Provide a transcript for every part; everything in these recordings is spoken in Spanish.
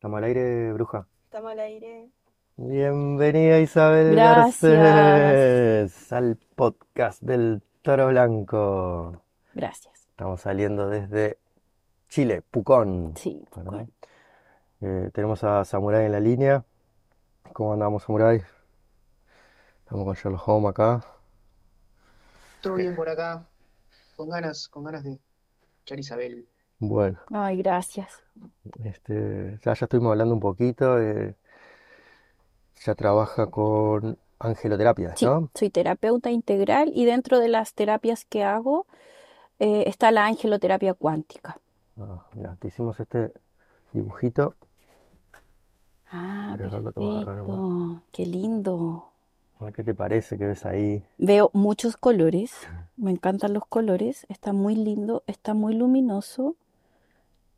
¿Estamos al aire, bruja? Estamos al aire. Bienvenida Isabel Gracias. Garcés al podcast del Toro Blanco. Gracias. Estamos saliendo desde Chile, Pucón. Sí, ¿verdad? Eh, tenemos a Samurai en la línea. ¿Cómo andamos, Samurai? Estamos con Sherlock Holmes acá. Todo bien por acá, con ganas, con ganas de escuchar a Isabel. Bueno, Ay, gracias. este, ya, ya estuvimos hablando un poquito. eh, ya trabaja con angeloterapia, Sí, ¿no? soy terapeuta integral y dentro de las terapias que hago eh, está la angeloterapia cuántica. Ah, mira, te hicimos este dibujito. Ah, Pero no lo tomo acá perfecto. Qué lindo. A ver qué te parece que ves ahí. Veo muchos colores. Me encantan los colores. Está muy lindo, está muy luminoso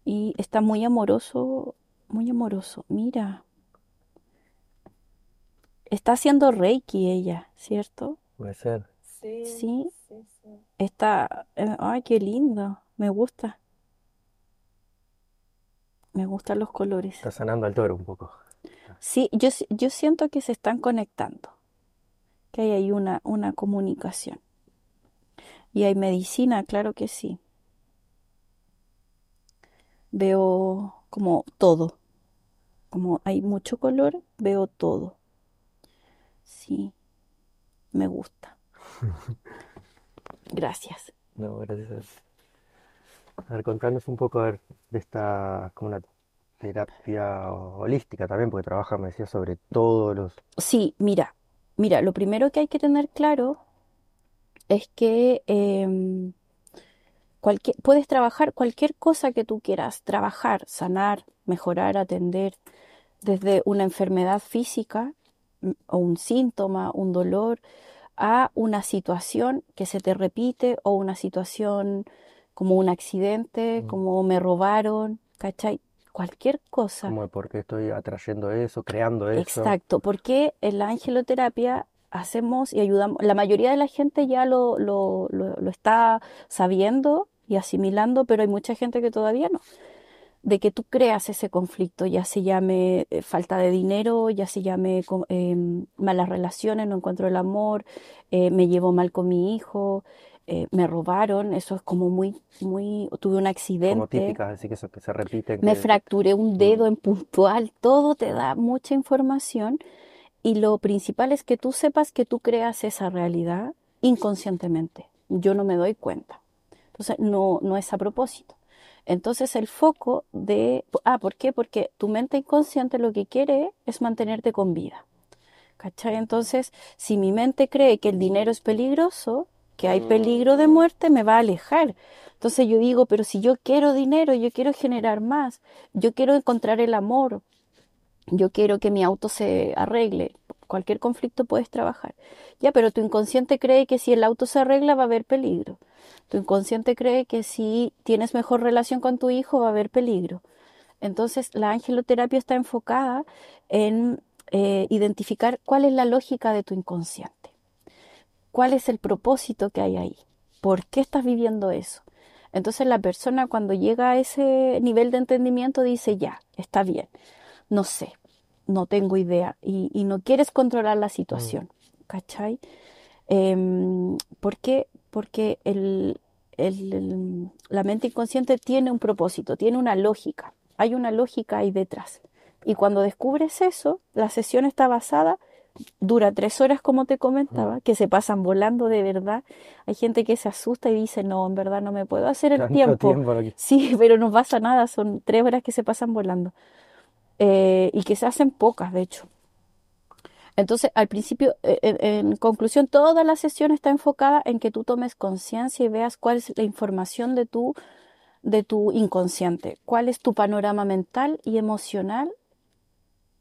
y está muy amoroso, muy amoroso. Mira, está haciendo Reiki ella, ¿cierto? Puede ser. Sí, Sí, sí. sí. Está, eh, ay, qué lindo. Me gusta. Me gustan los colores. Está sanando al toro un poco. Sí, yo, yo siento que se están conectando, que hay ahí una, una comunicación. Y hay medicina, claro que sí. Veo como todo, como hay mucho color, veo todo. Sí, me gusta. Gracias. No, gracias. A ver, contanos un poco a ver, de esta, como una terapia holística también, porque trabaja, me decía, sobre todos los... Sí, mira, mira, lo primero que hay que tener claro es que em, cualquier, puedes trabajar cualquier cosa que tú quieras, trabajar, sanar, mejorar, atender, desde una enfermedad física mm, o un síntoma, un dolor, a una situación que se te repite o una situación como un accidente, Mm. como me robaron, ¿cachai? Cualquier cosa. Como por qué estoy atrayendo eso, creando eso. Exacto, porque en la angeloterapia hacemos y ayudamos, la mayoría de la gente ya lo, lo, lo- lo está sabiendo y asimilando, pero hay mucha gente que todavía no. De que tú creas ese conflicto, ya se llame eh, falta de dinero, ya se llame em, malas relaciones, no encuentro el amor, eh, me llevo mal con mi hijo, eh, me robaron, eso es como muy, muy, tuve un Como accidente. típicas, así que eso que se repiten. Me que- fracturé un dedo en puntual, todo te da mucha información y lo principal es que tú sepas que tú creas esa realidad inconscientemente. Yo no me doy cuenta. Entonces, no, no es a propósito. Entonces, el foco de... Ah, ¿por qué? Porque tu mente inconsciente lo que quiere es mantenerte con vida. ¿Cachai? Entonces, si mi mente cree que el dinero es peligroso, que hay peligro de muerte, me va a alejar. Entonces yo digo, pero si yo quiero dinero, yo quiero generar más, yo quiero encontrar el amor, yo quiero que mi auto se arregle, cualquier conflicto puedes trabajar. Ya, pero tu inconsciente cree que si el auto se arregla va a haber peligro. Tu inconsciente cree que si tienes mejor relación con tu hijo va a haber peligro. Entonces, la angeloterapia está enfocada en eh, identificar cuál es la lógica de tu inconsciente. ¿Cuál es el propósito que hay ahí? ¿Por qué estás viviendo eso? Entonces la persona cuando llega a ese nivel de entendimiento dice, ya, está bien, no sé, no tengo idea y, y no quieres controlar la situación, ¿cachai? Em, ¿por qué? Porque el, el- el- la mente inconsciente tiene un propósito, tiene una lógica, hay una lógica ahí detrás. Y cuando descubres eso, la sesión está basada dura tres horas, como te comentaba, que se pasan volando de verdad. Hay gente que se asusta y dice, no, en verdad no me puedo hacer el tiempo. tiempo, Sí, pero no pasa nada, son tres horas que se pasan volando. Eh, y que se hacen pocas, de hecho. Entonces, al principio, eh, en, en conclusión, toda la sesión está enfocada en que tú tomes conciencia y veas cuál es la información de tu, de tu inconsciente, cuál es tu panorama mental y emocional.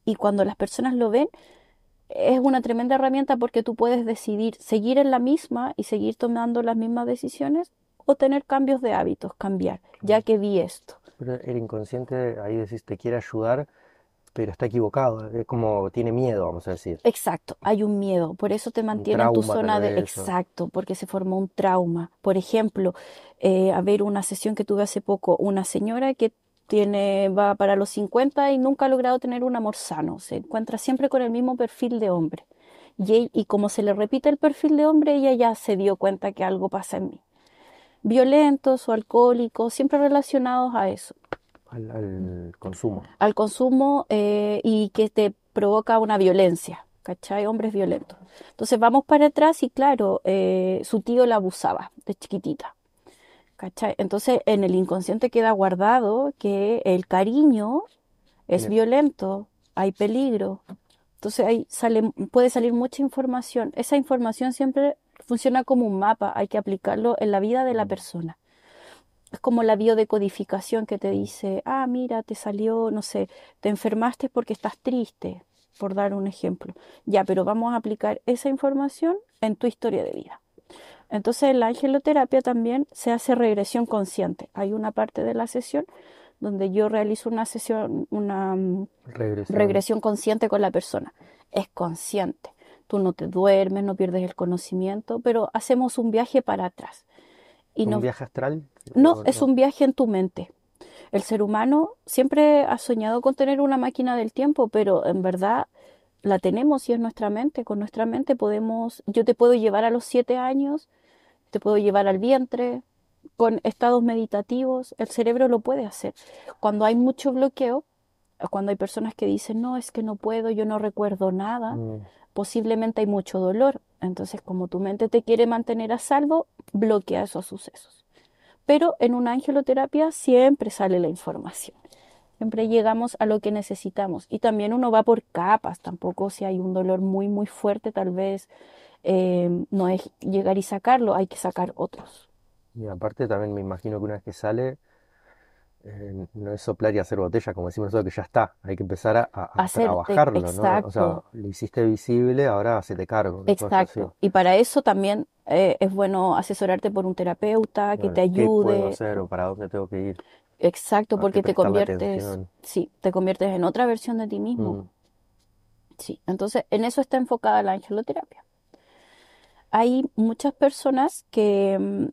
Y cuando las personas lo ven, es una tremenda herramienta porque tú puedes decidir seguir en la misma y seguir tomando las mismas decisiones o tener cambios de hábitos, cambiar, ya que vi esto. Pero el inconsciente, ahí decís, te quiere ayudar, pero está equivocado. Es como tiene miedo, vamos a decir. Exacto, hay un miedo, por eso te mantiene en tu zona de... Exacto, porque se formó un trauma. Por ejemplo, eh, a ver una sesión que tuve hace poco, una señora que tiene, va para los 50 y nunca ha logrado tener un amor sano, se encuentra siempre con el mismo perfil de hombre. Y, y como se le repite el perfil de hombre, ella ya se dio cuenta que algo pasa en mí. Violentos o alcohólicos, siempre relacionados a eso, Al, al consumo. al consumo eh, y que te provoca una violencia, ¿cachai? Hombres violentos. Entonces vamos para atrás y claro, eh, su tío la abusaba de chiquitita, ¿cachai? Entonces en el inconsciente queda guardado que el cariño es violento, hay peligro. Entonces ahí sale, puede salir mucha información. Esa información siempre funciona como un mapa, hay que aplicarlo en la vida de la Mm. persona. Es como la biodecodificación que te dice, ah, mira, te salió, no sé, te enfermaste porque estás triste, por dar un ejemplo. Ya, pero vamos a aplicar esa información en tu historia de vida. Entonces, en la angeloterapia también se hace regresión consciente. Hay una parte de la sesión donde yo realizo una sesión, una mm, Regresión. regresión consciente con la persona. Es consciente. Tú no te duermes, no pierdes el conocimiento, pero hacemos un viaje para atrás. Y ¿Un nos viaje astral? no, ¿O es un viaje en tu mente. El ser humano siempre ha soñado con tener una máquina del tiempo, pero en verdad la tenemos y es nuestra mente. Con nuestra mente podemos, yo te puedo llevar a los siete años, te puedo llevar al vientre, con estados meditativos, el cerebro lo puede hacer. Cuando hay mucho bloqueo, cuando hay personas que dicen, no, es que no puedo, yo no recuerdo nada, Mm, posiblemente hay mucho dolor. Entonces, como tu mente te quiere mantener a salvo, bloquea esos sucesos. Pero en una angeloterapia siempre sale la información. Siempre llegamos a lo que necesitamos. Y también uno va por capas. Tampoco si hay un dolor muy, muy fuerte, tal vez eh, no es llegar y sacarlo, hay que sacar otros. Y aparte también me imagino que una vez que sale, eh, no es soplar y hacer botella, como decimos nosotros, que ya está. Hay que empezar a, Hacer, trabajarlo, ¿no? O sea, exacto. lo hiciste visible, ahora cargo, una cosa así. Exacto. Y para eso también eh, es bueno asesorarte por un terapeuta que te ¿qué puedo ayude. hacer o para dónde tengo que ir? Exacto, porque te conviertes, sí, te conviertes en otra versión de ti mismo. Mm, Sí, entonces en eso está enfocada la angeloterapia. Hay muchas personas que, mm,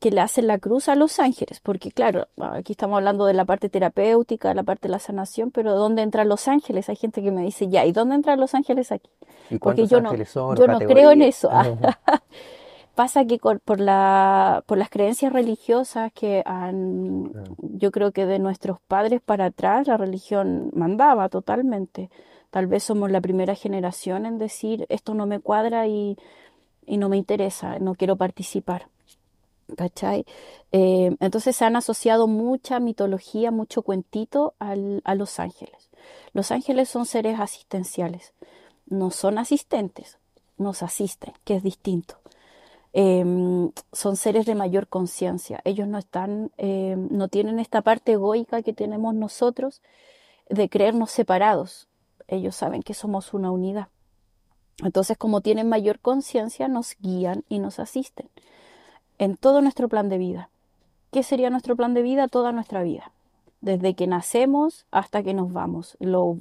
que le hacen la cruz a los ángeles, porque claro, aquí estamos hablando de la parte terapéutica, la parte de la sanación, pero ¿dónde entran los ángeles? Hay gente que me dice, ya, ¿y dónde entran los ángeles aquí? ¿Y Porque yo no, son? yo no creo en eso. Pasa que con- por la, por las creencias religiosas que han, yo creo que de nuestros padres para atrás, la religión mandaba totalmente. Tal vez somos la primera generación en decir esto no me cuadra y, y no me interesa, no quiero participar. ¿Cachai? Eh, entonces se han asociado mucha mitología, mucho cuentito al- a los ángeles. Los ángeles son seres asistenciales, no son asistentes, nos asisten, que es distinto. Em, son seres de mayor conciencia. Ellos no están, em, no tienen esta parte egoica que tenemos nosotros de creernos separados. Ellos saben que somos una unidad. Entonces, como tienen mayor conciencia, nos guían y nos asisten en todo nuestro plan de vida. ¿Qué sería nuestro plan de vida? Toda nuestra vida. Desde que nacemos hasta que nos vamos. Lo,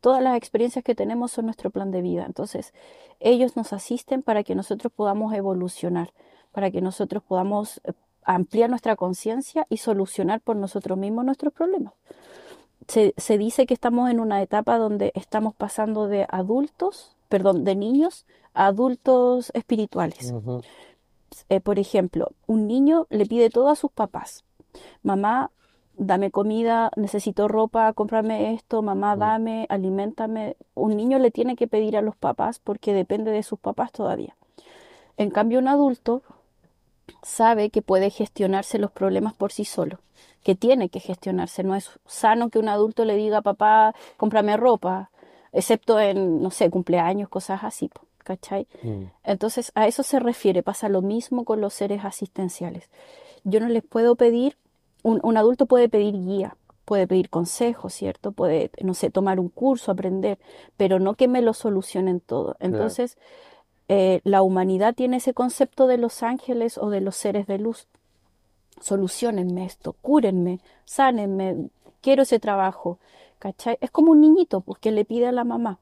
todas las experiencias que tenemos son nuestro plan de vida. Entonces, ellos nos asisten para que nosotros podamos evolucionar, para que nosotros podamos eh, ampliar nuestra conciencia y solucionar por nosotros mismos nuestros problemas. Se, dice que estamos en una etapa donde estamos pasando de adultos, perdón, de niños a adultos espirituales. Eh, por ejemplo, un niño le pide todo a sus papás. Mamá, dame comida, necesito ropa, cómprame esto, mamá, dame, aliméntame. Un niño le tiene que pedir a los papás porque depende de sus papás todavía. En cambio, un adulto sabe que puede gestionarse los problemas por sí solo, que tiene que gestionarse. No es sano que un adulto le diga, papá, cómprame ropa, excepto en, no sé, cumpleaños, cosas así, po, ¿cachai? Mm. Entonces, a eso se refiere, pasa lo mismo con los seres asistenciales. Yo no les puedo pedir, un, un adulto puede pedir guía, puede pedir consejos, ¿cierto? Puede, no sé, tomar un curso, aprender, pero no que me lo solucionen todo. Entonces, eh, la humanidad tiene ese concepto de los ángeles o de los seres de luz. Solucionenme esto, cúrenme, sánenme, quiero ese trabajo, ¿cachai? Es como un niñito pues, que le pide a la mamá.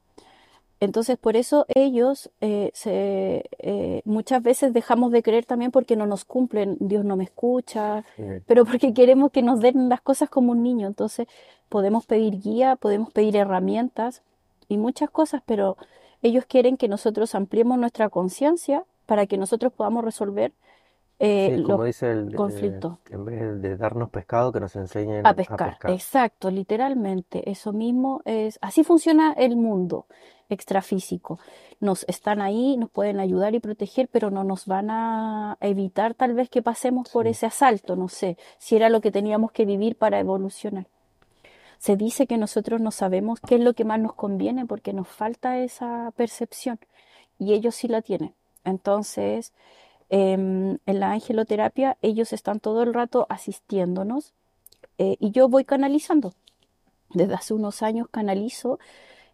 Entonces, por eso ellos eh, se, eh, muchas veces dejamos de creer también porque no nos cumplen, Dios no me escucha, Sí. pero porque queremos que nos den las cosas como un niño. Entonces, podemos pedir guía, podemos pedir herramientas y muchas cosas, pero ellos quieren que nosotros ampliemos nuestra conciencia para que nosotros podamos resolver eh, Sí, los como dice el, eh, conflictos. en vez de darnos pescado, que nos enseñen A a pescar, pescar. exacto, literalmente. Eso mismo es, así funciona el mundo extrafísico. Nos están ahí, nos pueden ayudar y proteger, pero no nos van a evitar tal vez que pasemos por Sí. ese asalto, no sé, si era lo que teníamos que vivir para evolucionar. Se dice que nosotros no sabemos qué es lo que más nos conviene porque nos falta esa percepción y ellos sí la tienen. Entonces, em, en la angeloterapia ellos están todo el rato asistiéndonos eh, y yo voy canalizando. Desde hace unos años canalizo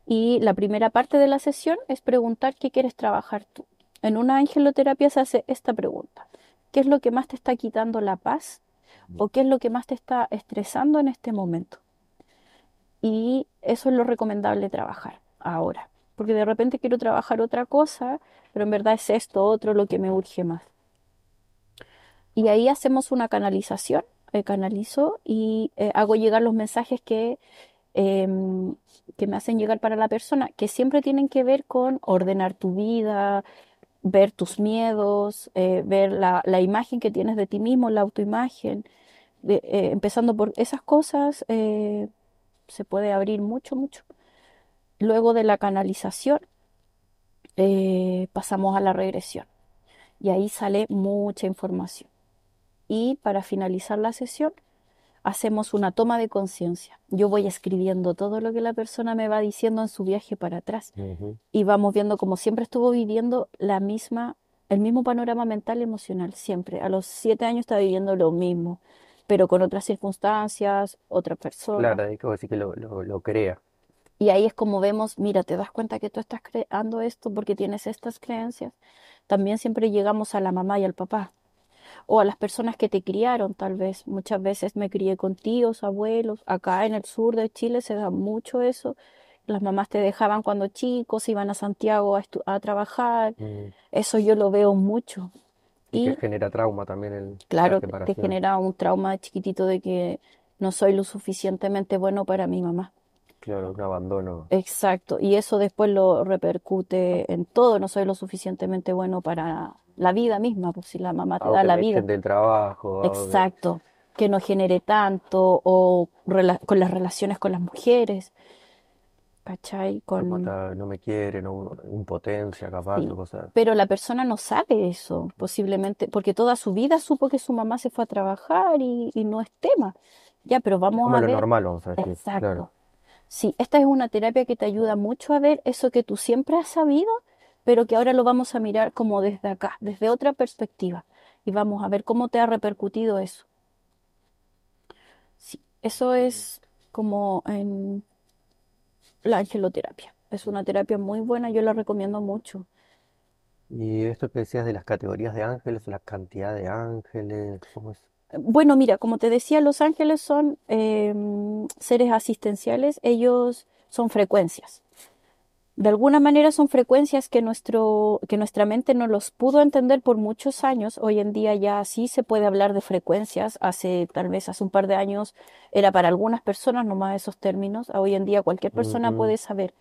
y la primera parte de la sesión es preguntar qué quieres trabajar tú. En una angeloterapia se hace esta pregunta. ¿Qué es lo que más te está quitando la paz o qué es lo que más te está estresando en este momento? Y eso es lo recomendable trabajar ahora. Porque de repente quiero trabajar otra cosa, pero en verdad es esto otro lo que me urge más. Y ahí hacemos una canalización, eh, canalizo y eh, hago llegar los mensajes que, em, que me hacen llegar para la persona, que siempre tienen que ver con ordenar tu vida, ver tus miedos, eh, ver la, la imagen que tienes de ti mismo, la autoimagen. Empezando por esas cosas, se puede abrir mucho, mucho. Luego de la canalización, eh, pasamos a la regresión y ahí sale mucha información. Y para finalizar la sesión, hacemos una toma de conciencia. Yo voy escribiendo todo lo que la persona me va diciendo en su viaje para atrás y vamos viendo como siempre estuvo viviendo la misma, el mismo panorama mental y emocional, siempre. A los siete años está viviendo lo mismo, pero con otras circunstancias, otra persona. Claro, hay que decir que lo, lo, lo crea. Y ahí es como vemos, mira, te das cuenta que tú estás creando esto porque tienes estas creencias. También siempre llegamos a la mamá y al papá, o a las personas que te criaron, tal vez. Muchas veces me crié con tíos, abuelos. Acá en el sur de Chile se da mucho eso. Las mamás te dejaban cuando chicos, iban a Santiago a, trabajar. Mm. Eso yo lo veo mucho. Y Y que genera trauma también el, la claro, te genera un trauma chiquitito de que no soy lo suficientemente bueno para mi mamá. Claro, un abandono. Exacto, y eso después lo repercute en todo, no soy lo suficientemente bueno para la vida misma, pues si la mamá te O da la vida. del trabajo. que- Exacto, que no genere tanto, o con las relaciones con las mujeres, ¿cachai? Con... no me quieren, o impotencia capaz, Sí. o cosas. Pero la persona no sabe eso, posiblemente, porque toda su vida supo que su mamá se fue a trabajar y, y no es tema. Ya, pero vamos como a lo ver. normal, vamos a decir. Exacto. Claro. Sí, esta es una terapia que te ayuda mucho a ver eso que tú siempre has sabido, pero que ahora lo vamos a mirar como desde acá, desde otra perspectiva. Y vamos a ver cómo te ha repercutido eso. Sí, eso es como en la angeloterapia. Es una terapia muy buena, yo la recomiendo mucho. Y esto que decías de las categorías de ángeles, la cantidad de ángeles, ¿cómo es? Bueno, mira, como te decía, los ángeles son eh, seres asistenciales, ellos son frecuencias. De alguna manera son frecuencias que, nuestro, que nuestra mente no los pudo entender por muchos años. Hoy en día ya sí se puede hablar de frecuencias. Hace tal vez hace un par de años era para algunas personas nomás esos términos. Hoy en día cualquier persona puede saber.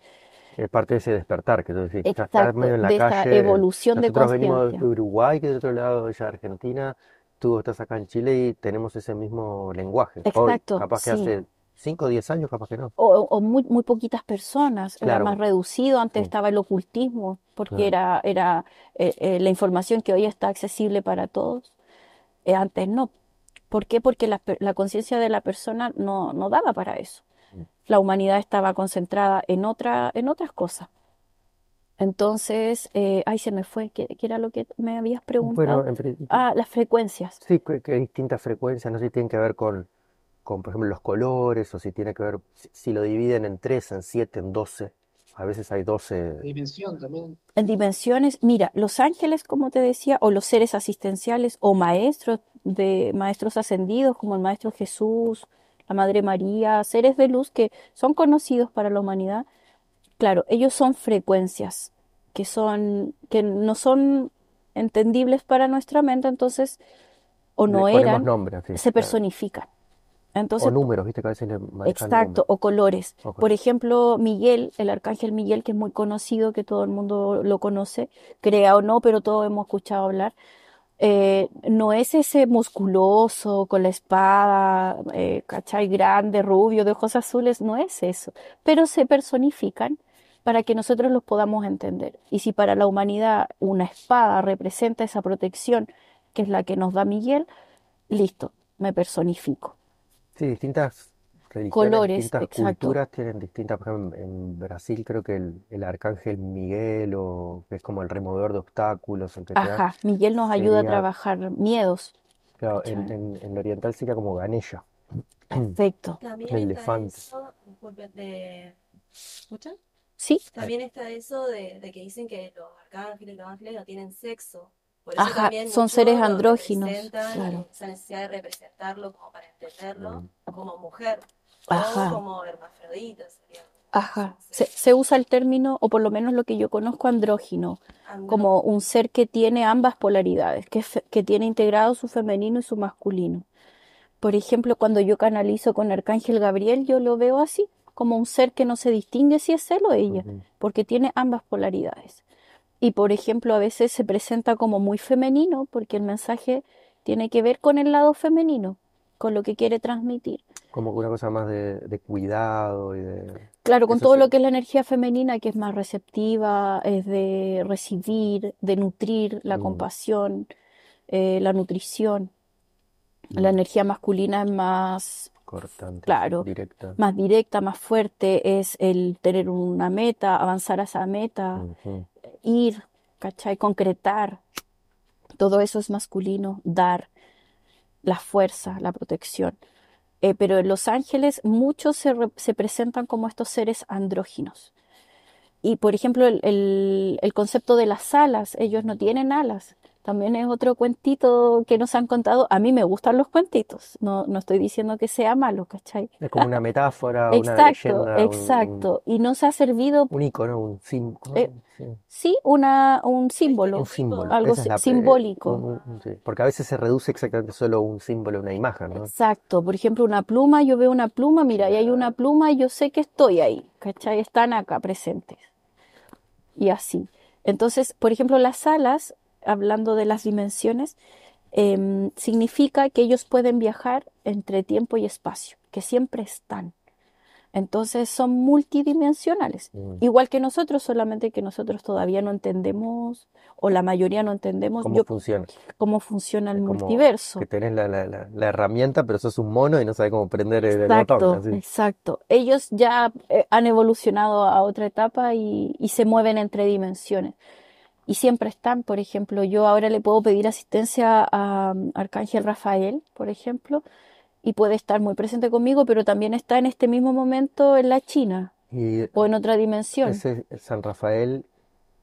Es parte de ese despertar que tú decís. Exacto, medio en la de esa calle. evolución de Nosotros venimos de conciencia. Uruguay, que de otro lado, de Argentina. Tú estás acá en Chile y tenemos ese mismo lenguaje. Hoy, Exacto, capaz que sí. hace 5 o 10 años, capaz que no. O, o muy, muy poquitas personas, era Claro. más reducido, antes Sí. estaba el ocultismo, porque Claro. era, era eh, eh, la información que hoy está accesible para todos, eh, antes no. ¿Por qué? Porque la, la conciencia de la persona no, no daba para eso. Mm. La humanidad estaba concentrada en otra, en otras cosas. Entonces, eh, ay, se me fue, ¿qué, qué era lo que me habías Bueno, preguntado? en principio, Ah, las frecuencias. sí, que, que hay distintas frecuencias, no sé si tienen que ver con, con, por ejemplo, los colores, o si tiene que ver, si, si lo dividen en 3, en 7, en 12. A veces hay 12. Dimensión también. En dimensiones, mira, los ángeles, como te decía, o los seres asistenciales, o maestros de maestros ascendidos, como el Maestro Jesús, la Madre María, seres de luz que son conocidos para la humanidad, Claro, ellos son frecuencias que son, que no son entendibles para nuestra mente, entonces, o no eran, se claro. personifican. O Entonces, números, viste que a veces exacto, o colores. O Por ejemplo, Miguel, el arcángel Miguel, que es muy conocido, que todo el mundo lo conoce, crea o no, pero todos hemos escuchado hablar. eh, no es ese musculoso con la espada, eh, ¿cachai? Grande, rubio, de ojos azules, no es eso. Pero se personifican para que nosotros los podamos entender. Y si para la humanidad una espada representa esa protección, que es la que nos da Miguel, listo, me personifico. Sí, distintas religiones, Colores, distintas exacto. culturas tienen distintas, por ejemplo, en Brasil creo que el, el arcángel Miguel o que es como el removedor de obstáculos, el que te da, Ajá, Miguel nos ayuda a trabajar miedos. claro, en, en, en lo oriental sería como Ganesha, Perfecto. También el elefante. eso. ¿Escuchan? Sí, También está eso de, de que dicen que los arcángeles y los ángeles no tienen sexo. Por eso ajá, también son seres andróginos, representan, claro. esa necesidad de representarlo como para entenderlo, como mujer, o como hermafrodita, sería ajá. Se, usa el término, o por lo menos lo que yo conozco, andrógino, andrógino. como un ser que tiene ambas polaridades, que, fe- que tiene integrado su femenino y su masculino. Por ejemplo, cuando yo canalizo con Arcángel Gabriel, yo lo veo así, como un ser que no se distingue si es él o ella, porque tiene ambas polaridades. Y por ejemplo, a veces se presenta como muy femenino, porque el mensaje tiene que ver con el lado femenino, con lo que quiere transmitir. Como una cosa más de, de cuidado y de... Claro, con Eso todo sí. lo que es la energía femenina, que es más receptiva, es de recibir, de nutrir, la Mm, compasión, eh, la nutrición. La mm, energía masculina es más, cortante, claro, directa. más directa, más fuerte, es el tener una meta, avanzar a esa meta, ir, ¿cachai? Concretar. Todo eso es masculino, dar la fuerza, la protección. Eh, pero en Los Ángeles muchos se, re- se presentan como estos seres andróginos. Y por ejemplo, el, el- el concepto de las alas, ellos no tienen alas. También es otro cuentito que nos han contado. A mí me gustan los cuentitos, no, no estoy diciendo que sea malo, ¿cachai? Es como una metáfora, una Exacto, leyenda, un, un, exacto. Y nos ha servido, un ícono, un eh, sí, sí, una, un un símbolo, símbolo. algo es la, simbólico. un- un- sí, Porque a veces se reduce exactamente solo a un símbolo, una imagen, ¿no? Exacto, por ejemplo, una pluma, yo veo una pluma, mira, y hay una pluma y yo sé que estoy ahí, ¿cachai? Están acá presentes. Y así. Entonces, por ejemplo, las alas, hablando de las dimensiones, em, significa que ellos pueden viajar entre tiempo y espacio, que siempre están. Entonces son multidimensionales, Mm. igual que nosotros, solamente que nosotros todavía no entendemos, o la mayoría no entendemos ¿Cómo yo, funciona? cómo funciona el Es multiverso. que tenés la, la, la, la herramienta, pero sos un mono y no sabés cómo prender el, el botón, Exacto, así. exacto. Ellos ya eh, han evolucionado a otra etapa y, y se mueven entre dimensiones. Y siempre están, por ejemplo, yo ahora le puedo pedir asistencia a Arcángel Rafael, por ejemplo, y puede estar muy presente conmigo, pero también está en este mismo momento en la China Y o en otra dimensión. ese San Rafael,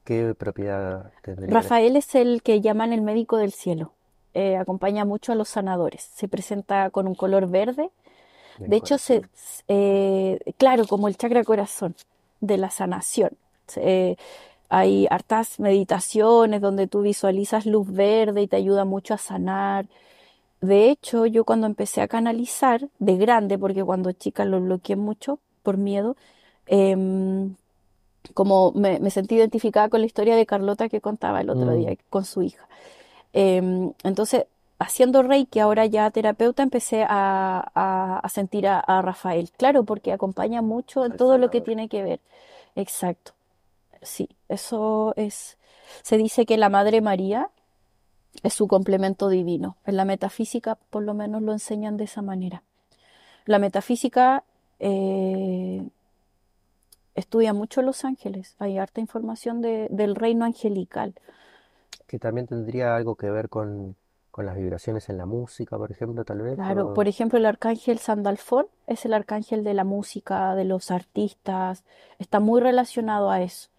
¿qué propiedad tendría? Rafael es el que llaman el médico del cielo. Eh, acompaña mucho a los sanadores. Se presenta con un color verde De hecho, se, eh, claro, como el chakra corazón de la sanación. Se- hay hartas meditaciones donde tú visualizas luz verde y te ayuda mucho a sanar. De hecho, yo cuando empecé a canalizar de grande, porque cuando chica lo bloqueé mucho por miedo, em, como me, me sentí identificada con la historia de Carlota que contaba el otro Mm. día con su hija. Em, entonces, haciendo Reiki, ahora ya terapeuta, empecé a, a- a sentir a, a Rafael. Claro, porque acompaña mucho en todo lo que tiene que ver. Exacto. Sí, eso es. Se dice que la Madre María es su complemento divino. En la metafísica, por lo menos, lo enseñan de esa manera. La metafísica eh, estudia mucho los ángeles. Hay harta información de- del reino angelical. Que también tendría algo que ver con, con las vibraciones en la música, por ejemplo, tal vez. Claro, o- por ejemplo, el arcángel Sandalfón es el arcángel de la música, de los artistas, está muy relacionado a eso.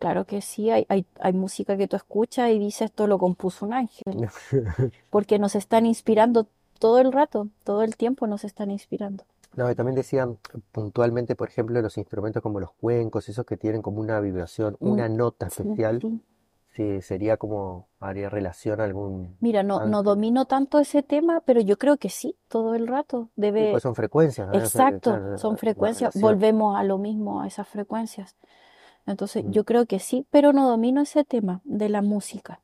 Claro que sí, hay, hay, hay música que tú escuchas y dices esto lo compuso un ángel, porque nos están inspirando todo el rato, todo el tiempo nos están inspirando. No, y también decían puntualmente, por ejemplo, los instrumentos como los cuencos, esos que tienen como una vibración, Mm, una nota especial, sí. sí, sería como, haría relación a algún Mira, no, no domino tanto ese tema, pero yo creo que sí, todo el rato debe... pues son frecuencias, ser, Exacto, son frecuencias, volvemos a lo mismo, a esas frecuencias. Entonces, yo creo que sí, pero no domino ese tema de la música.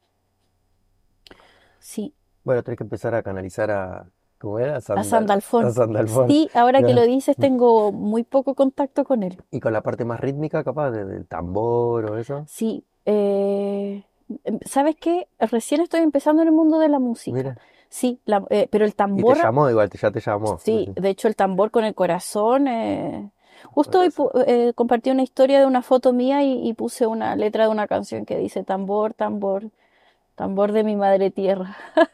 Sí, Bueno, tenés que empezar a canalizar a, ¿cómo era? A a Sandal, a Sandalfón. Sandalfón. Sí, ahora que lo dices, tengo muy poco contacto con él. Y con la parte más rítmica, capaz, de- del tambor o eso. Sí, eh, em, ¿sabes qué? Recién estoy empezando en el mundo de la música. Mira. Sí, la- eh, pero el Y te tambor, llamó igual, te- ya te llamó. sí, de hecho el tambor con el corazón. eh, Justo hoy eh, compartí una historia de una foto mía y, y puse una letra de una canción que dice tambor, tambor, tambor de mi madre tierra.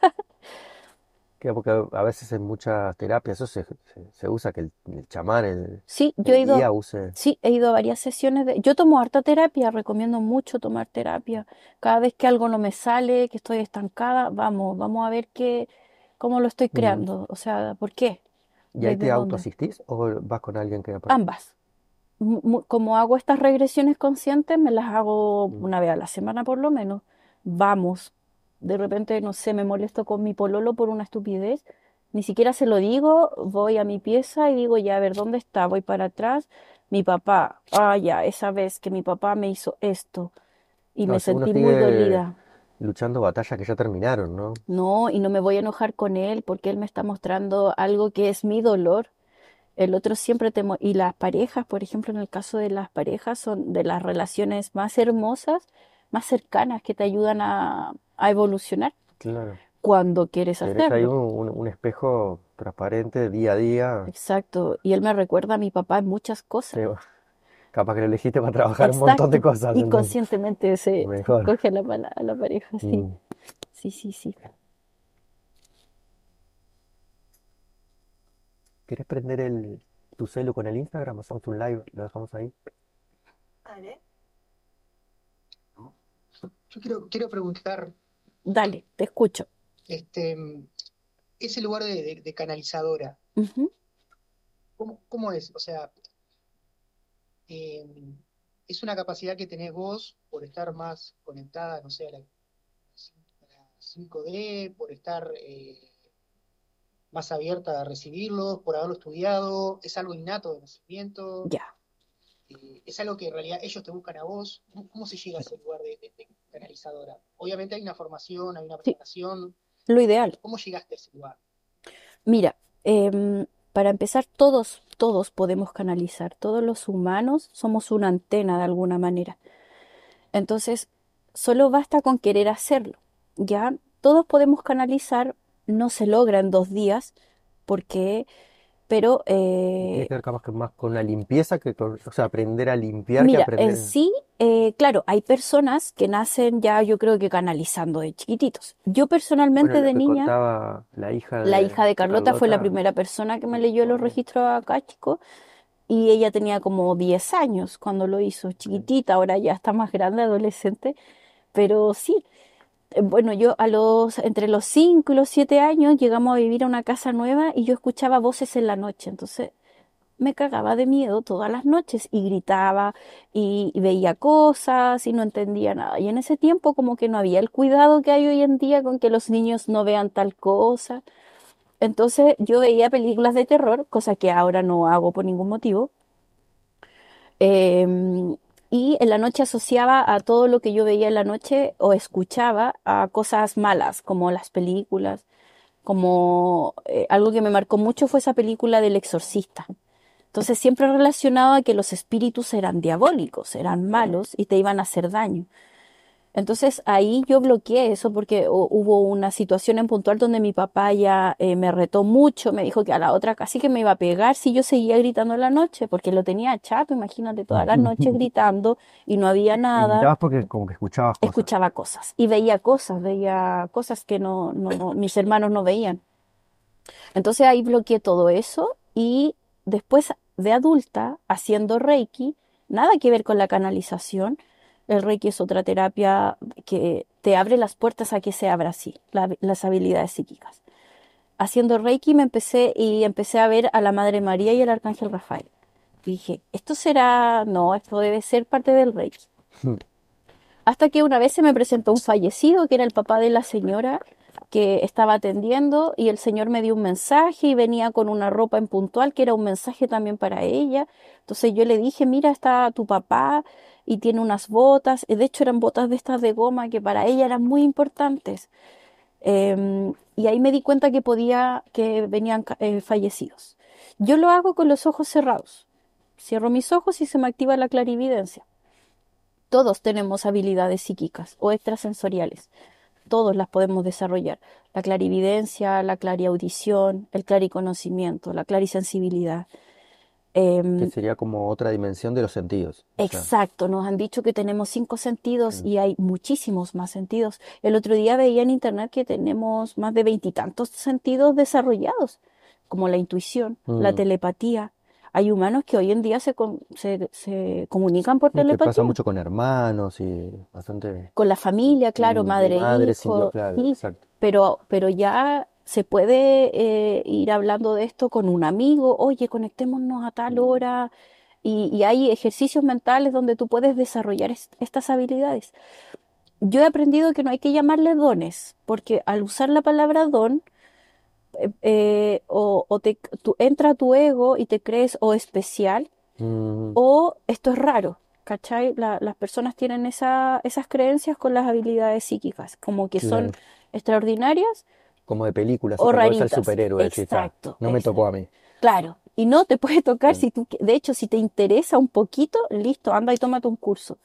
Que porque a veces en muchas terapias eso se, se- se usa que el, el chamán, el, Sí, yo he ido, guía use. sí, he ido a varias sesiones de... Yo tomo harta terapia, recomiendo mucho tomar terapia. Cada vez que algo no me sale, que estoy estancada, vamos, vamos a ver qué, cómo lo estoy Mm. creando. O sea, ¿por qué? ¿Y ahí ¿Desde te autoasistís o vas con alguien que aparte? Ambas. Como hago estas regresiones conscientes, me las hago Mm. una vez a la semana por lo menos. Vamos. De repente, no sé, me molesto con mi pololo por una estupidez. Ni siquiera se lo digo, voy a mi pieza y digo, ya, a ver, ¿dónde está? Voy para atrás. Mi papá, ah, ya, esa vez que mi papá me hizo esto y No, me sentí muy dolida. Luchando batallas que ya terminaron, ¿no? No, y no me voy a enojar con él porque él me está mostrando algo que es mi dolor. El otro siempre te... Y las parejas, por ejemplo, en el caso de las parejas, son de las relaciones más hermosas, más cercanas, que te ayudan a, a evolucionar Claro. cuando quieres hacerlo. un, un- un espejo transparente día a día. Exacto. Y él me recuerda a mi papá en muchas cosas. Capaz que lo elegiste para trabajar un montón de cosas. entonces. Inconscientemente se Mejor. coge a la, a la pareja, sí. Mm. Sí, sí, sí. ¿Querés prender el, tu celu con el Instagram? Hacemos un live, lo dejamos ahí. Dale. Yo quiero, quiero preguntar, Dale, te escucho. este, ese lugar de, de- de canalizadora. ¿cómo, cómo es? O sea, eh, ¿es una capacidad que tenés vos por estar más conectada, no sé, a la, a la 5D, por estar eh, más abierta a recibirlos, por haberlo estudiado? ¿Es algo innato de nacimiento? Ya. Eh, ¿es algo que en realidad ellos te buscan a vos? ¿Cómo, se llega a ese lugar de, de- de canalizadora? Obviamente hay una formación, hay una Sí. preparación. Lo ideal. ¿Cómo llegaste a ese lugar? Mira, em, para empezar, todos, todos podemos canalizar, todos los humanos somos una antena de alguna manera. Entonces, solo basta con querer hacerlo, ¿ya? Todos podemos canalizar, no se logra en dos días, porque, pero, Tiene eh, que ver capaz que más con la limpieza que con, o sea, aprender a limpiar que mira, aprender. en sí, eh, claro, hay personas que nacen ya, yo creo que canalizando de chiquititos. Yo personalmente Bueno, de que niña... contaba la hija La de, hija de Carlota fue la Carlota, primera persona que me leyó los registros acá, chico, y ella tenía como 10 años cuando lo hizo, chiquitita, ahora ya está más grande, adolescente, pero sí. Eh, Bueno, yo a los, entre los 5 y los 7 años llegamos a vivir a una casa nueva y yo escuchaba voces en la noche, entonces me cagaba de miedo todas las noches y gritaba y, veía cosas y no entendía nada. Y en ese tiempo como que no había el cuidado que hay hoy en día con que los niños no vean tal cosa. Entonces yo veía películas de terror, cosa que ahora no hago por ningún motivo. Em, y en la noche asociaba a todo lo que yo veía en la noche o escuchaba a cosas malas, como las películas, como eh, algo que me marcó mucho fue esa película del Exorcista. Entonces siempre relacionaba que los espíritus eran diabólicos, eran malos y te iban a hacer daño. Entonces ahí yo bloqueé eso porque hu- hubo una situación en puntual donde mi papá ya eh, me retó mucho, me dijo que a la otra casi que me iba a pegar si yo seguía gritando en la noche, porque lo tenía chato, imagínate, todas las noches gritando y no había nada, gritabas porque como que escuchabas cosas. escuchaba cosas y veía cosas, veía cosas que no, no, mis hermanos no veían. Entonces ahí bloqueé todo eso y después de adulta, haciendo Reiki, nada que ver con la canalización. El Reiki es otra terapia que te abre las puertas a que se abra así, la- las habilidades psíquicas. haciendo Reiki me empecé y empecé a ver a la Madre María y el Arcángel Rafael. Y dije, esto será, no, esto debe ser parte del Reiki. Hmm. Hasta que una vez se me presentó un fallecido que era el papá de la señora que estaba atendiendo y el señor me dio un mensaje y venía con una ropa en puntual que era un mensaje también para ella. Entonces yo le dije, mira, está tu papá y tiene unas botas, de hecho eran botas de estas de goma que para ella eran muy importantes. Em, y ahí me di cuenta que podía, que venían eh, fallecidos. Yo lo hago con los ojos cerrados. Cierro mis ojos y se me activa la clarividencia. Todos tenemos habilidades psíquicas o extrasensoriales. Todos las podemos desarrollar. La clarividencia, la clariaudición, el clariconocimiento, la clarisensibilidad. Em, Que sería como otra dimensión de los sentidos. O sea, Exacto, nos han dicho que tenemos cinco sentidos Mm. y hay muchísimos más sentidos. El otro día veía en internet que tenemos más de veintitantos sentidos desarrollados, como la intuición, la Mm. telepatía. Hay humanos que hoy en día se, se, se comunican por y que pasa telepatía mucho con hermanos y bastante con la familia, claro, madre, madres, hijo, hijos, claro, sí, exacto. pero, pero ya se puede eh, ir hablando de esto con un amigo, oye, conectémonos a tal hora, y, y hay ejercicios mentales donde tú puedes desarrollar est- estas habilidades. Yo he aprendido que no hay que llamarle dones, porque al usar la palabra don, eh, eh, o, o te, tú, entra tu ego y te crees o especial, Mm, o esto es raro. ¿Cachai? La- las personas tienen esa- esas creencias con las habilidades psíquicas, como que son extraordinarias Como de películas, o ves al raritas. superhéroe, decís, "Ah, Exacto, no me exacto. tocó a mí. Claro, y no te puede tocar Sí. si tú, de hecho, si te interesa un poquito, listo, anda y tómate un curso.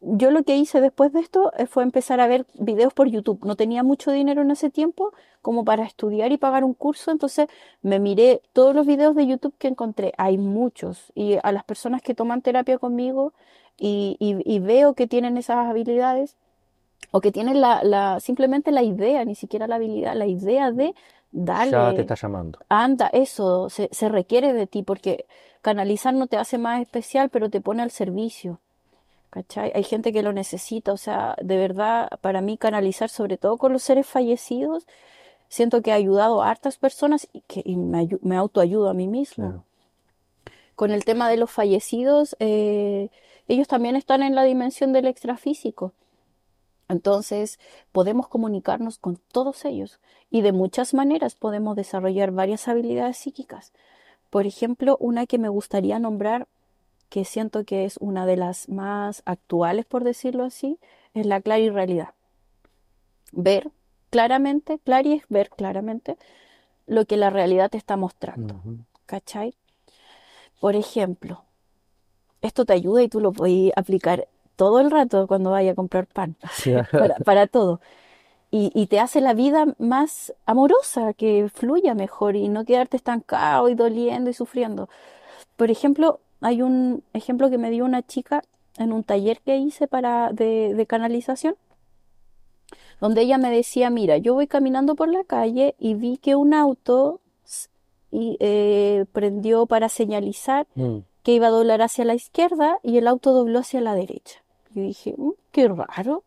Yo lo que hice después de esto eh, fue empezar a ver videos por YouTube. No tenía mucho dinero en ese tiempo como para estudiar y pagar un curso, entonces me miré todos los videos de YouTube que encontré. Hay muchos. Y a las personas que toman terapia conmigo y, y- y veo que tienen esas habilidades o que tienen la, la- simplemente la idea, ni siquiera la habilidad, la idea de Ya te darle, está llamando. anda, eso se, se requiere de ti, porque canalizar no te hace más especial, pero te pone al servicio. ¿Cachai? Hay gente que lo necesita, o sea, de verdad, para mí canalizar, sobre todo con los seres fallecidos, siento que ha ayudado a hartas personas y que y me, ayu- me autoayudo a mí mismo. Claro. Con el tema de los fallecidos, eh, ellos también están en la dimensión del extrafísico. Entonces, podemos comunicarnos con todos ellos y de muchas maneras podemos desarrollar varias habilidades psíquicas. Por ejemplo, una que me gustaría nombrar, que siento que es una de las más actuales, por decirlo así, es la clarirrealidad. Ver claramente, clari es ver claramente lo que la realidad te está mostrando. ¿Cachai? Por ejemplo, esto te ayuda y tú lo puedes aplicar todo el rato cuando vayas a comprar pan, para, para todo. Y, y te hace la vida más amorosa, que fluya mejor y no quedarte estancado y doliendo y sufriendo. Por ejemplo, hay un ejemplo que me dio una chica en un taller que hice para, de, de canalización, donde ella me decía, mira, yo voy caminando por la calle y vi que un auto y, eh, prendió para señalizar Mm. que iba a doblar hacia la izquierda y el auto dobló hacia la derecha. Yo dije, "Mm, qué raro.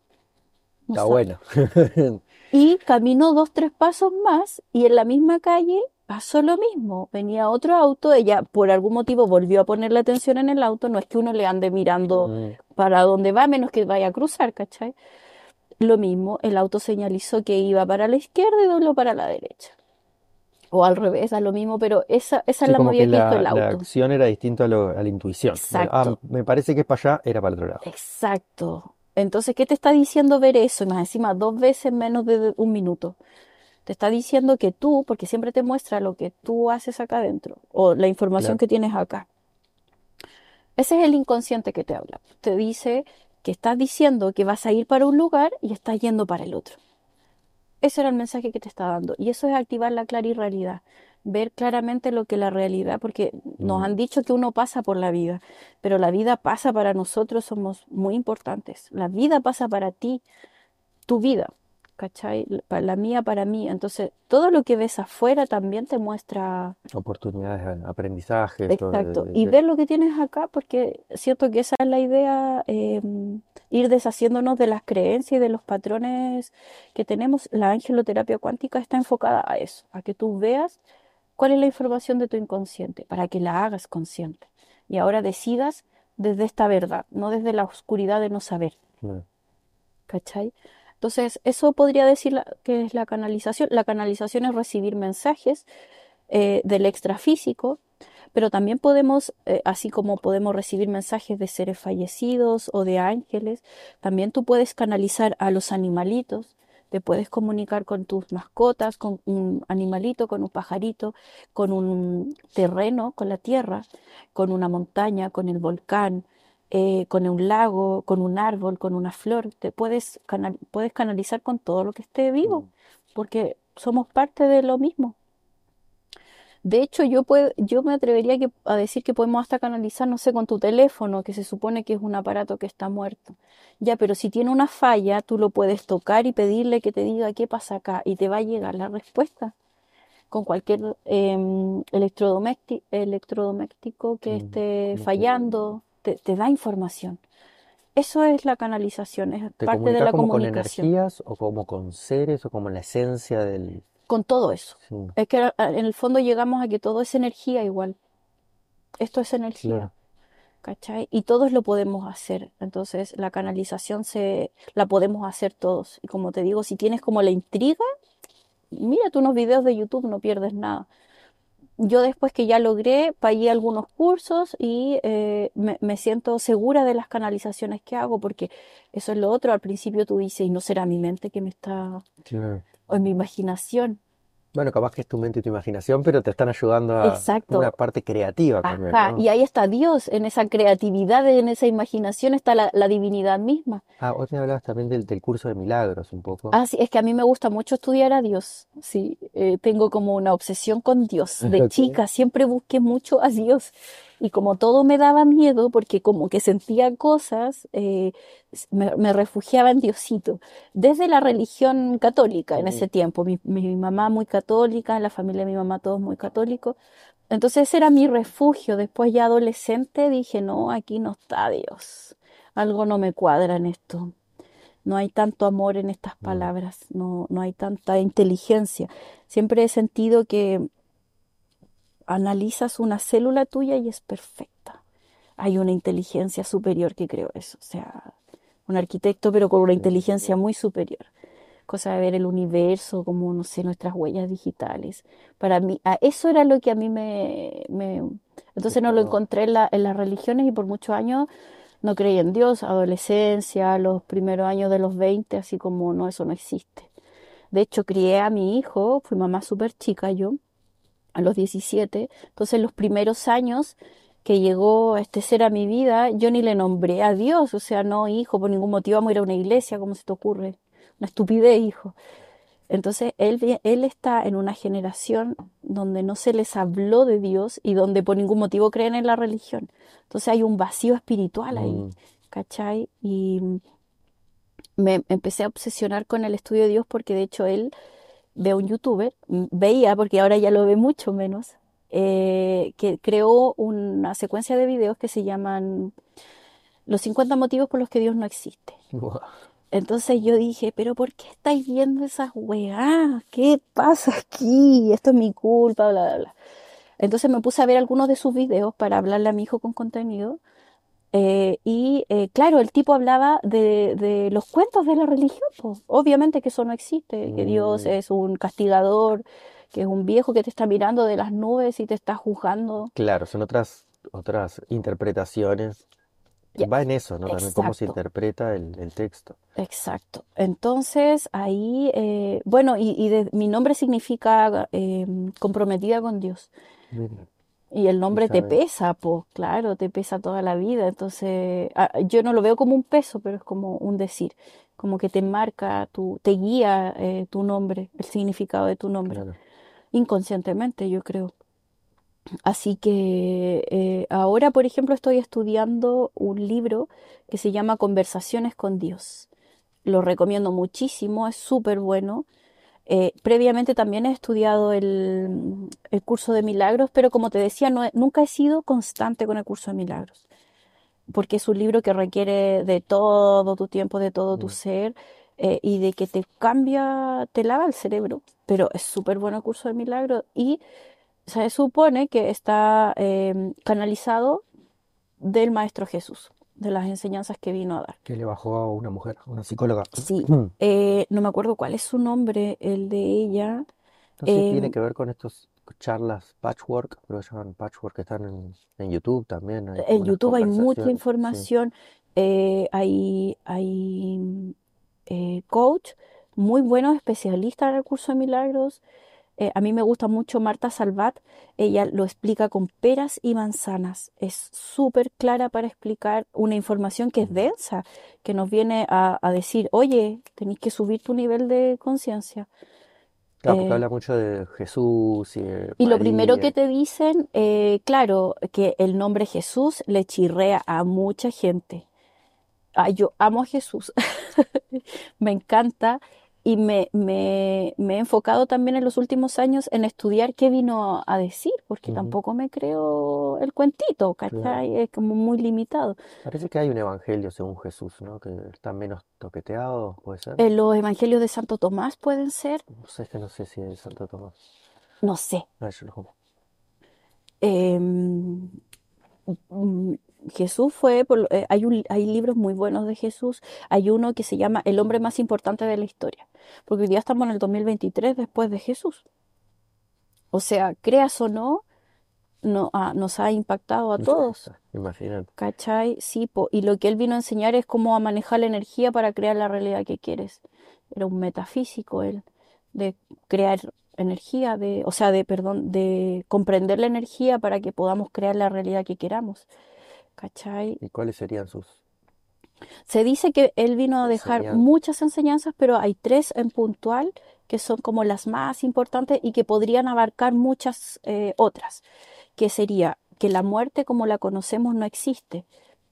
No Está sab-". bueno. Y caminó dos, tres pasos más y en la misma calle pasó lo mismo. Venía otro auto, ella por algún motivo volvió a poner la atención en el auto. No es que uno le ande mirando Mm. para dónde va, menos que vaya a cruzar, ¿cachai? Lo mismo, el auto señalizó que iba para la izquierda y dobló para la derecha. O al revés, da lo mismo, pero esa, esa es la movida que que hizo la, el la auto. acción era distinta a, lo- a la intuición. Ah, Exacto. me parece que es para allá, era para el otro lado. Exacto. Entonces, ¿qué te está diciendo ver eso? Y más encima, dos veces en menos de un minuto. Te está diciendo que tú, porque siempre te muestra lo que tú haces acá adentro, o la información Claro. que tienes acá. Ese es el inconsciente que te habla. Te dice que estás diciendo que vas a ir para un lugar y estás yendo para el otro. Ese era el mensaje que te está dando. Y eso es activar la clarirrealidad. Ver claramente lo que la realidad, porque nos Mm. han dicho que uno pasa por la vida, pero la vida pasa para nosotros, somos muy importantes. La vida pasa para ti, tu vida. ¿Cachai? La mía para mí. Entonces, todo lo que ves afuera también te muestra Oportunidades de aprendizaje, eso de- Exacto, de- y ver lo que tienes acá, porque siento que esa es la idea, eh, ir deshaciéndonos de las creencias y de los patrones que tenemos. La angeloterapia cuántica está enfocada a eso, a que tú veas cuál es la información de tu inconsciente, para que la hagas consciente. Y ahora decidas desde esta verdad, no desde la oscuridad de no saber. ¿Cachai? Entonces, eso podría decir la- que es la canalización. La canalización es recibir mensajes eh, del extrafísico, pero también podemos, eh, así como podemos recibir mensajes de seres fallecidos o de ángeles, también tú puedes canalizar a los animalitos, te puedes comunicar con tus mascotas, con un animalito, con un pajarito, con un terreno, con la tierra, con una montaña, con el volcán, eh, con un lago, con un árbol, con una flor. Te puedes, canal- puedes canalizar con todo lo que esté vivo, Mm. porque somos parte de lo mismo. De hecho, yo, puedo, yo me atrevería que- a decir que podemos hasta canalizar, no sé, con tu teléfono, que se supone que es un aparato que está muerto. Ya, pero si tiene una falla, tú lo puedes tocar y pedirle que te diga qué pasa acá y te va a llegar la respuesta con cualquier em, electrodomésti- electrodoméstico que Mm, esté fallando, te, te da información. Eso es la canalización, es ¿Te parte de la como con comunicación, energías o como con seres o como la esencia del... con todo eso. Sí, Es que en el fondo llegamos a que todo es energía igual. Esto es energía, claro. ¿cachai? Y todos lo podemos hacer. Entonces, la canalización se la podemos hacer todos. Y como te digo, si tienes como la intriga, mírate unos videos de YouTube, no pierdes nada. Yo después que ya logré, pagué algunos cursos y eh, me, me siento segura de las canalizaciones que hago, porque eso es lo otro. Al principio tú dices, y no será mi mente que me está, Claro. o en mi imaginación. Bueno, capaz que es tu mente y tu imaginación, pero te están ayudando a Exacto. una parte creativa también, Ajá, ¿no? y ahí está Dios, en esa creatividad, en esa imaginación está la, la divinidad misma. Ah, vos me hablabas también del, del curso de milagros un poco. Ah, sí, es que a mí me gusta mucho estudiar a Dios, sí, eh, tengo como una obsesión con Dios. De Ok. chica siempre busqué mucho a Dios y como todo me daba miedo, porque como que sentía cosas, eh, me, me refugiaba en Diosito. Desde la religión católica en Mm. ese tiempo, mi, mi mamá muy católica, la familia de mi mamá todos muy católicos. Entonces ese era mi refugio. Después ya adolescente dije, no, aquí no está Dios. Algo no me cuadra en esto. No hay tanto amor en estas Mm. palabras, no, no hay tanta inteligencia. Siempre he sentido que analizas una célula tuya y es perfecta. Hay una inteligencia superior que creo eso. O sea, un arquitecto, pero con una inteligencia muy superior. Cosa de ver el universo, como, no sé, nuestras huellas digitales. Para mí, a eso era lo que a mí me... me- Entonces no lo encontré en la- en las religiones y por muchos años no creí en Dios. Adolescencia, los primeros años de los 20, así como, no, eso no existe. De hecho, crié a mi hijo, fui mamá súper chica yo, a los 17. Entonces, los primeros años que llegó este ser a mi vida, yo ni le nombré a Dios, o sea, no, hijo, por ningún motivo vamos a ir a una iglesia, ¿cómo se te ocurre? Una estupidez, hijo. Entonces, él, él está en una generación donde no se les habló de Dios y donde por ningún motivo creen en la religión. Entonces, hay un vacío espiritual ahí, Mm, ¿cachai? Y me empecé a obsesionar con el estudio de Dios porque de hecho él a un youtuber, veía, porque ahora ya lo ve mucho menos, eh, que creó una secuencia de videos que se llaman Los 50 motivos por los que Dios no existe. Entonces yo dije, pero ¿por qué estáis viendo esas weás? ¿Qué pasa aquí? Esto es mi culpa, bla, bla, bla. Entonces me puse a ver algunos de sus videos para hablarle a mi hijo con contenido. Eh, y eh, claro, el tipo hablaba de, de los cuentos de la religión. po. Obviamente que eso no existe, que Dios Mm. es un castigador, que es un viejo que te está mirando de las nubes y te está juzgando. Claro, son otras, otras interpretaciones. Ya, Va en eso, ¿no? También cómo se interpreta el, el texto. Exacto. Entonces ahí, eh, bueno, y, y de- mi nombre significa eh, comprometida con Dios. Mira, Y el nombre te pesa, pues claro, te pesa toda la vida. Entonces, ah, yo no lo veo como un peso, pero es como un decir, como que te marca, tu, te guía eh, tu nombre, el significado de tu nombre, Claro. inconscientemente, yo creo. Así que eh, ahora, por ejemplo, estoy estudiando un libro que se llama Conversaciones con Dios. lo recomiendo muchísimo, es súper bueno. Eh, previamente también he estudiado el, el curso de milagros, pero como te decía, no nunca he sido constante con el curso de milagros, porque es un libro que requiere de todo tu tiempo, de todo tu Mm. ser, eh, y de que te cambia, te lava el cerebro, pero es súper bueno el curso de milagros y se supone que está em, canalizado del Maestro Jesús, de las enseñanzas que vino a dar. Que le bajó a una mujer, a una psicóloga. Sí, eh, no me acuerdo cuál es su nombre, el de ella. Sé si tiene que ver con estos charlas patchwork, pero llaman patchwork que están en, en YouTube también. Hay En YouTube hay mucha conversaciones. Sí. información, eh, hay, hay eh, coach muy buenos, especialistas en el curso de milagros. Eh, a mí me gusta mucho Marta Salvat, ella lo explica con peras y manzanas. Es súper clara para explicar una información que es densa, que nos viene a, a decir, oye, tenéis que subir tu nivel de conciencia. Claro, porque Eh, habla mucho de Jesús y de y lo primero que te dicen, eh, claro, que el nombre Jesús le chirrea a mucha gente. Ah, yo amo a Jesús, me encanta y me, me- me he enfocado también en los últimos años en estudiar qué vino a decir, porque tampoco me creo el cuentito, claro. ¿cachai? Es como muy limitado. Parece que hay un evangelio según Jesús, ¿no? Que está menos toqueteado, ¿puede ser? Eh, los evangelios de Santo Tomás pueden ser, No sé, es que no sé si es Santo Tomás. no sé. Ah, yo lo. Jesús fue, por eh, hay, un- hay libros muy buenos de Jesús. Hay uno que se llama El hombre más importante de la historia, porque hoy día estamos en el 2023 después de Jesús. O sea, creas o no, no, ah, nos ha impactado a todos, Imagínate. ¿cachai? Sí, po, y lo que él vino a enseñar es cómo a manejar la energía para crear la realidad que quieres. Era un metafísico él, de crear energía, de, o sea, de, perdón, de comprender la energía para que podamos crear la realidad que queramos. ¿Cachai? ¿Y cuáles serían sus Se dice que él vino a dejar Enseñanzas. muchas enseñanzas, pero hay tres en puntual que son como las más importantes y que podrían abarcar muchas eh, otras, que sería que la muerte como la conocemos no existe,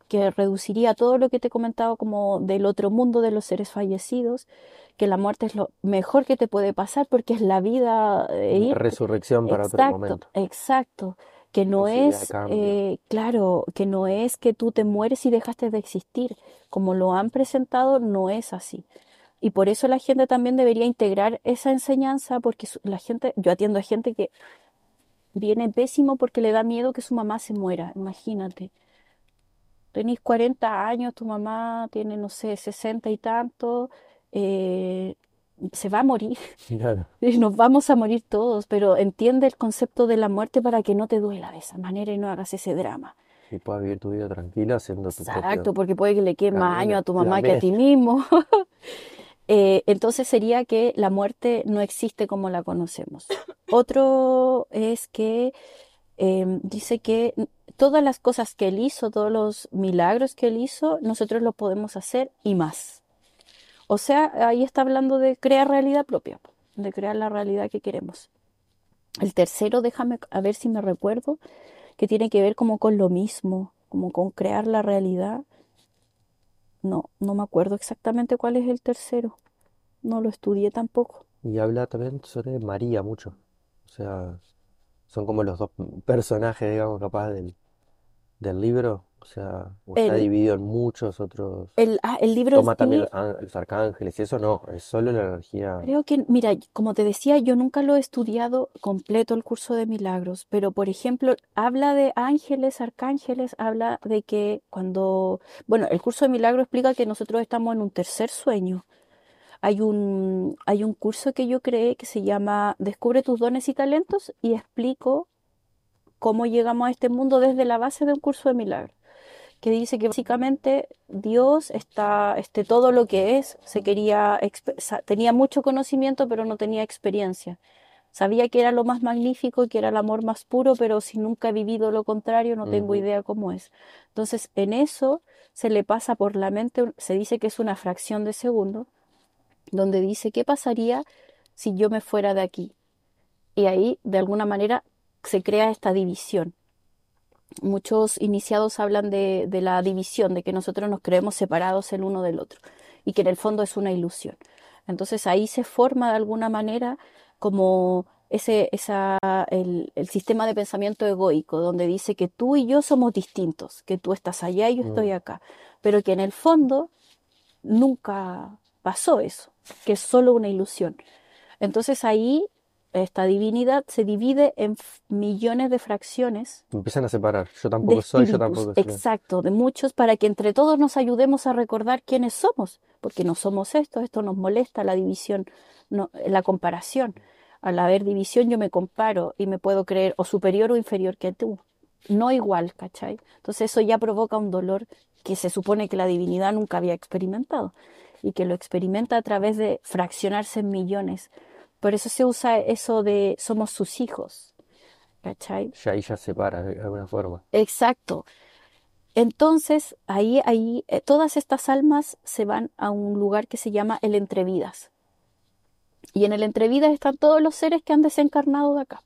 que reduciría todo lo que te he comentado como del otro mundo de los seres fallecidos, que la muerte es lo mejor que te puede pasar porque es la vida e ir resurrección para otro momento? exacto. Que no es, eh, claro, que no es que tú te mueres y dejaste de existir. Como lo han presentado, no es así. Y por eso la gente también debería integrar esa enseñanza, porque la gente, yo atiendo a gente que viene pésimo porque le da miedo que su mamá se muera, imagínate. Tenís 40 años, tu mamá tiene, no sé, 60 y tanto, eh, se va a morir. Claro. Y Nos vamos a morir todos, pero entiende el concepto de la muerte para que no te duela de esa manera y no hagas ese drama. Y puedas vivir tu vida tranquila haciendo tu Exacto, porque puede que le quede más años a tu mamá que a ti mismo. Eh, entonces sería que la muerte no existe como la conocemos. Otro es que em, dice que todas las cosas que él hizo, todos los milagros que él hizo, nosotros los podemos hacer y más. O sea, ahí está hablando de crear realidad propia, de crear la realidad que queremos. El tercero, déjame a ver si me recuerdo, que tiene que ver como con lo mismo, como con crear la realidad. No, no me acuerdo exactamente cuál es el tercero. No lo estudié tampoco. Y habla también sobre María mucho. O sea, son como los dos personajes, digamos, capaz del, del libro. O sea, o está El, dividido en muchos otros. el, ah, el libro Toma también los arcángeles y eso no, es solo la energía. creo que, mira, como te decía, yo nunca lo he estudiado completo el curso de milagros, pero por ejemplo, habla de ángeles, arcángeles, habla de que cuando, bueno, el curso de milagros explica que nosotros estamos en un tercer sueño. Hay un, hay un curso que yo creé que se llama Descubre tus dones y talentos y explico cómo llegamos a este mundo desde la base de un curso de milagros, que dice que básicamente Dios está, este, todo lo que es, se quería, tenía mucho conocimiento, pero no tenía experiencia. Sabía que era lo más magnífico y que era el amor más puro, pero si nunca he vivido lo contrario, no tengo idea cómo es. Entonces, en eso se le pasa por la mente, se dice que es una fracción de segundo, donde dice, ¿qué pasaría si yo me fuera de aquí? Y ahí, de alguna manera, se crea esta división. Muchos iniciados hablan de, de la división, de que nosotros nos creemos separados el uno del otro. y que en el fondo es una ilusión. Entonces ahí se forma de alguna manera como ese, esa, el, el sistema de pensamiento egoico, donde dice que tú y yo somos distintos, que tú estás allá y yo estoy Mm. acá, pero que en el fondo nunca pasó eso, que es solo una ilusión. Entonces ahí esta divinidad se divide en millones de fracciones Empiezan a separar. Yo tampoco soy, yo tampoco soy. exacto, de muchos, para que entre todos nos ayudemos a recordar quiénes somos, porque no somos esto, esto nos molesta, la división, no, la comparación. Al haber división yo me comparo y me puedo creer o superior o inferior que tú, no igual, ¿cachai? Entonces eso ya provoca un dolor que se supone que la divinidad nunca había experimentado y que lo experimenta a través de fraccionarse en millones. Por eso se usa eso de somos sus hijos, ¿cachai? Ya ahí ya separa de alguna forma. Exacto. Entonces, ahí, ahí, eh, todas estas almas se van a un lugar que se llama el entrevidas. Y en el entrevidas están todos los seres que han desencarnado de acá.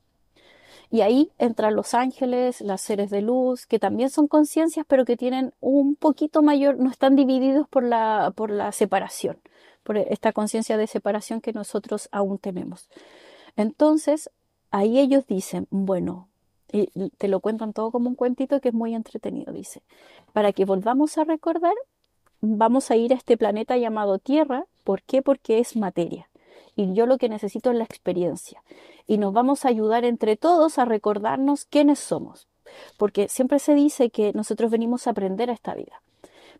Y ahí entran los ángeles, los seres de luz, que también son conciencias, pero que tienen un poquito mayor, no están divididos por la, por la separación, por esta conciencia de separación que nosotros aún tenemos. Entonces, ahí ellos dicen, bueno, y te lo cuentan todo como un cuentito que es muy entretenido, dice, para que volvamos a recordar, vamos a ir a este planeta llamado Tierra, ¿por qué? Porque es materia. Y yo lo que necesito es la experiencia. Y nos vamos a ayudar entre todos a recordarnos quiénes somos. Porque siempre se dice que nosotros venimos a aprender a esta vida.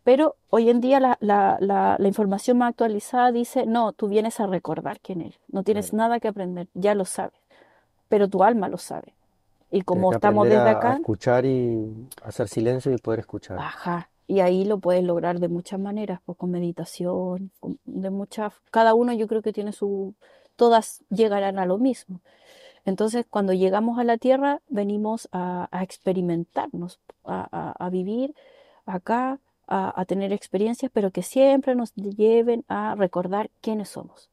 Pero hoy en día la, la, la, la información más actualizada dice, no, tú vienes a recordar quién eres. No tienes Claro. nada que aprender, ya lo sabes. Pero tu alma lo sabe. Y como estamos desde a, a acá, escuchar y hacer silencio y poder escuchar. Ajá, y ahí lo puedes lograr de muchas maneras, pues con meditación, con- de muchas, cada uno yo creo que tiene su, todas llegarán a lo mismo. Entonces, cuando llegamos a la tierra, venimos a, a experimentarnos, a, a- a vivir acá, a, a tener experiencias, pero que siempre nos lleven a recordar quiénes somos.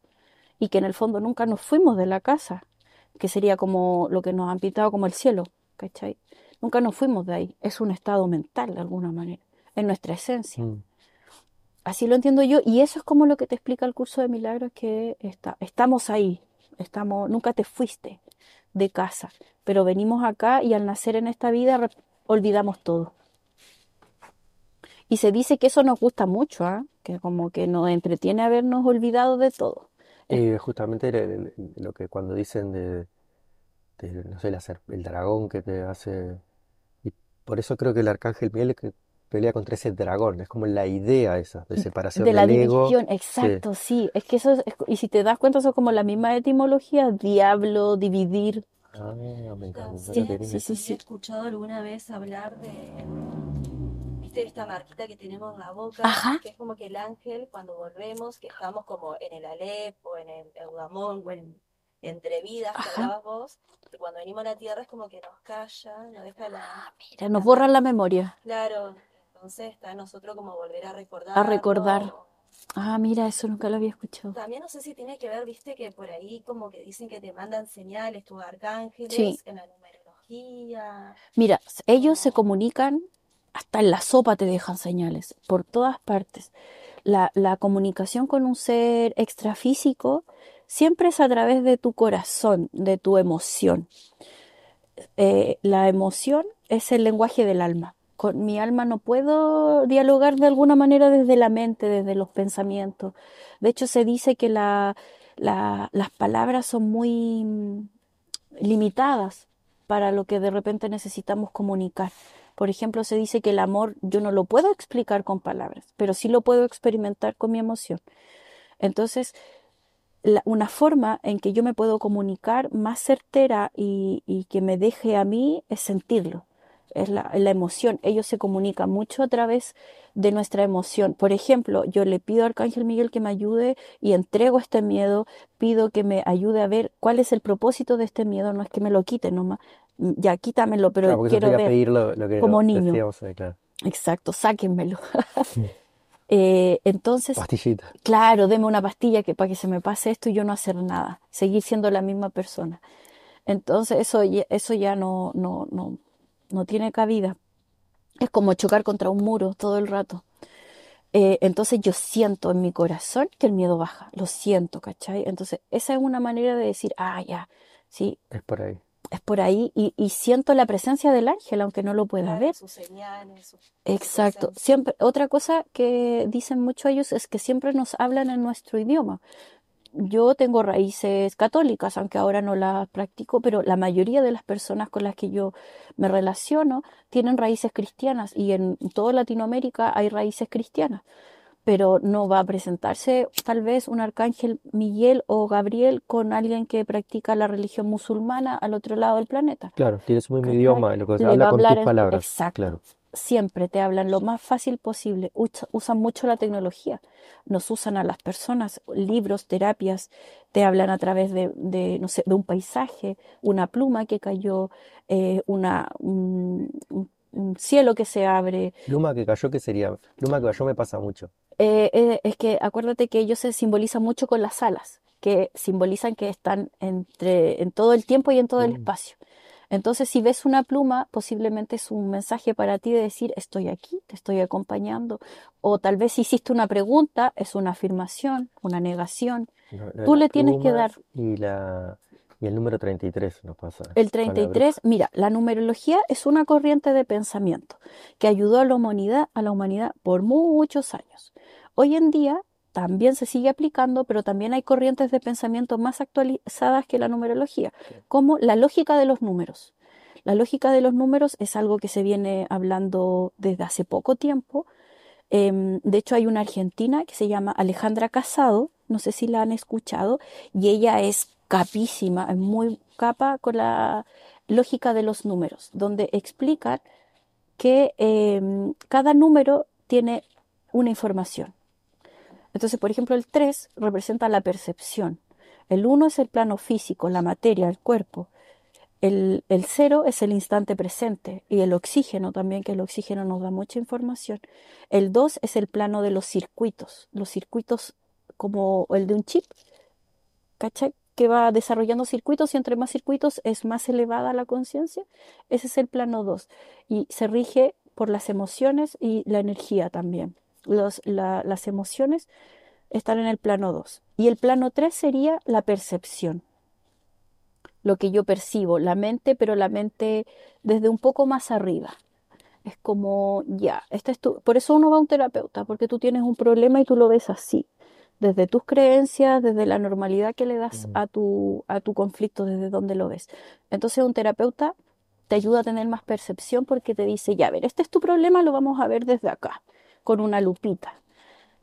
Y que en el fondo nunca nos fuimos de la casa, que sería como lo que nos han pintado como el cielo, ¿cachai? Nunca nos fuimos de ahí. Es un estado mental de alguna manera, en nuestra esencia. Mm. Así lo entiendo yo, y eso es como lo que te explica el curso de milagros, que está, estamos ahí, estamos, nunca te fuiste de casa, pero venimos acá y al nacer en esta vida olvidamos todo. Y se dice que eso nos gusta mucho, ¿ah? Que como que nos entretiene habernos olvidado de todo. Y justamente lo que cuando dicen de, de, no sé, el dragón que te hace... Y por eso creo que el arcángel Miguel que pelea contra ese dragón. Es como la idea esa de separación De la del ego. división, exacto, sí. Es que eso es, y si te das cuenta, eso es como la misma etimología, diablo, dividir. Ah, me encanta. no Sí, sí, sí, sí. escuchado alguna vez hablar de, viste, esta marquita que tenemos en la boca, Ajá. que es como que el ángel, cuando volvemos, que estamos como en el Alep o en el Eudamón o en entre vidas que hablabas vos, que cuando venimos a la tierra es como que nos calla, nos deja la... Mira, nos borran la memoria. Claro, entonces está en nosotros como volver a recordar. A recordar. Ah, mira, eso nunca lo había escuchado. También no sé si tiene que ver, viste, que por ahí como que dicen que te mandan señales tus arcángeles Sí. en la numerología. Mira, ellos se comunican, hasta en la sopa te dejan señales, por todas partes. La, comunicación con un ser extrafísico siempre es a través de tu corazón, de tu emoción. Eh, la emoción es el lenguaje del alma. Con mi alma no puedo dialogar de alguna manera desde la mente, desde los pensamientos. De hecho, se dice que la- la- las palabras son muy mm, limitadas para lo que de repente necesitamos comunicar. Por ejemplo, se dice que el amor yo no lo puedo explicar con palabras, pero sí lo puedo experimentar con mi emoción. Entonces, una forma en que yo me puedo comunicar más certera y, que me deje a mí es sentirlo, es la, emoción. Ellos se comunican mucho a través de nuestra emoción. Por ejemplo, yo le pido a Arcángel Miguel que me ayude y entrego este miedo, pido que me ayude a ver cuál es el propósito de este miedo, no es que me lo quite nomás, ya quítamelo, pero Claro, quiero ver. pedir lo, lo que como niño. decíamos, eh, claro. Exacto, sáquenmelo. Eh, entonces, Pastillita. Claro, deme una pastilla que para que se me pase esto y yo no hacer nada, seguir siendo la misma persona. Entonces eso, ya- eso ya no, no, no, no tiene cabida. Es como chocar contra un muro todo el rato. eh, entonces yo siento en mi corazón que el miedo baja, lo siento, ¿cachai? Entonces esa es una manera de decir, ah, ya, sí, Es por ahí. Es por ahí y, y siento la presencia del ángel, aunque no lo pueda Claro, ver. sus señales, Exacto. Siempre, otra cosa que dicen mucho ellos es que siempre nos hablan en nuestro idioma. Yo tengo raíces católicas, aunque ahora no las practico, pero la mayoría de las personas con las que yo me relaciono tienen raíces cristianas y en toda Latinoamérica hay raíces cristianas, pero no va a presentarse tal vez un arcángel Miguel o Gabriel con alguien que practica la religión musulmana al otro lado del planeta. Claro, tiene su mismo idioma, lo que va habla con tus en- palabras. exacto. Claro. Siempre te hablan lo más fácil posible. Usa- usan mucho la tecnología. Nos usan a las personas, libros, terapias, te hablan a través de, de, no sé, de un paisaje, una pluma que cayó, eh, una, un, un- un cielo que se abre. Pluma que cayó, ¿qué sería? Pluma que cayó me pasa mucho. Eh, eh, es que acuérdate que ellos se simbolizan mucho con las alas, que simbolizan que están entre, en todo el tiempo y en todo el espacio. Entonces, si ves una pluma, posiblemente es un mensaje para ti de decir, estoy aquí, te estoy acompañando. O tal vez si hiciste una pregunta, es una afirmación, una negación. Tú le tienes que dar Y, la, y el número 33 nos pasa el con la bruja. 33. Mira, la numerología es una corriente de pensamiento que ayudó a la humanidad, a la humanidad por muchos años. Hoy en día también se sigue aplicando, pero también hay corrientes de pensamiento más actualizadas que la numerología, como la lógica de los números. La lógica de los números es algo que se viene hablando desde hace poco tiempo. Em, de hecho, hay una argentina que se llama Alejandra Casado, no sé si la han escuchado, y ella es capísima, es muy capa con la lógica de los números, donde explican que em, cada número tiene una información. Entonces, por ejemplo, el 3 representa la percepción. El 1 es el plano físico, la materia, el cuerpo. El, el 0 es el instante presente y el oxígeno también, que el oxígeno nos da mucha información. El 2 es el plano de los circuitos, los circuitos como el de un chip, ¿cachai? Que va desarrollando circuitos y entre más circuitos es más elevada la conciencia. Ese es el plano 2 y se rige por las emociones y la energía también. Los- la- las emociones están en el plano 2 y el plano 3 sería la percepción lo que yo percibo, la mente, pero la mente desde un poco más arriba. Es como, ya, esta es tu... Por eso uno va a un terapeuta, porque tú tienes un problema y tú lo ves así, desde tus creencias, desde la normalidad que le das a tu, a tu conflicto, desde donde lo ves. Entonces un terapeuta te ayuda a tener más percepción porque te dice, ya, a ver, este es tu problema, lo vamos a ver desde acá, con una lupita.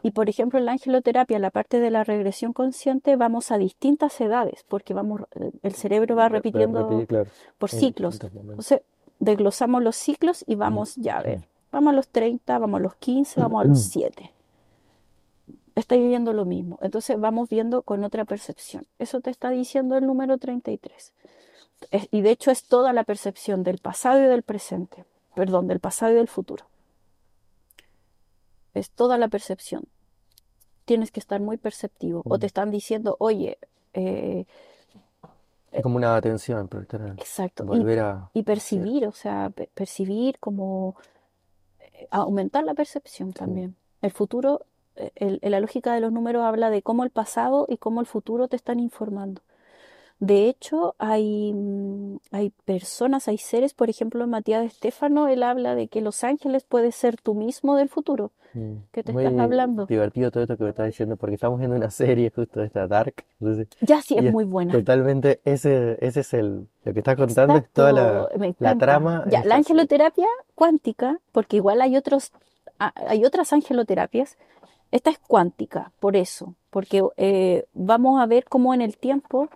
Y por ejemplo, en la angeloterapia, la parte de la regresión consciente, vamos a distintas edades, porque vamos, el cerebro va repitiendo repetir, claro, por ciclos. Entonces, desglosamos los ciclos y vamos ya a ver. Vamos a los 30, vamos a los 15, vamos a los 7. Está viviendo lo mismo. Entonces vamos viendo con otra percepción. Eso te está diciendo el número 33. Es- y de hecho es toda la percepción del pasado y del presente. Perdón, del pasado y del futuro. Es toda la percepción. Tienes que estar muy perceptivo. O te Mm. están diciendo, oye, eh, Es como una atención, pero exacto. Y a percibir, o sea, pe- percibir como eh, aumentar la percepción Sí. también. El futuro, el- el- la lógica de los números habla de cómo el pasado y cómo el futuro te están informando. De hecho, hay, mm, hay personas, hay seres, por ejemplo, Matías de Estéfano, él habla de que los ángeles puedes ser tú mismo del futuro, Mm. que te estás Muy hablando. divertido todo esto que me estás diciendo, porque estamos viendo una serie justo de esta Dark. entonces, Ya sí, es es muy buena. totalmente, ese, ese es el, lo que estás contando, es toda la, Exacto, la trama Ya, en la angeloterapia cuántica, porque igual hay otros, a- hay otras angeloterapias, esta es cuántica, por eso, porque eh, vamos a ver cómo en el tiempo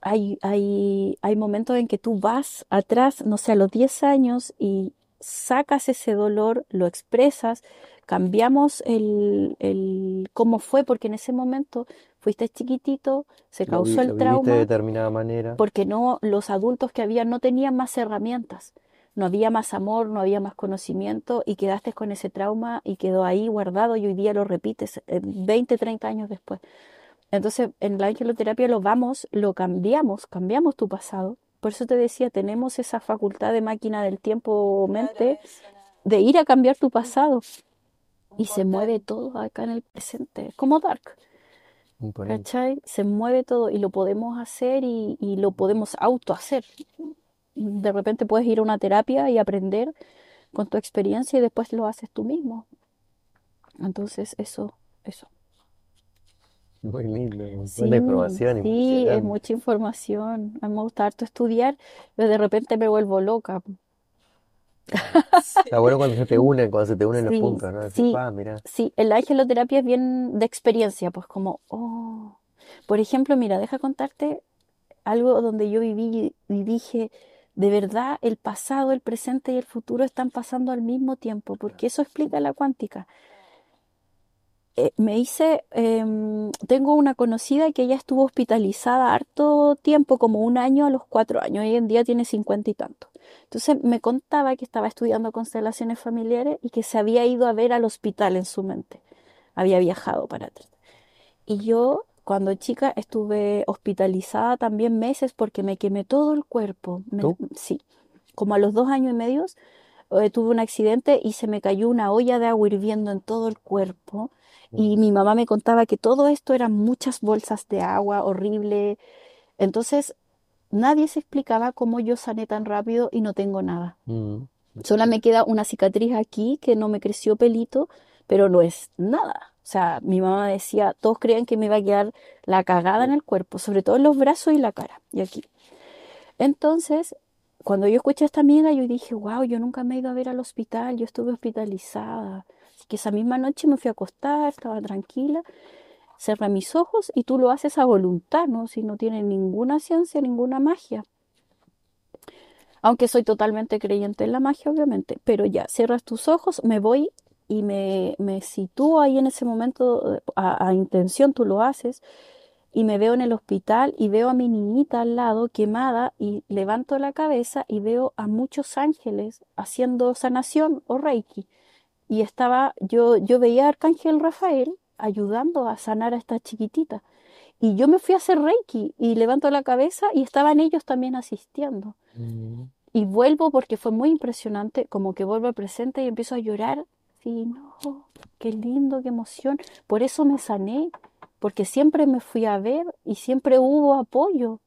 hay, hay, hay momentos en que tú vas atrás, no sé, a los 10 años y sacas ese dolor, lo expresas, cambiamos el, el cómo fue, porque en ese momento fuiste chiquitito, se causó el lo viviste de trauma determinada manera. porque no, los adultos que había no tenían más herramientas, no había más amor, no había más conocimiento y quedaste con ese trauma y quedó ahí guardado y hoy día lo repites eh, 20, 30 años después. Entonces, en la angeloterapia lo vamos, lo cambiamos, cambiamos tu pasado. Por eso te decía, tenemos esa facultad de máquina del tiempo mente de ir a cambiar tu pasado. y se mueve todo acá en el presente. Es como Dark. ¿cachai? Se mueve todo y lo podemos hacer y, y lo podemos auto hacer. De repente puedes ir a una terapia y aprender con tu experiencia y después lo haces tú mismo. Entonces, eso, eso. Muy lindo, Sí, buena información, sí, es mucha información. A mí me gusta harto estudiar, pero de repente me vuelvo loca. Está bueno cuando se te unen, cuando se te unen los Sí, puntos, ¿no? Sí, "Pa, mirá. sí, el angeloterapia es bien de experiencia, pues como, oh. Por ejemplo, mira, deja contarte algo donde yo viví y dije, de verdad, el pasado, el presente y el futuro están pasando al mismo tiempo, porque eso explica la cuántica. Eh, me hice, em, tengo una conocida que ella estuvo hospitalizada harto tiempo, como un año a los cuatro años, hoy en día tiene cincuenta y tanto. Entonces me contaba que estaba estudiando constelaciones familiares y que se había ido a ver al hospital en su mente, había viajado para atrás. Y yo, cuando chica, estuve hospitalizada también meses porque me quemé todo el cuerpo. Me- ¿Tú? sí, como a los dos años y medio eh, tuve un accidente y se me cayó una olla de agua hirviendo en todo el cuerpo. Y mi mamá me contaba que todo esto eran muchas bolsas de agua horrible. Entonces, nadie se explicaba cómo yo sané tan rápido y no tengo nada. Mm. Solo me queda una cicatriz aquí que no me creció pelito, pero no es nada. O sea, mi mamá decía, todos creían que me iba a quedar la cagada en el cuerpo, sobre todo en los brazos y la cara, y aquí. Entonces, cuando yo escuché a esta amiga, yo dije, wow, yo nunca me he ido a ver al hospital, yo estuve hospitalizada. Así que esa misma noche me fui a acostar, estaba tranquila, cerré mis ojos y tú lo haces a voluntad, ¿no? Si no tiene ninguna ciencia, ninguna magia. Aunque soy totalmente creyente en la magia, obviamente. Pero ya, cierras tus ojos, me voy y me, me sitúo ahí en ese momento, eh, a, a intención tú lo haces, y me veo en el hospital y veo a mi niñita al lado quemada y levanto la cabeza y veo a muchos ángeles haciendo sanación o reiki. Y estaba, yo, yo veía a Arcángel Rafael ayudando a sanar a esta chiquitita. Y yo me fui a hacer reiki y levanto la cabeza y estaban ellos también asistiendo. Mm. Y vuelvo porque fue muy impresionante, como que vuelvo al presente y empiezo a llorar. Sí, no, qué lindo, qué emoción. Por eso me sané, porque siempre me fui a ver y siempre hubo apoyo,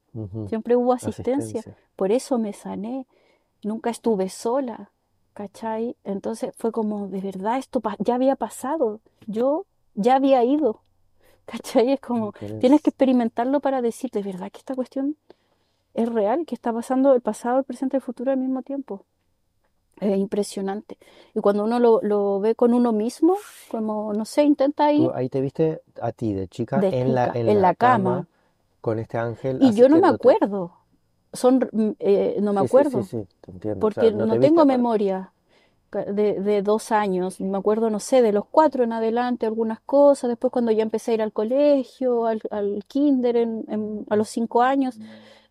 siempre hubo asistencia. Asistencia. Por eso me sané. Nunca estuve sola, ¿cachai? Entonces fue como, de verdad, esto ya había pasado. Yo ya había ido, ¿cachai? Es como, tienes que experimentarlo para decir, de verdad que esta cuestión es real, que está pasando el pasado, el presente y el futuro al mismo tiempo. Es impresionante. Y cuando uno lo, lo ve con uno mismo, como, no sé, intenta ir Tú ahí te viste a ti de chica de en la, en en la cama. cama con este ángel Y yo no me acuerdo. Son, mm, eh, no me Sí, acuerdo. sí, sí, te entiendo. O sea, porque no no te viste tengo memoria de, de dos años. Me acuerdo, no sé, de los cuatro en adelante, algunas cosas. Después cuando ya empecé a ir al colegio, al, al kinder en- en- a los cinco años,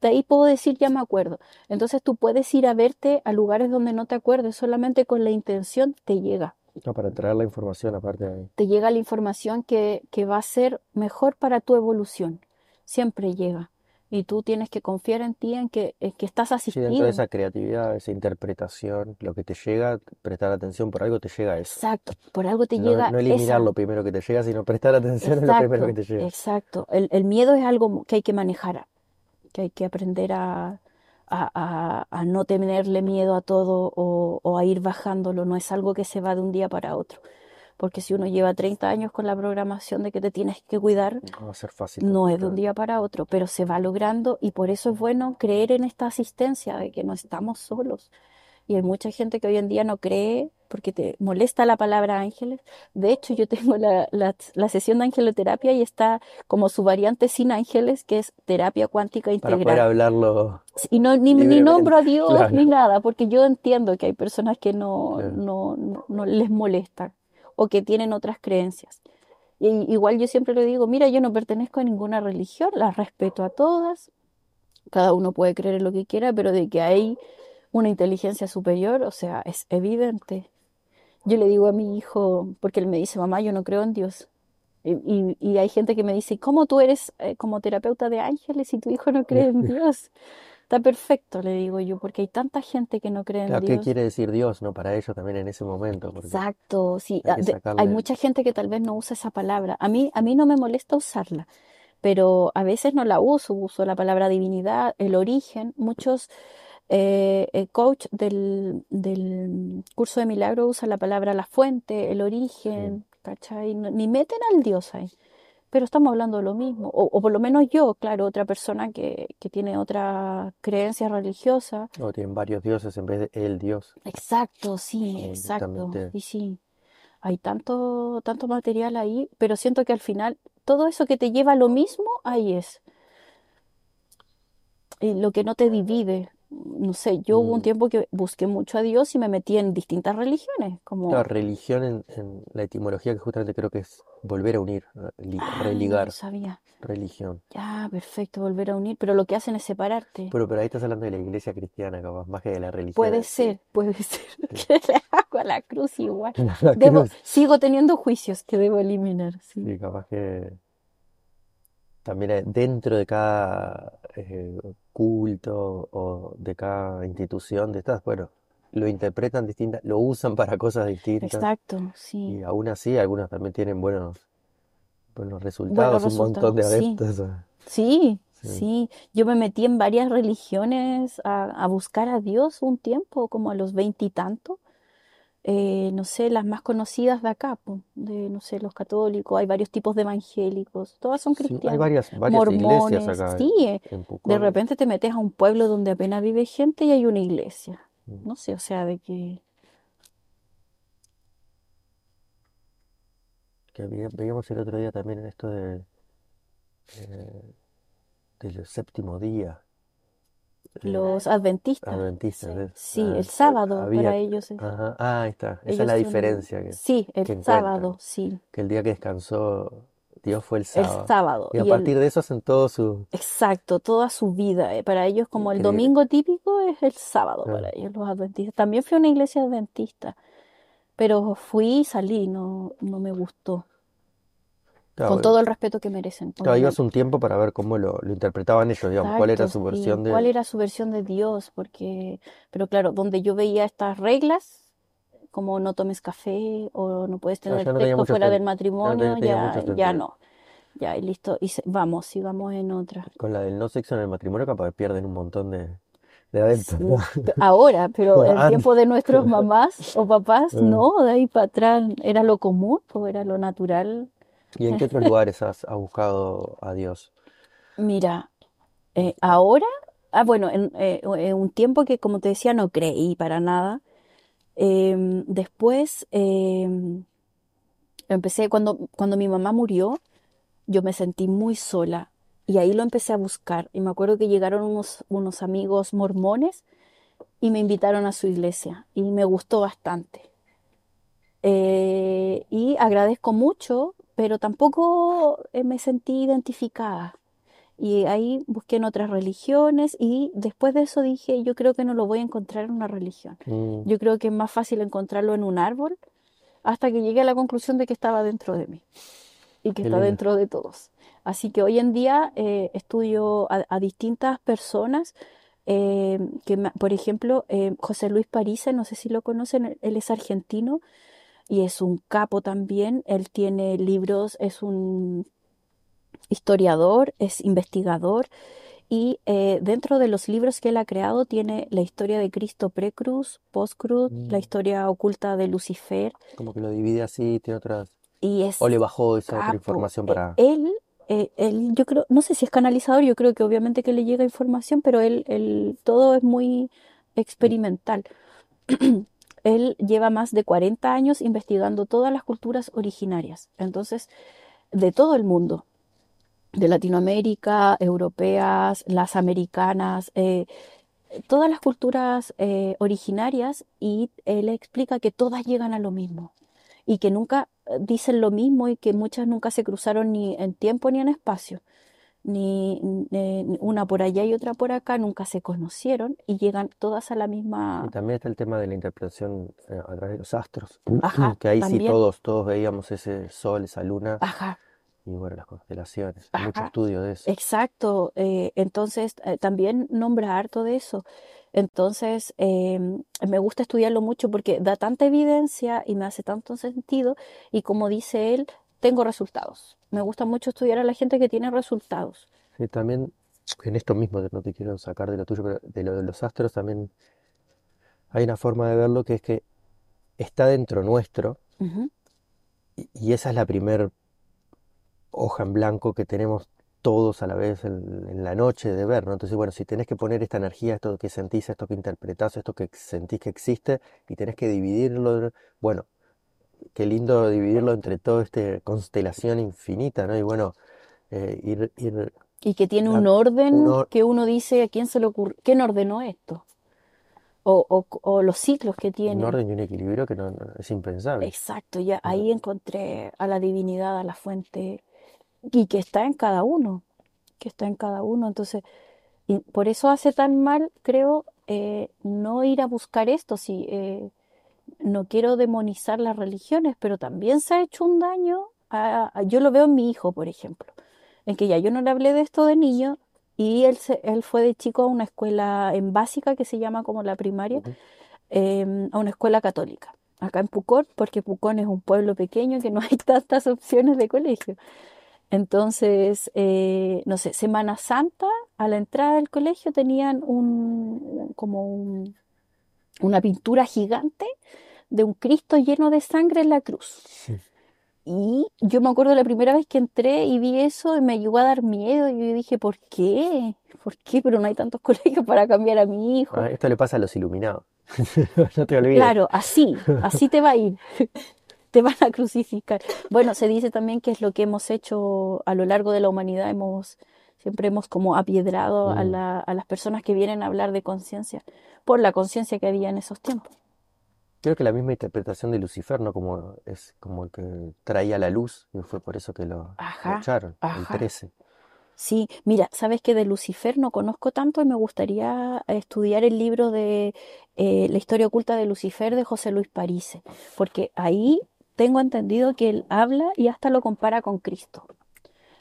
de ahí puedo decir ya me acuerdo. Entonces tú puedes ir a verte a lugares donde no te acuerdes, solamente con la intención te llega. No, para traer la información aparte de ahí. Te llega la información que, que va a ser mejor para tu evolución. Siempre llega. Y tú tienes que confiar en ti, en que, en que estás Sí, dentro de asistido. esa creatividad, esa interpretación, lo que te llega, prestar atención por algo te llega eso. Exacto, por algo te No, llega no eliminar lo primero que te llega, sino prestar atención en lo primero que te llega. exacto. El, el miedo es algo que hay que manejar, que hay que aprender a, a, a- a no tenerle miedo a todo o, o a ir bajándolo. No es algo que se va de un día para otro. Porque si uno lleva 30 años con la programación de que te tienes que cuidar, No va a ser fácil no es de un día para otro, pero se va logrando y por eso es bueno creer en esta asistencia, de que no estamos solos. Y hay mucha gente que hoy en día no cree porque te molesta la palabra ángeles. De hecho, yo tengo la, la- la sesión de angeloterapia y está como su variante sin ángeles, que es terapia cuántica Para poder integral. hablarlo Y no, ni, nombro a Dios claro. ni nada, porque yo entiendo que hay personas que no, Claro. no, no, no les molesta o que tienen otras creencias. Y igual yo siempre le digo, mira, yo no pertenezco a ninguna religión, las respeto a todas, cada uno puede creer en lo que quiera, pero de que hay una inteligencia superior, o sea, es evidente. Yo le digo a mi hijo, porque él me dice, mamá, yo no creo en Dios. Y, y- hay gente que me dice, ¿cómo tú eres eh, como terapeuta de ángeles y tu hijo no cree en Dios? Está perfecto, le digo yo, porque hay tanta gente que no cree en Claro, ¿qué Dios. quiere decir Dios, no? Para ellos también en ese momento, Exacto, sí. hay ah, hay mucha gente que tal vez no usa esa palabra. A mí, a mí no me molesta usarla, pero a veces no la uso. Uso la palabra divinidad, el origen. Muchos eh, eh, coach del, del curso de milagro usan la palabra la fuente, el Sí. origen, ¿cachai? No- ni meten al Dios ahí. Pero estamos hablando de lo mismo. O, o por lo menos yo, claro, otra persona que, que tiene otra creencia religiosa. O tienen varios dioses en vez de el Dios, Exacto, sí, exacto. Y sí, hay tanto, tanto material ahí, pero siento que al final todo eso que te lleva a lo mismo, ahí es. Y lo que no te divide. No sé, yo hubo un Mm. tiempo que busqué mucho a Dios y me metí en distintas religiones, como, religión en, en la etimología que justamente creo que es volver a unir, ah, no lo religar, sabía. religión. Ya, perfecto, volver a unir, pero lo que hacen es separarte. Pero, pero ahí estás hablando de la iglesia cristiana, capaz, más que de la religión Puede ser, puede ser Sí. que le hago a la cruz igual. La Debo, cruz. sigo teniendo juicios que debo eliminar, sí. Sí, capaz que también hay- dentro de cada eh, culto o de cada institución de estas, bueno, lo interpretan distintas, lo usan para cosas distintas Exacto, sí. y aún así algunos también tienen buenos, buenos Buenos resultados, un montón de sí. adeptos. Sí, Sí. sí. Yo me metí en varias religiones a, a buscar a Dios un tiempo, como a los veintitantos. Eh, no sé, las más conocidas de acá, po, de, no sé, los católicos, hay varios tipos de evangélicos, todas son Sí, hay cristianas, varias, varias iglesias mormones, acá sí, en, en de repente te metes a un pueblo donde apenas vive gente y hay una iglesia. Mm. No sé, o sea, de que... Veíamos el otro día también en esto de, eh, del séptimo día, Los adventistas, adventistas, Sí. Ah, el sábado había, para ellos es... ajá, ah, ahí está, esa es la son, diferencia que, sí, el que sábado, sí, que el día que descansó Dios fue el el sábado. sábado. Y a Y el, partir de eso hacen todo su... exacto, toda su vida. eh, Para ellos como el domingo típico es el sábado para ellos, los adventistas. También fui a una iglesia adventista, pero fui y salí, no, no me gustó. Con Claro, todo el respeto que merecen, claro, ibas un tiempo para ver cómo lo, lo interpretaban ellos, digamos, cuál era Exacto, su versión ¿Cuál de... era su versión de Dios? Porque, pero claro, donde yo veía estas reglas, como no tomes café o no puedes Claro, tener no sexo fuera del no matrimonio, tenía ya, ya no. Ya, y listo. Y se- vamos, sigamos en otra. Con la del no sexo en el matrimonio capaz pierden un montón de, de ¿no? Pe- Ahora, pero en Antes. tiempo de nuestros mamás o papás, Ah. no, de ahí para atrás era lo común, pues era lo natural. ¿Y en qué otros lugares has, has buscado a Dios? Mira, eh, ahora, ah, bueno, en, eh, en un tiempo que como te decía no creí para nada. Em, después em, empecé, cuando, cuando mi mamá murió, yo me sentí muy sola y ahí lo empecé a buscar. Y me acuerdo que llegaron unos, unos amigos mormones y me invitaron a su iglesia y me gustó bastante. Eh, y agradezco mucho, pero tampoco eh, me sentí identificada. Y ahí busqué en otras religiones y después de eso dije, yo creo que no lo voy a encontrar en una religión. Mm, Yo creo que es más fácil encontrarlo en un árbol hasta que llegué a la conclusión de que estaba dentro de mí y que qué está lindo. dentro de todos. Así que hoy en día eh, estudio a, a distintas personas, eh, que, por ejemplo, eh, José Luis Parise, no sé si lo conocen, él es argentino y es un capo también. Él tiene libros, es un historiador, es investigador y eh, dentro de los libros que él ha creado tiene la historia de Cristo pre-cruz, post-cruz, la Mm, historia oculta de Lucifer como que lo divide así, tiene otras... y es O le bajó esa otra capo. información Eh, para... Él, eh, él, yo creo, no sé si es canalizador, yo creo que obviamente que le llega información, pero él, él todo es muy experimental. Él lleva más de 40 años investigando todas las culturas originarias, entonces, de todo el mundo, de Latinoamérica, europeas, las americanas, eh, todas las culturas eh, originarias, y él explica que todas llegan a lo mismo y que nunca eh, dicen lo mismo y que muchas nunca se cruzaron ni en tiempo ni en espacio, ni eh, una por allá y otra por acá, nunca se conocieron y llegan todas a la Y misma... también está el tema de la interpretación eh, a través de los astros, Ajá, que ahí sí también. todos, todos veíamos ese sol, esa luna, Ajá, y bueno, las constelaciones. Hay mucho Ajá, estudio de eso. exacto. eh, entonces, eh, también nombra harto de eso. Entonces, em, me gusta estudiarlo mucho porque da tanta evidencia y me hace tanto sentido. Y como dice él, tengo resultados. Me gusta mucho estudiar a la gente que tiene resultados. Sí, también en esto mismo, no te quiero sacar de lo tuyo, pero de lo de los astros también hay una forma de verlo que es que está dentro nuestro y, y esa es la primer hoja en blanco que tenemos todos a la vez en, en la noche de ver, ¿no? Entonces, bueno, si tenés que poner esta energía, esto que sentís, esto que interpretás, esto que sentís que existe, y tenés que dividirlo, bueno, qué lindo dividirlo entre toda esta constelación infinita, ¿no? Y bueno, eh, ir, ir Y que tiene a- un orden que uno dice, ¿a quién se le ocurre? ¿Quién ordenó esto? O, o- o los ciclos que un tiene. orden y un equilibrio que no, no- es impensable. Exacto, ya ¿no? ahí encontré a la divinidad, a la fuente, y que está en cada uno, que está en cada uno. Entonces, y por eso hace tan mal, creo, eh, no ir a buscar esto. Si, eh, no quiero demonizar las religiones, pero también se ha hecho un daño. a- a- yo lo veo en mi hijo, por ejemplo, en que ya yo no le hablé de esto de niño y él, se- él fue de chico a una escuela en básica que se llama como la primaria, em, a una escuela católica, acá en Pucón, porque Pucón es un pueblo pequeño que no hay tantas opciones de colegio. Entonces, eh, no sé, Semana Santa, a la entrada del colegio tenían un, como un- una pintura gigante de un Cristo lleno de sangre en la cruz. Sí. Y yo me acuerdo la primera vez que entré y vi eso y me llegó a dar miedo. Y yo dije, ¿por qué? ¿Por qué? Pero no hay tantos colegios para cambiar a mi hijo. Ah, esto le pasa a los iluminados. No te olvides. Claro, así, así te va a ir. Te van a crucificar. Bueno, se dice también que es lo que hemos hecho a lo largo de la humanidad. Hemos, siempre hemos como apiedrado a Mm. la- a las personas que vienen a hablar de conciencia por la conciencia que había en esos tiempos. Creo que la misma interpretación de Lucifer, ¿no? Como es como el que traía la luz, y fue por eso que lo, lo Ajá, echaron, el ajá. 13. Sí, mira, sabes que de Lucifer no conozco tanto y me gustaría estudiar el libro de eh, La historia oculta de Lucifer de José Luis Parise, porque ahí tengo entendido que él habla y hasta lo compara con Cristo,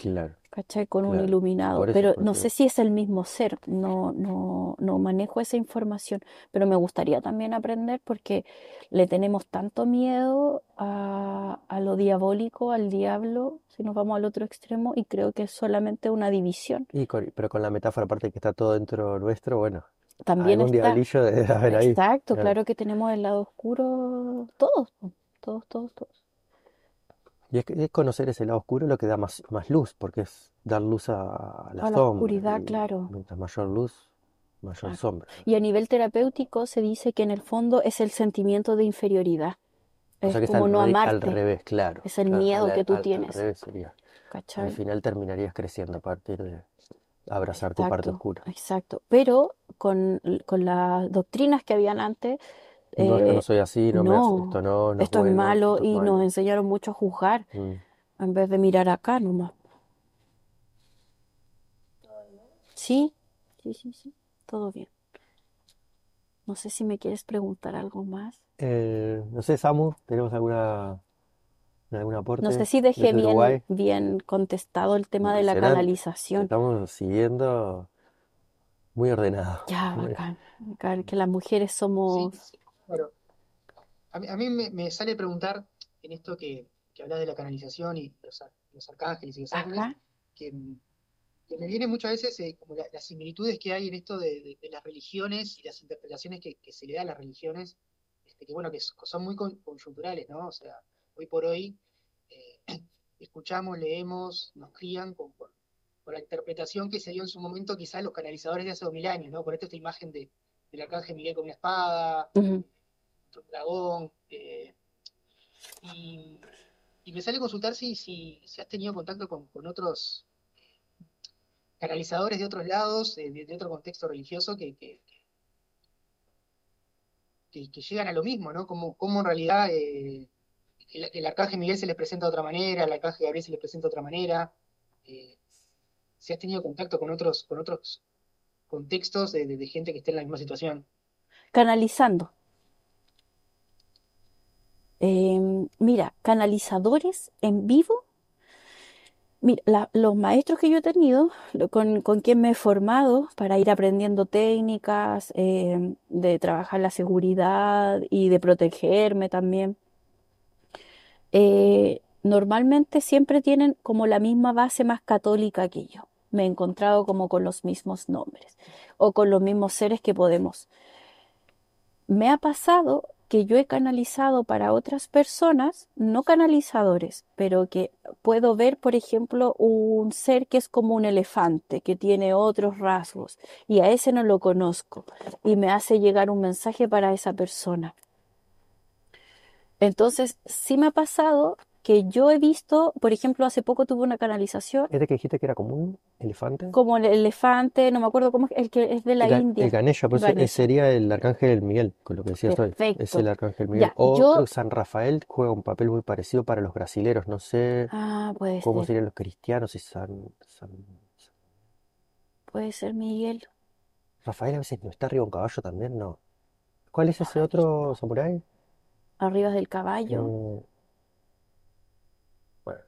Claro, ¿cachai? Con un iluminado, Por eso, pero no sé si es el mismo ser, no, no, no manejo esa información, pero me gustaría también aprender porque le tenemos tanto miedo a, a lo diabólico, al diablo, si nos vamos al otro extremo, y creo que es solamente una división. Y con- pero con la metáfora, aparte que está todo dentro nuestro, bueno, También algún está, diablillo debe haber ahí. exacto, Claro. claro que tenemos el lado oscuro, todos, todos, todos, todos. Y es, que- es conocer ese lado oscuro lo que da más, más luz, porque es dar luz a, a la A la oscuridad, Y claro. mientras mayor luz, mayor Claro. sombra. Y a nivel terapéutico se dice que en el fondo es el sentimiento de inferioridad, O es que como no re- al amarte, revés, claro. es el claro, miedo al- que tú al- al tienes, revés sería. Al final terminarías creciendo a partir de abrazar tu parte oscura. exacto. Pero con, con las doctrinas que habían antes, No, yo no eh, soy así, no me no, esto no, no es esto es malo esto y nos enseñaron mucho a juzgar Mm. en vez de mirar acá nomás. Sí, sí, sí, sí, todo bien. No sé si me quieres preguntar algo más. Eh, no sé, Samu, ¿tenemos alguna, algún No aporte sé si dejé bien, bien contestado el tema de la canalización. estamos siguiendo muy ordenado. Ya, bacán, bacán, que las mujeres Sí, somos... sí, claro. A mí, a mí me, me sale preguntar en esto que, que hablas de la canalización y los, ar- los arcángeles y los ángeles, que, que me viene muchas veces eh, como la- las similitudes que hay en esto de, de- de las religiones y las interpretaciones que, que se le da a las religiones, este, que bueno, que so- son muy con- coyunturales, ¿no? O sea, hoy por hoy eh, escuchamos, leemos, nos crían con, con- con la interpretación que se dio en su momento quizás los canalizadores de hace dos mil años, ¿no? Por esto esta imagen de, del arcángel Miguel con una espada, un dragón, eh, y, y me sale consultar si, si, si has tenido contacto con, con otros canalizadores de otros lados, eh, de, de otro contexto religioso, que, que, que- que llegan a lo mismo, ¿no? Como, como en realidad eh, el, el arcángel Miguel se les presenta de otra manera, el arcángel Gabriel se les presenta de otra manera. eh, si has tenido contacto con otros, con otros contextos de, gente que esté en la misma situación. Canalizando. Em, mira, canalizadores en vivo Mira, los maestros que yo he tenido, con, con quien me he formado para ir aprendiendo técnicas eh, de trabajar la seguridad y de protegerme también, eh, normalmente siempre tienen como la misma base más católica que yo. Me he encontrado como con los mismos nombres o con los mismos seres que podemos. Me ha pasado que yo he canalizado para otras personas, no canalizadores, pero que puedo ver, por ejemplo, un ser que es como un elefante, que tiene otros rasgos, y a ese no lo conozco, y me hace llegar un mensaje para esa persona. Entonces, sí me ha pasado que yo he visto, por ejemplo, hace poco tuve una canalización ¿Este que dijiste que era como un elefante? como el elefante, no me acuerdo cómo es, el que es de la El, India. el Ganesha, ese- Ganesha. sería el arcángel Miguel, con lo que decías hoy. Es Perfecto. el arcángel Miguel. Ya, O yo- San Rafael juega un papel muy parecido para los brasileros. No sé Ah, puede cómo ser, serían los cristianos y San, San- puede ser Miguel. Rafael a veces no está arriba un caballo también, ¿no? ¿Cuál es ese otro samurái? Arriba del caballo. Mm, bueno,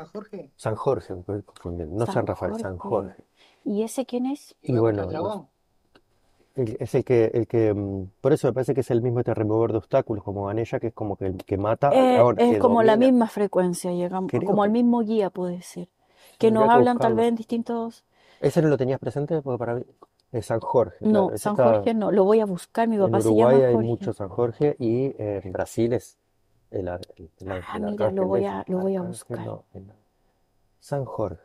San Jorge, San Jorge, me estoy confundiendo. No San San Rafael, San Jorge. ¿Y ese quién es? Y bueno, el dragón. el- es el que, el que, mm, por eso me parece que es el mismo este removedor de obstáculos, como Ganesha, que es como que el que mata Eh, es que como la misma frecuencia, llegamos, Creo como el mismo guía puede ser. Que Tendría nos hablan tal vez en distintos... ¿Ese no lo tenías presente? Porque para mí es San Jorge. No, San está- Jorge no, lo voy a buscar, mi En papá se Uruguay llama hay Jorge. mucho San Jorge y en Brasil es el, ar- el, el Ah, el mira, lo voy a, lo voy a arcángel, buscar. no, San Jorge.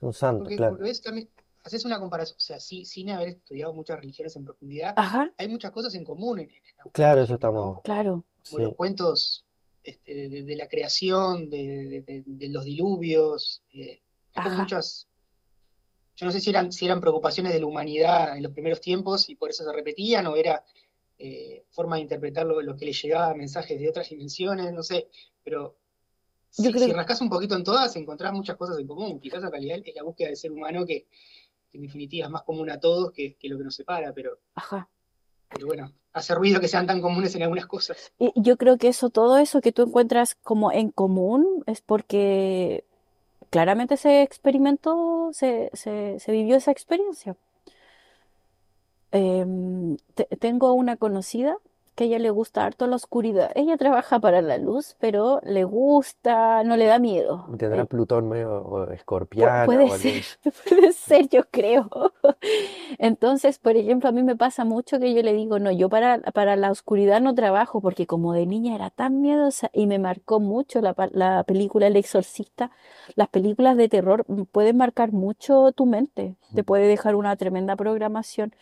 Un santo, Porque, claro. porque ves, también, haces una comparación, o sea, sí, sin haber estudiado muchas religiones en profundidad, Ajá, hay muchas cosas en común en, en la Claro, eso estamos. claro. Como los cuentos este, de, de- de la creación, de, de- de- de los diluvios, eh, muchas, yo no sé si eran, si eran preocupaciones de la humanidad en los primeros tiempos y por eso se repetían, o era eh, forma de interpretar lo, lo que le llegaba, mensajes de otras dimensiones, no sé, pero Yo si, creo si rascas un poquito en todas, encontrás muchas cosas en común. Quizás en realidad es la búsqueda del ser humano que, que en definitiva es más común a todos que, que lo que nos separa, pero, Ajá. pero bueno, hace ruido que sean tan comunes en algunas cosas. Y yo creo que eso, todo eso que tú encuentras como en común es porque claramente se experimentó, se, se, se vivió esa experiencia. Em, te- tengo una conocida que a ella le gusta harto la oscuridad. Ella trabaja para la luz, pero le gusta, no le da miedo. Tendrá Eh, Plutón medio o pu- escorpiana puede o ser, puede ser, yo creo. Entonces, por ejemplo, a mí me pasa mucho que yo le digo, no, yo para, para la oscuridad no trabajo, porque como de niña era tan miedosa y me marcó mucho la película El Exorcista, las películas de terror mm, pueden marcar mucho tu mente, te puede dejar una tremenda programación.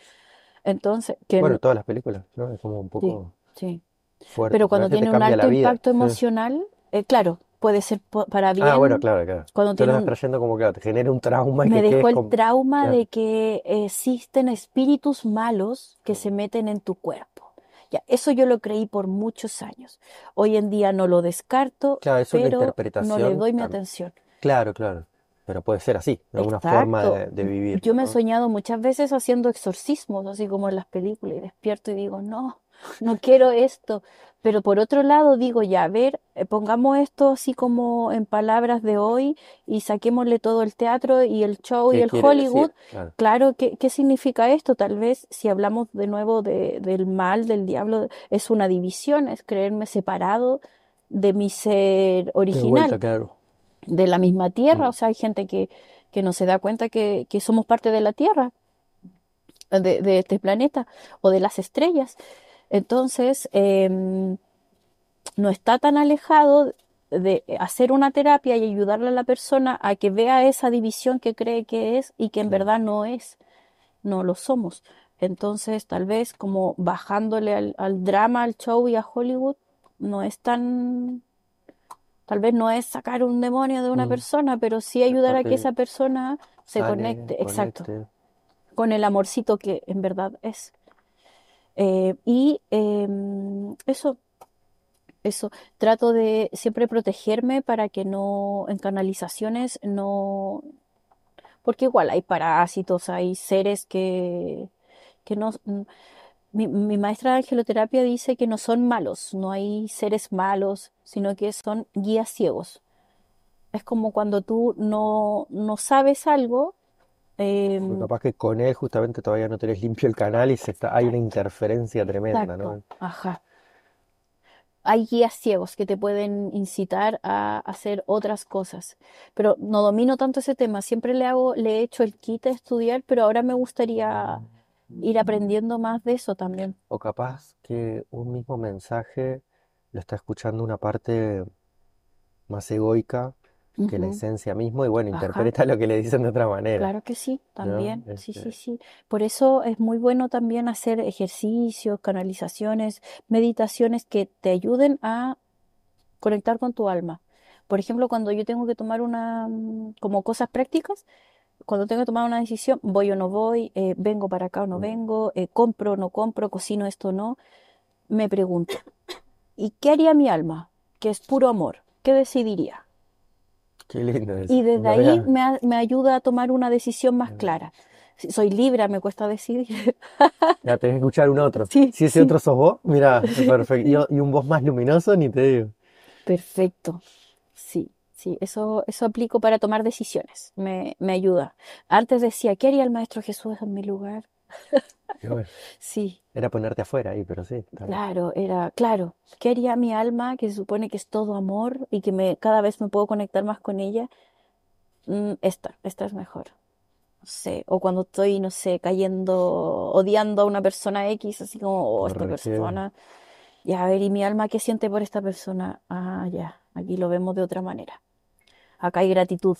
Entonces, que Bueno, todas las películas, ¿no? Es como un sí, poco sí. fuerte, Pero cuando tiene un alto impacto Sí. emocional, eh, claro, puede ser para Ah, bueno, bien. claro, claro. Cuando Tú lo tiene estás un, trayendo como que te genera un trauma y me que dejó quedes el como... trauma de que existen espíritus malos que se meten en tu cuerpo. Ya, eso yo lo creí por muchos años. Hoy en día no lo descarto, Claro, es una pero no le interpretación doy mi tam- atención. Claro, claro. Pero puede ser así, de alguna forma de, de vivir, Yo me he soñado muchas veces haciendo exorcismos, así como en las películas, y despierto y digo, no, no quiero esto. Pero por otro lado digo, ya, a ver, eh, pongamos esto así como en palabras de hoy y saquémosle todo el teatro y el show y ¿Qué el Hollywood. Claro. Claro, ¿qué, qué significa esto? Tal vez si hablamos de nuevo de- del mal, del diablo, es una división, es creerme separado de mi ser original vuelta, claro. De la misma tierra. Mm. O sea, hay gente que, que no se da cuenta que, que somos parte de la tierra, de, de este planeta o de las estrellas. Entonces, em, no está tan alejado de hacer una terapia y ayudarle a la persona a que vea esa división que cree que es y que en verdad no es, no lo somos. Entonces, tal vez como bajándole al, al drama, al show y a Hollywood, no es tan, tal vez no es sacar un demonio de una Mm. persona, pero sí ayudar a que esa persona se sane, conecte, exacto, conecte. con el amorcito que en verdad es. Eh, y em, eso, eso, trato de siempre protegerme para que no, en canalizaciones, no, porque igual hay parásitos, hay seres que, que no, mi, mi maestra de angeloterapia dice que no son malos, no hay seres malos, sino que son guías ciegos. Es como cuando tú no, no sabes algo. Em, capaz que con él justamente todavía no tenés limpio el canal y se está, hay una interferencia tremenda, exacto, ¿no? ajá. Hay guías ciegos que te pueden incitar a hacer otras cosas, pero no domino tanto ese tema. Siempre le hago, le he hecho el kit a estudiar, pero ahora me gustaría ir aprendiendo más de eso también. O capaz que un mismo mensaje lo está escuchando una parte más egoica que la esencia mismo y bueno, Ajá. interpreta lo que le dicen de otra manera, Claro que sí, también, sí, sí, Este, sí. Por eso es muy bueno también hacer ejercicios, canalizaciones, meditaciones que te ayuden a conectar con tu alma. Por ejemplo, cuando yo tengo que tomar una, mm, como cosas prácticas, cuando tengo que tomar una decisión, voy o no voy, eh, vengo para acá o no mm, vengo, eh, compro o no compro, cocino esto o no, me pregunto, ¿y qué haría mi alma? Que es puro amor, ¿qué decidiría? qué lindo eso. Y desde ahí me, me ayuda a tomar una decisión más mm, clara. Si soy libre, me cuesta decidir. ya tenés que escuchar un otro. Sí, Si ese sí. otro sos vos, mira, perfecto. Y, y un voz más luminoso, ni te digo. Perfecto. Sí, sí, eso, eso aplico para tomar decisiones. Me, me ayuda. Antes decía, ¿qué haría el Maestro Jesús en mi lugar? Bueno, Sí, era ponerte afuera ahí, pero sí, claro, era, claro. ¿Qué haría mi alma, que se supone que es todo amor y que me, cada vez me puedo conectar más con ella? Mm, esta, esta es mejor. No sé, o cuando estoy, no sé, cayendo, odiando a una persona X, así como, oh, esta persona. Ya, a ver, ¿y mi alma qué siente por esta persona? Ah, ya, aquí lo vemos de otra manera. Acá hay gratitud,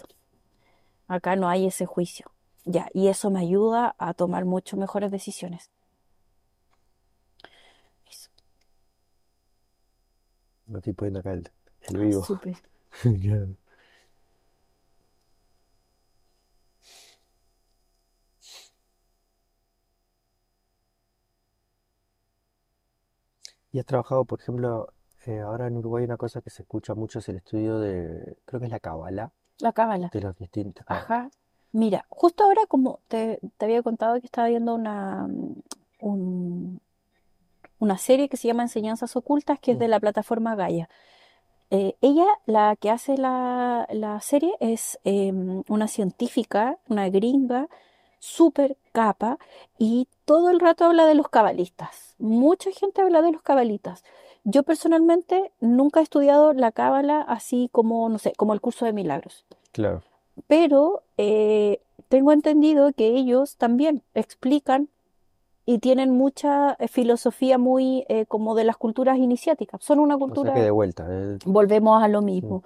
acá no hay ese juicio. Ya, y eso me ayuda a tomar mucho mejores decisiones. Eso, No estoy poniendo acá el, el vivo. súper. Claro. Y has trabajado, por ejemplo, eh, ahora en Uruguay una cosa que se escucha mucho es el estudio de, creo que es la cábala, La cábala. de los distintos. ah, Ajá. Mira, justo ahora como te, te había contado que estaba viendo una, mm, un- una serie que se llama Enseñanzas Ocultas, que es mm, de la plataforma Gaia. Eh, ella, la que hace la, la serie, es em, una científica, una gringa, súper capa, y todo el rato habla de los cabalistas. Mucha gente habla de los cabalistas. Yo personalmente nunca he estudiado la cábala así como, no sé, como el curso de milagros. claro. Pero eh, tengo entendido que ellos también explican y tienen mucha eh, filosofía muy eh, como de las culturas iniciáticas. Son una O sea que cultura de vuelta. eh, Volvemos a lo mm, mismo.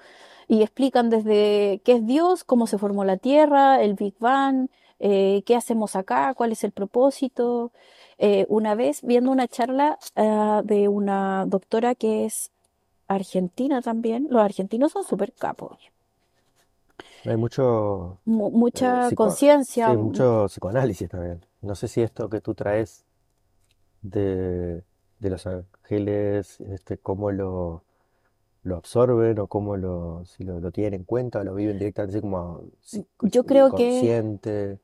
Y explican desde qué es Dios, cómo se formó la Tierra, el Big Bang, eh, qué hacemos acá, cuál es el propósito. Eh, una vez viendo una charla ah, de una doctora que es argentina también, los argentinos son súper capos, hay mucho, Mu- eh, mucha conciencia, sí, mucho psicoanálisis también. No sé si esto que tú traes de, de los ángeles, este, cómo lo, lo absorben o cómo lo, si lo, lo tienen en cuenta o lo viven directamente así como psi- yo creo que consciente.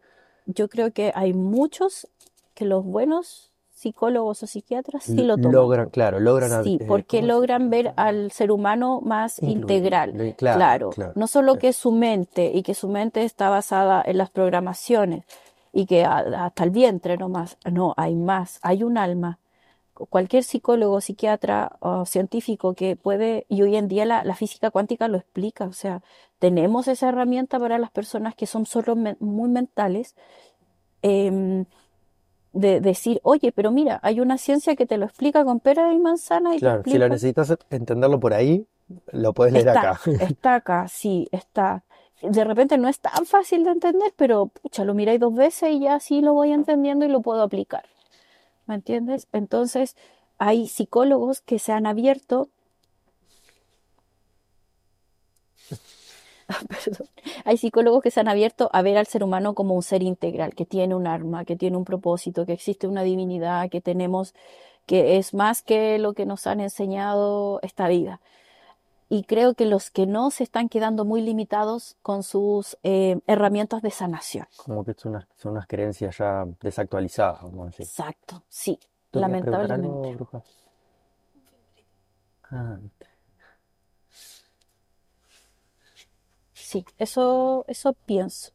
Yo creo que hay muchos que los buenos psicólogos o psiquiatras sí lo toman. logran, claro, logran, Sí, eh, porque ¿cómo se logran ver al ser humano más Incluir, integral. claro, Claro, claro. no solo que su mente y que su mente está basada en las programaciones y que a- hasta el vientre nomás. No, hay más, hay un alma. Cualquier psicólogo, psiquiatra o científico que puede, y hoy en día la, la física cuántica lo explica, o sea, tenemos esa herramienta para las personas que son solo muy mentales, em, de decir, oye, pero mira, hay una ciencia que te lo explica con pera y manzana y Claro, si lo necesitas entenderlo por ahí, lo puedes leer Está, acá. está acá, sí, está. De repente no es tan fácil de entender, pero pucha, lo miráis dos veces y ya sí lo voy entendiendo y lo puedo aplicar. ¿Me entiendes? Entonces, hay psicólogos que se han abierto, perdón, hay psicólogos que se han abierto a ver al ser humano como un ser integral, que tiene un arma, que tiene un propósito, que existe una divinidad, que tenemos, que es más que lo que nos han enseñado esta vida. Y creo que los que no se están quedando muy limitados con sus eh, herramientas de sanación. Como que son unas, son unas creencias ya desactualizadas, vamos a decir. Exacto, sí, ¿Tú querías preguntar lamentablemente. algo? Ah. Sí, eso, eso pienso.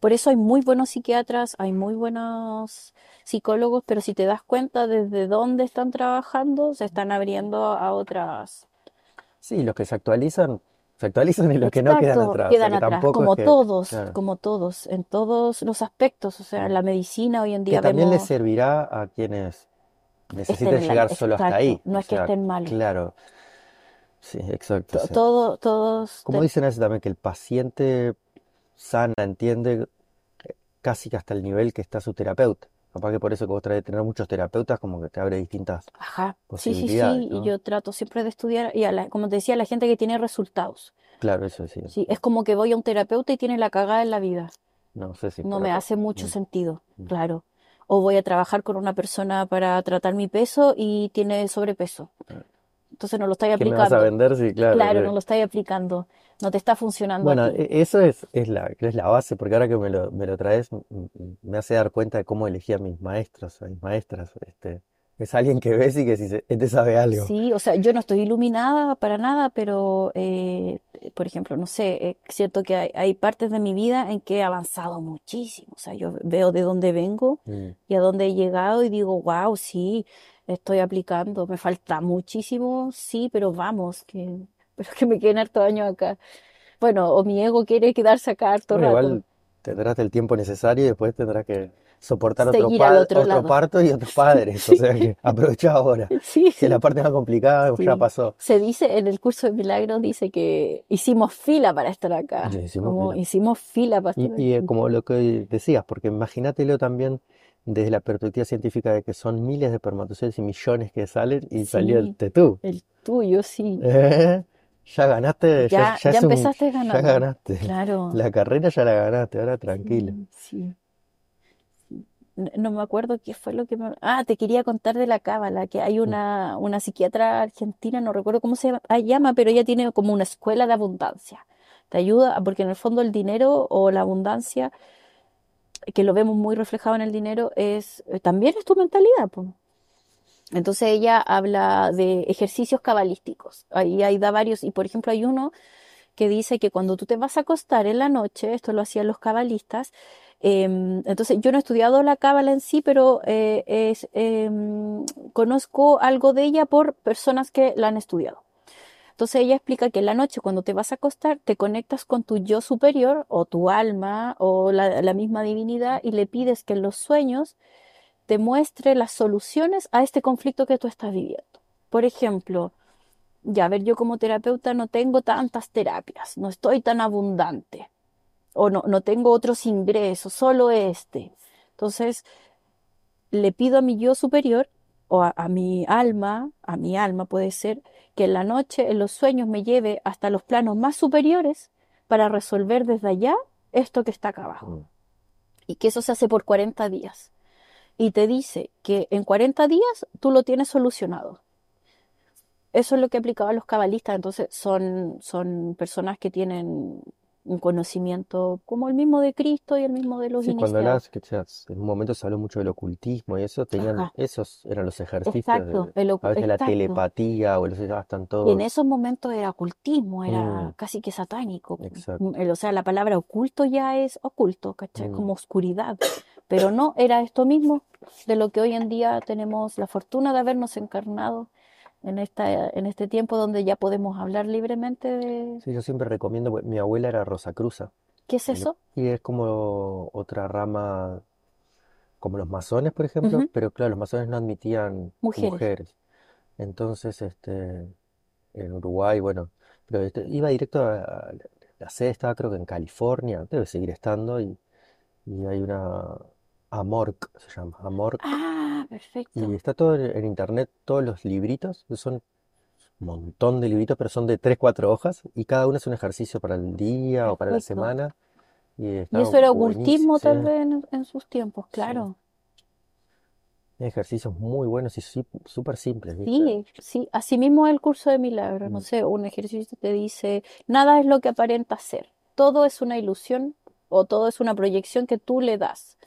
Por eso hay muy buenos psiquiatras, hay muy buenos psicólogos, pero si te das cuenta desde dónde están trabajando, se están abriendo a otras. Sí, los que se actualizan, se actualizan y los que no quedan atrás. O sea, quedan que atrás, como que, todos, claro, como todos, en todos los aspectos. O sea, en la medicina hoy en que día también les vemos servirá a quienes estén necesiten la, llegar solo hasta ahí. no es que estén mal. claro, sí, exacto. Todo, todos, como te- dicen veces también, que el paciente sana, entiende casi que hasta el nivel que está su terapeuta. Capaz que por eso que vos traes de tener muchos terapeutas, como que te abre distintas ajá, sí, sí, posibilidades, sí, y yo trato siempre de estudiar, y a la- como te decía, la gente que tiene resultados. Claro, eso sí. Sí, es como que voy a un terapeuta y tiene la cagada en la vida. No sé si No me acá. hace mucho Mm, sentido, mm. claro. O voy a trabajar con una persona para tratar mi peso y tiene sobrepeso. Claro. Entonces no lo estoy ¿Qué me vas a aplicando. vender? Sí, claro, Claro, sí. no lo estoy aplicando. No te está funcionando a Bueno, ti. e- eso es, es la, es la base, porque ahora que me lo, me lo traes, me hace dar cuenta de cómo elegí a mis maestros, a mis maestras. Este, es alguien que ves y que si se- este sabe algo. Sí, o sea, yo no estoy iluminada para nada, pero, eh, por ejemplo, no sé, es cierto que hay, hay partes de mi vida en que he avanzado muchísimo. O sea, yo veo de dónde vengo Mm. y a dónde he llegado y digo, wow, sí, estoy aplicando, me falta muchísimo, sí, pero vamos, que, pero que me queden hartos años acá. Bueno, o mi ego quiere quedarse acá harto Bueno, rato. igual tendrás el tiempo necesario y después tendrás que soportar otro, otro otro parto y otros padres. O sea que aprovecha ahora. Sí, Si la sí, parte más complicada ya sí. pasó. Se dice en el curso de milagros, dice que hicimos fila para estar acá, hicimos como fila. hicimos fila para Y, estar y, eh, aquí. como lo que decías, porque imagínatelo también desde la perspectiva científica de que son miles de espermatozoides y millones que salen y salió el Sí, tetú. el tuyo, sí. ¿Eh? Ya ganaste, ya, Ya, ya un, empezaste ya ganaste. Claro. La carrera ya la ganaste, ahora tranquilo. Sí. No, no me acuerdo qué fue lo que me... Ah, te quería contar de la cábala, que hay una, una psiquiatra argentina, no recuerdo cómo se llama, llama, pero ella tiene como una escuela de abundancia. Te ayuda, porque en el fondo el dinero o la abundancia, que lo vemos muy reflejado en el dinero, es eh, también es tu mentalidad, po. Entonces ella habla de ejercicios cabalísticos. Ahí, ahí da varios, y por ejemplo hay uno que dice que cuando tú te vas a acostar en la noche, esto lo hacían los cabalistas, em, entonces yo no he estudiado la cábala en sí, pero eh, em, conozco algo de ella por personas que la han estudiado. Entonces ella explica que en la noche cuando te vas a acostar te conectas con tu yo superior o tu alma o la, la misma divinidad y le pides que en los sueños te muestre las soluciones a este conflicto que tú estás viviendo. Por ejemplo, ya, a ver, yo como terapeuta no tengo tantas terapias, no estoy tan abundante, o no, no tengo otros ingresos, solo este. Entonces, le pido a mi yo superior, o a, a mi alma, a mi alma puede ser, que en la noche, en los sueños, me lleve hasta los planos más superiores para resolver desde allá esto que está acá abajo. Mm. Y que eso se hace por 40 días. Y te dice que en 40 días tú lo tienes solucionado. Eso es lo que aplicaban los cabalistas, entonces son, son personas que tienen un conocimiento como el mismo de Cristo y el mismo de los Sí, cuando iniciados. hablabas, que ya en un momento se habló mucho del ocultismo y eso, tenían, Ajá, esos eran los ejercicios exacto, de, el a veces la exacto. telepatía o los están Y en todos. esos momentos era ocultismo, era Mm, casi que satánico. exacto. Mm, O sea, la palabra oculto ya es oculto, ¿cachai? Mm, Como oscuridad. Pero no, era esto mismo de lo que hoy en día tenemos la fortuna de habernos encarnado en esta, en este tiempo donde ya podemos hablar libremente de... Sí, yo siempre recomiendo, porque mi abuela era Rosacruza ¿Qué es eso? y es como otra rama, como los masones, por ejemplo, pero claro, los masones no admitían Mujeres. mujeres. Entonces, este, en Uruguay, bueno, pero este, iba directo a, a- la sede estaba creo que en California, debe seguir estando, y, y hay una Amorc, se llama, Amorc, Ah, y perfecto. está todo en, en internet, todos los libritos, son un montón de libritos, pero son de 3 4 hojas, y cada uno es un ejercicio para el día o para la Perfecto. semana, y Y está eso era ocultismo tal vez en, en sus tiempos, sí. claro. Hay ejercicios muy buenos y sí- súper simples, ¿viste? Sí, sí, así mismo el curso de milagros, no Mm, sé, un ejercicio te dice, nada es lo que aparenta ser, todo es una ilusión o todo es una proyección que tú le das,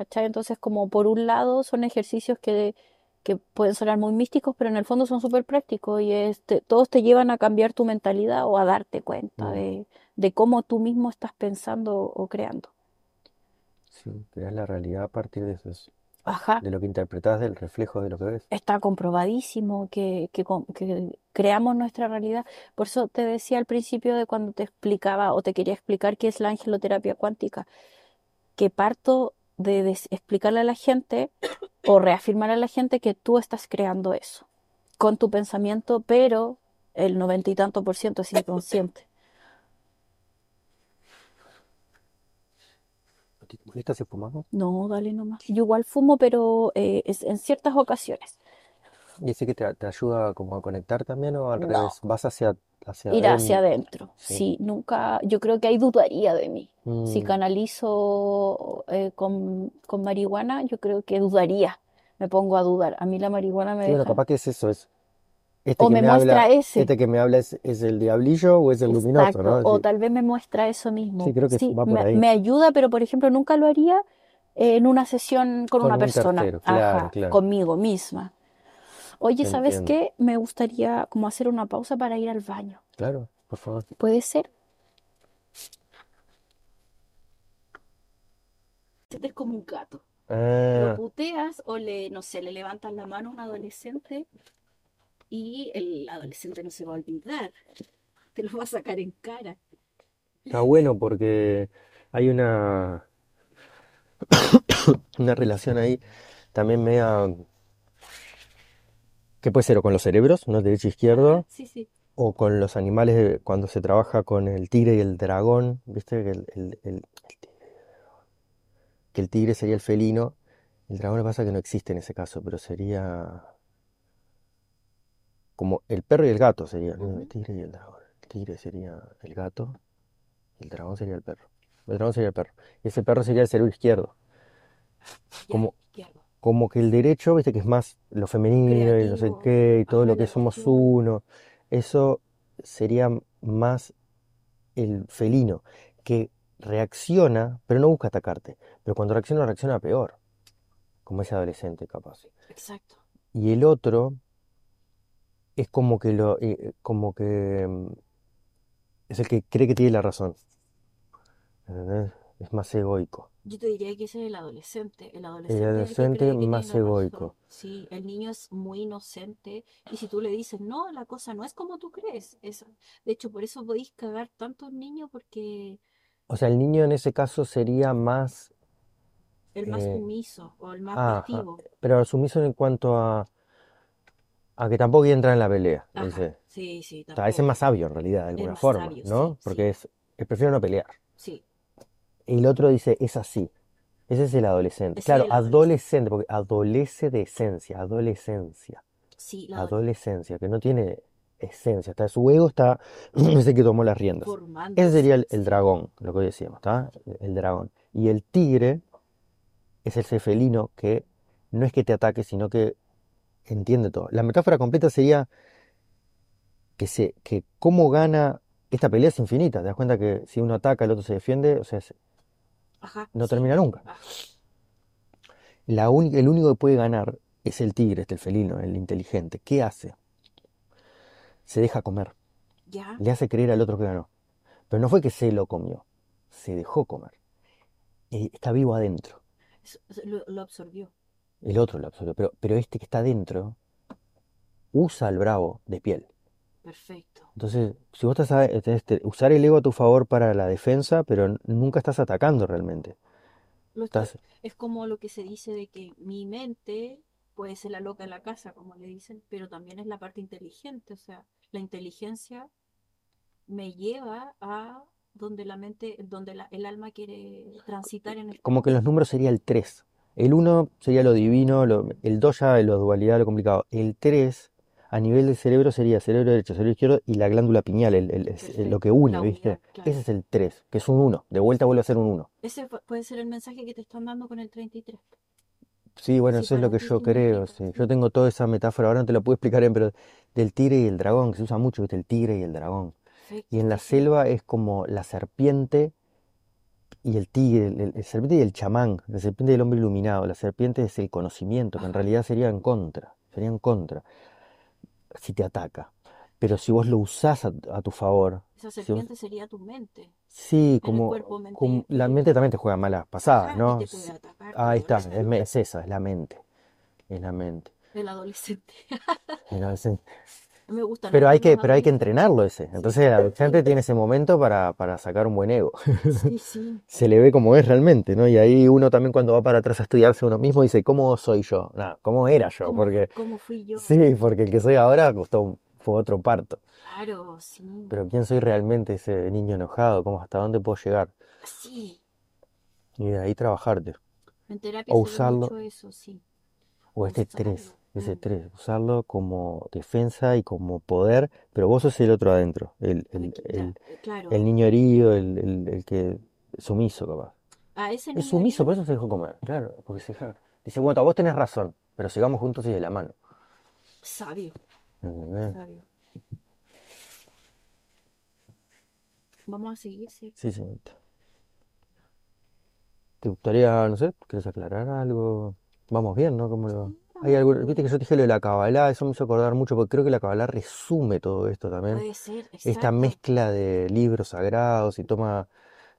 ¿cachai? Entonces, como por un lado son ejercicios que, que pueden sonar muy místicos, pero en el fondo son súper prácticos y este, todos te llevan a cambiar tu mentalidad o a darte cuenta mm. de, de cómo tú mismo estás pensando o creando. Sí, creas la realidad a partir de eso, es- Ajá. de lo que interpretas del reflejo de lo que ves. Está comprobadísimo que, que que creamos nuestra realidad. Por eso te decía al principio de cuando te explicaba o te quería explicar qué es la angeloterapia cuántica, que parto de explicarle a la gente o reafirmar a la gente que tú estás creando eso con tu pensamiento, pero el noventa y tanto por ciento es inconsciente. ¿No te molesta si fumamos? No, dale nomás. Yo igual fumo, pero eh, es en ciertas ocasiones. ¿Y ese que te, te ayuda como a conectar también o al No. revés? ¿Vas hacia, hacia Ir hacia adentro? adentro. Sí. Sí, nunca, yo creo que ahí dudaría de mí. Si Mm, canalizo eh, con, con marihuana, yo creo que dudaría. Me pongo a dudar. A mí la marihuana me sí, bueno, deja. capaz que es eso, es este O que me me muestra habla, ese. este que me habla es, es el diablillo o es el luminoso, Exacto. ¿no? O Sí, tal vez me muestra eso mismo. sí, creo que Sí, va por me, ahí. me ayuda, pero por ejemplo, nunca lo haría eh, en una sesión con Con una un persona. tercero, claro, Ajá, claro. conmigo misma. Oye, ¿sabes Entiendo. qué? Me gustaría como hacer una pausa para ir al baño. Claro, por favor. ¿Puede ser? Es como un gato. Lo Ah, puteas o le, no sé, le levantas la mano a un adolescente y el adolescente no se va a olvidar. Te lo va a sacar en cara. está bueno porque hay una, una relación ahí también media, que puede ser o con los cerebros, ¿no? Derecho e izquierdo, Sí, sí. o con los animales de- cuando se trabaja con el tigre y el dragón, ¿viste? Que el, el- el- que el tigre sería el felino, el dragón le pasa que no existe en ese caso, pero sería como el perro y el gato sería. El tigre y el dragón. El tigre sería el gato, el dragón sería el perro. El dragón sería el perro. Y ese perro sería el cerebro izquierdo. Como, izquierdo. Como que el derecho, viste, que es más lo femenino y no sé qué, y todo lo que somos uno. Eso sería más el felino, que reacciona, pero no busca atacarte. Pero cuando reacciona, reacciona peor, como ese adolescente capaz. Exacto. Y el otro es como que lo, eh, como que mm, es el que cree que tiene la razón. ¿entendés? Es más egoico. Yo te diría que ese es el adolescente. El El adolescente es el que adolescente cree que tiene más razón. egoico. Sí, el niño es muy inocente y si tú le dices, no, la cosa no es como tú crees. Eso. De hecho, por eso podéis cagar tantos niños porque O sea, el niño en ese caso sería más, el más eh, sumiso o el más ajá, pasivo. pero sumiso en cuanto a, a que tampoco quiere entrar en la pelea, Ajá, sí, sí, O sea, ese es más sabio en realidad, de Es alguna más forma, sabio, ¿no? sí, Porque es, él prefiere no pelear. sí. Y el otro dice, es así. Ese es el adolescente. Ese es Claro, el adolescente. adolescente, porque adolece de esencia, adolescencia, Sí, la adolescencia, que no tiene esencia. Está, su ego está, es el que tomó las riendas. Ese formándose, sería el, el dragón, lo que hoy decíamos, ¿está? El dragón. Y el tigre es ese felino que no es que te ataque, sino que entiende todo. La metáfora completa sería que, se, que cómo gana, esta pelea es infinita, te das cuenta que si uno ataca, el otro se defiende, o sea, Ajá, no sí. termina nunca. Ajá. La uni- el único que puede ganar es el tigre, este, el felino, el inteligente. ¿Qué hace? Se deja comer, Ya, le hace creer al otro que ganó. Pero no fue que se lo comió, se dejó comer. Está vivo adentro. lo absorbió. El otro lo absorbió, pero, pero este que está adentro usa al bravo de piel. Perfecto. Entonces, si vos estás a- tenés que usar el ego a tu favor para la defensa, pero nunca estás atacando realmente. Lo Estás, es como lo que se dice de que mi mente puede ser la loca en la casa, como le dicen, pero también es la parte inteligente. O sea, la inteligencia me lleva a donde la mente, donde la- el alma quiere transitar en el como que los números sería el 3. El 1 sería lo divino, lo- el 2 ya lo dualidad, lo complicado. El 3 a nivel del cerebro sería cerebro derecho, cerebro izquierdo y la glándula pineal, el- lo que une, la ¿viste? unidad, claro. Ese es el 3, que es un 1. De vuelta vuelve a ser un 1. Ese pu- puede ser el mensaje que te están dando con el 33. Sí, bueno, Sí, eso es lo que yo creo, sí. Yo tengo toda esa metáfora, ahora no te la puedo explicar bien, pero del tigre y el dragón, que se usa mucho, ¿viste? El tigre y el dragón. Y en la selva es como la serpiente y el tigre, el, serpiente y el chamán, la serpiente y el hombre iluminado. La serpiente es el conocimiento, que en Ajá. realidad sería en contra, sería en contra si te ataca. pero si vos lo usás a, a tu favor, Esa si vos- serpiente sería tu mente. sí, el como, cuerpo, mente como- la mente también te juega malas pasadas, ¿no? te puede atacar, te Ahí está, es, esa, es la mente, es la mente. El adolescente. Pero, sí. Me gustan Pero harto hay que, pero hay que entrenarlo ese. Entonces el adolescente tiene ese momento para, para sacar un buen ego. Sí, sí. Se le ve como es realmente, ¿no? Y ahí uno también cuando va para atrás a estudiarse uno mismo dice, ¿cómo soy yo? No, ¿cómo era yo? ¿Cómo, Porque, cómo fui yo? sí, porque el que soy ahora costó, fue otro parto. Claro, sí. Pero ¿quién soy realmente ese niño enojado? ¿Cómo, hasta dónde puedo llegar? Sí. Y de ahí trabajarte. En terapia O usarlo, mucho eso, sí. o este estrés. Ese estrés, usarlo como defensa y como poder, pero vos sos el otro adentro, el, El eh, claro. el niño herido, el, que sumiso capaz. A ese Es niño sumiso, por eso se dejó comer, claro, porque se deja- dice, bueno, vos tenés razón, pero sigamos juntos y de la mano. sabio, ¿entendés? sabio. Vamos a seguir, ¿sí? Sí, señorita. ¿Te gustaría, no sé, quieres aclarar algo? Vamos bien, ¿no? ¿Cómo lo... Hay viste que yo te dije lo de la Kabbalah, eso me hizo acordar mucho, porque creo que la Kabbalah resume todo esto también. Puede ser, Esta exacto. mezcla de libros sagrados y toma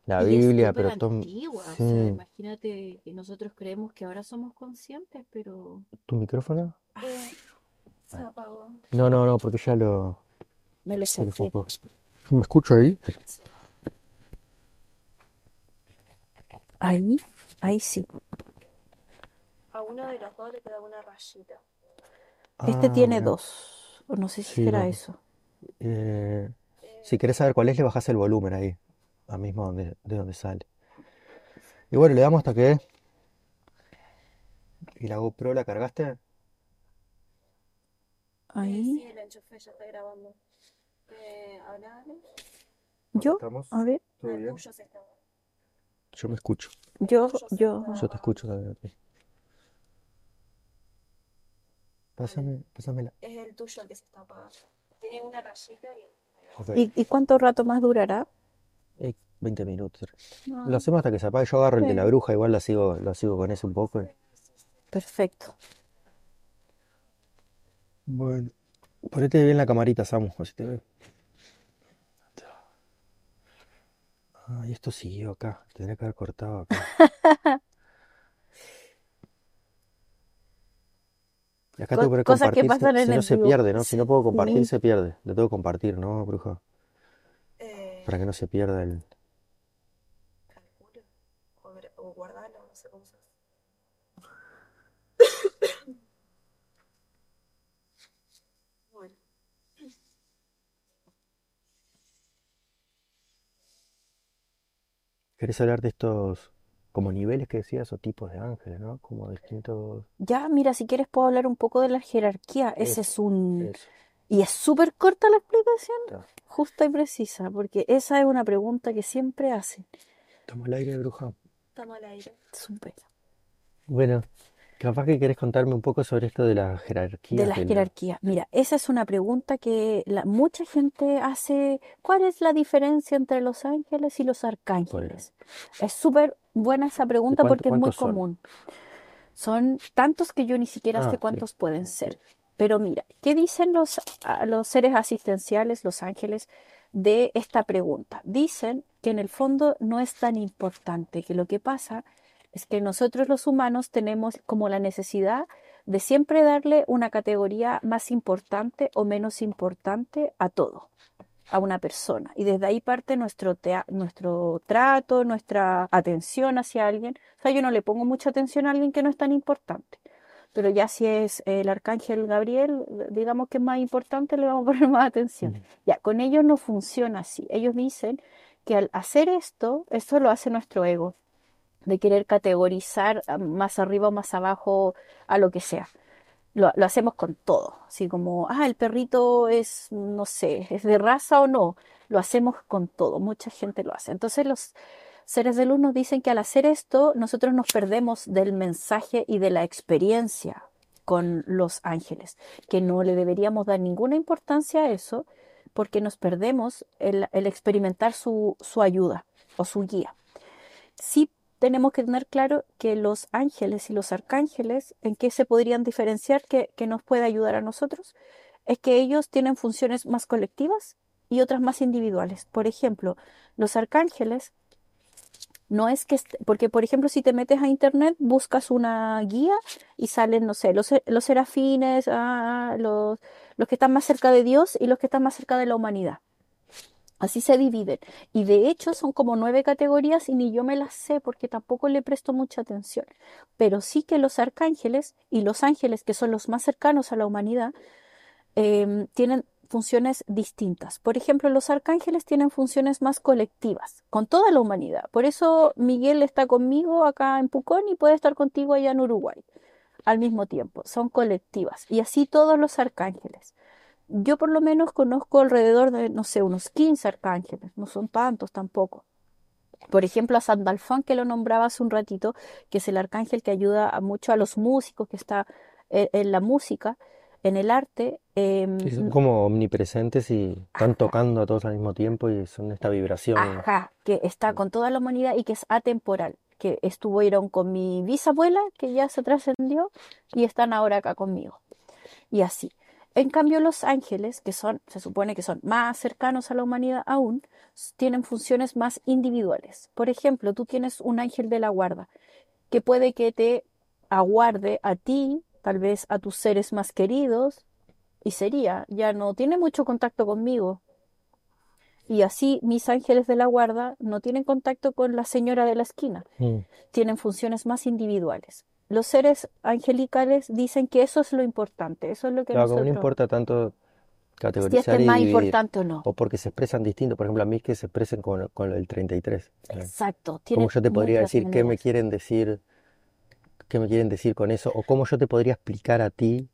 la Y es Biblia, súper pero toma... antigua, o sea, Sí. imagínate que nosotros creemos que ahora somos conscientes, pero ¿Tu micrófono? Eh, se apagó. No, no, no, porque ya lo... me lo saqué. focó. ¿Me escucho ahí? Ahí, ahí sí. Uno de los dos le queda una rayita. Este Ah, tiene dos, o no sé si Sí, será no. eso. Eh, Eh, si querés saber cuál es, le bajás el volumen ahí, a mismo donde, de donde sale. Y bueno, le damos hasta que... ¿Y la GoPro la cargaste? eh, Ahí, sí, la enchufé, ya está grabando. Eh, yo, ¿Estamos? a ver, ¿Todo El bien? tuyo se está. Yo me escucho. yo, tuyo se yo, está Yo te escucho también. a ti. Pásame, pásamela. Es el tuyo el que se está apagando. Tiene una rayita y. Ok. ¿Y, y cuánto rato más durará? Eh, 20 minutos. Lo hacemos hasta que se apague. Yo agarro el de la bruja, igual la sigo, lo sigo con ese un poco. y- Perfecto. Bueno. Ponete bien la camarita, Samu, así te veo. Ah, y esto siguió acá. Tendría que haber cortado acá. acá tengo que cosas que pasan si en no el se vivo. pierde, ¿no? Si no puedo compartir, Sí. se pierde. Lo tengo que compartir, ¿no, bruja? Eh, Para que no se pierda el... calculo. O, guardarlo, no sé cómo se hace. Bueno, ¿Querés hablar de estos como niveles que decías o tipos de ángeles, ¿no? Como distintos... Ya, mira, si quieres puedo hablar un poco de la jerarquía. Ese Eso, es un... eso. Y es súper corta la explicación, justa y precisa, porque esa es una pregunta que siempre hacen. Toma el aire, bruja. estamos al aire. Súper. Bueno, capaz que querés contarme un poco sobre esto de las De jerarquías la del- jerarquía. Mira, esa es una pregunta que la, mucha gente hace. ¿Cuál es la diferencia entre los ángeles y los arcángeles? Es súper buena esa pregunta cuánto- porque es muy son? común. Son tantos que yo ni siquiera Ah, sé sí. cuántos pueden ser. Pero mira, ¿qué dicen los, a- los seres asistenciales, los ángeles, de esta pregunta? Dicen que en el fondo no es tan importante, que lo que pasa es que nosotros los humanos tenemos como la necesidad de siempre darle una categoría más importante o menos importante a todo, a una persona. Y desde ahí parte nuestro, tea- nuestro trato, nuestra atención hacia alguien. O sea, yo no le pongo mucha atención a alguien que no es tan importante. Pero ya si es el arcángel Gabriel, digamos que es más importante, le vamos a poner más atención. Ya, con ellos no funciona así. Ellos dicen que al hacer esto, esto lo hace nuestro ego, de querer categorizar ah, más arriba o más abajo a lo que sea. Lo, hacemos con todo, así como, ah, el perrito es, no sé, es de raza o no, lo hacemos con todo, mucha gente lo hace. Entonces los seres de luz nos dicen que al hacer esto, nosotros nos perdemos del mensaje y de la experiencia con los ángeles, que no le deberíamos dar ninguna importancia a eso, porque nos perdemos el, el experimentar su, su ayuda o su guía. Sí tenemos que tener claro que los ángeles y los arcángeles, ¿en qué se podrían diferenciar que, nos puede ayudar a nosotros? es que ellos tienen funciones más colectivas y otras más individuales. Por ejemplo, los arcángeles no es que, porque por ejemplo, si te metes a internet, buscas una guía y salen, no sé, los, los serafines, ah, los, los que están más cerca de Dios y los que están más cerca de la humanidad. Así se dividen. Y de hecho son como nueve categorías y ni yo me las sé porque tampoco le presto mucha atención. Pero sí que los arcángeles y los ángeles, que son los más cercanos a la humanidad, em, tienen funciones distintas. Por ejemplo, los arcángeles tienen funciones más colectivas, con toda la humanidad. Por eso Miguel está conmigo acá en Pucón y puede estar contigo allá en Uruguay al mismo tiempo. Son colectivas. Y así todos los arcángeles. Yo por lo menos conozco alrededor de, no sé, unos 15 arcángeles. No son tantos tampoco. Por ejemplo, a Sandalfán, que lo nombraba hace un ratito, que es el arcángel que ayuda a mucho a los músicos, que está eh, en la música, en el arte. em, son como omnipresentes y están tocando a todos al mismo tiempo y son esta vibración. Ajá, que está con toda la humanidad y que es atemporal, que estuvieron con mi bisabuela, que ya se trascendió, y están ahora acá conmigo. Y así. En cambio, los ángeles, que son, se supone que son más cercanos a la humanidad aún, tienen funciones más individuales. Por ejemplo, tú tienes un ángel de la guarda, que puede que te aguarde a ti, tal vez a tus seres más queridos, y sería, ya no tiene mucho contacto conmigo, y así mis ángeles de la guarda no tienen contacto con la señora de la esquina, Mm. tienen funciones más individuales. Los seres angelicales dicen que eso es lo importante, eso es lo que Claro, como no nosotros, importa tanto si este categorizar es y más dividir, importante o no. o porque se expresan distinto. Por ejemplo, a mí que se expresen con, con el 33. Eh, Exacto, ¿Cómo yo te podría decir qué me quieren decir, qué me quieren decir con eso? O cómo yo te podría explicar a ti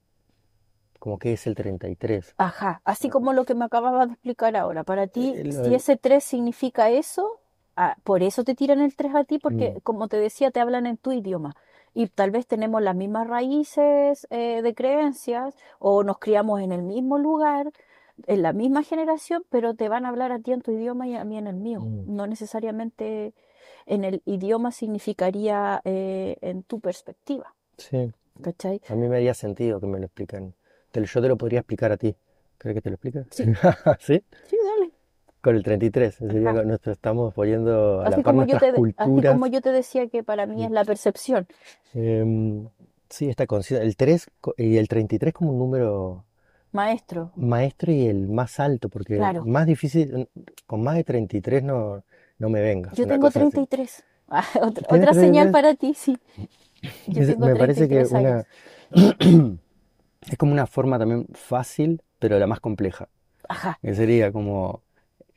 como qué es el 33. Ajá, así como lo que me acababas de explicar ahora. Para ti, Eh, si ese 3 significa eso, ah, por eso te tiran el 3 a ti, porque Mm. como te decía, te hablan en tu idioma. Y tal vez tenemos las mismas raíces eh, de creencias o nos criamos en el mismo lugar, en la misma generación, pero te van a hablar a ti en tu idioma y a mí en el mío. Mm. No necesariamente en el idioma significaría eh, en tu perspectiva, Sí, ¿cachai? a mí me haría sentido que me lo expliquen. Te yo te lo podría explicar a ti. ¿Crees que te lo explique? Sí. ¿Sí? Sí, dale. Con el 33. Sería Ajá. con nuestro, estamos poniendo a la par nuestras te, de- así culturas. como yo te decía que para mí es la percepción. Em, sí, está consciente. El 3 co- y el 33 como un número Maestro, maestro y el más alto, porque Claro. más difícil, con más de 33 no, no me vengas. yo tengo cosa así. 33. Ah, otra, ¿Tienes otra señal 33? para ti, sí. Yo Es- tengo me parece que 33 años. una es como una forma también fácil, pero la más compleja. Ajá, Que sería como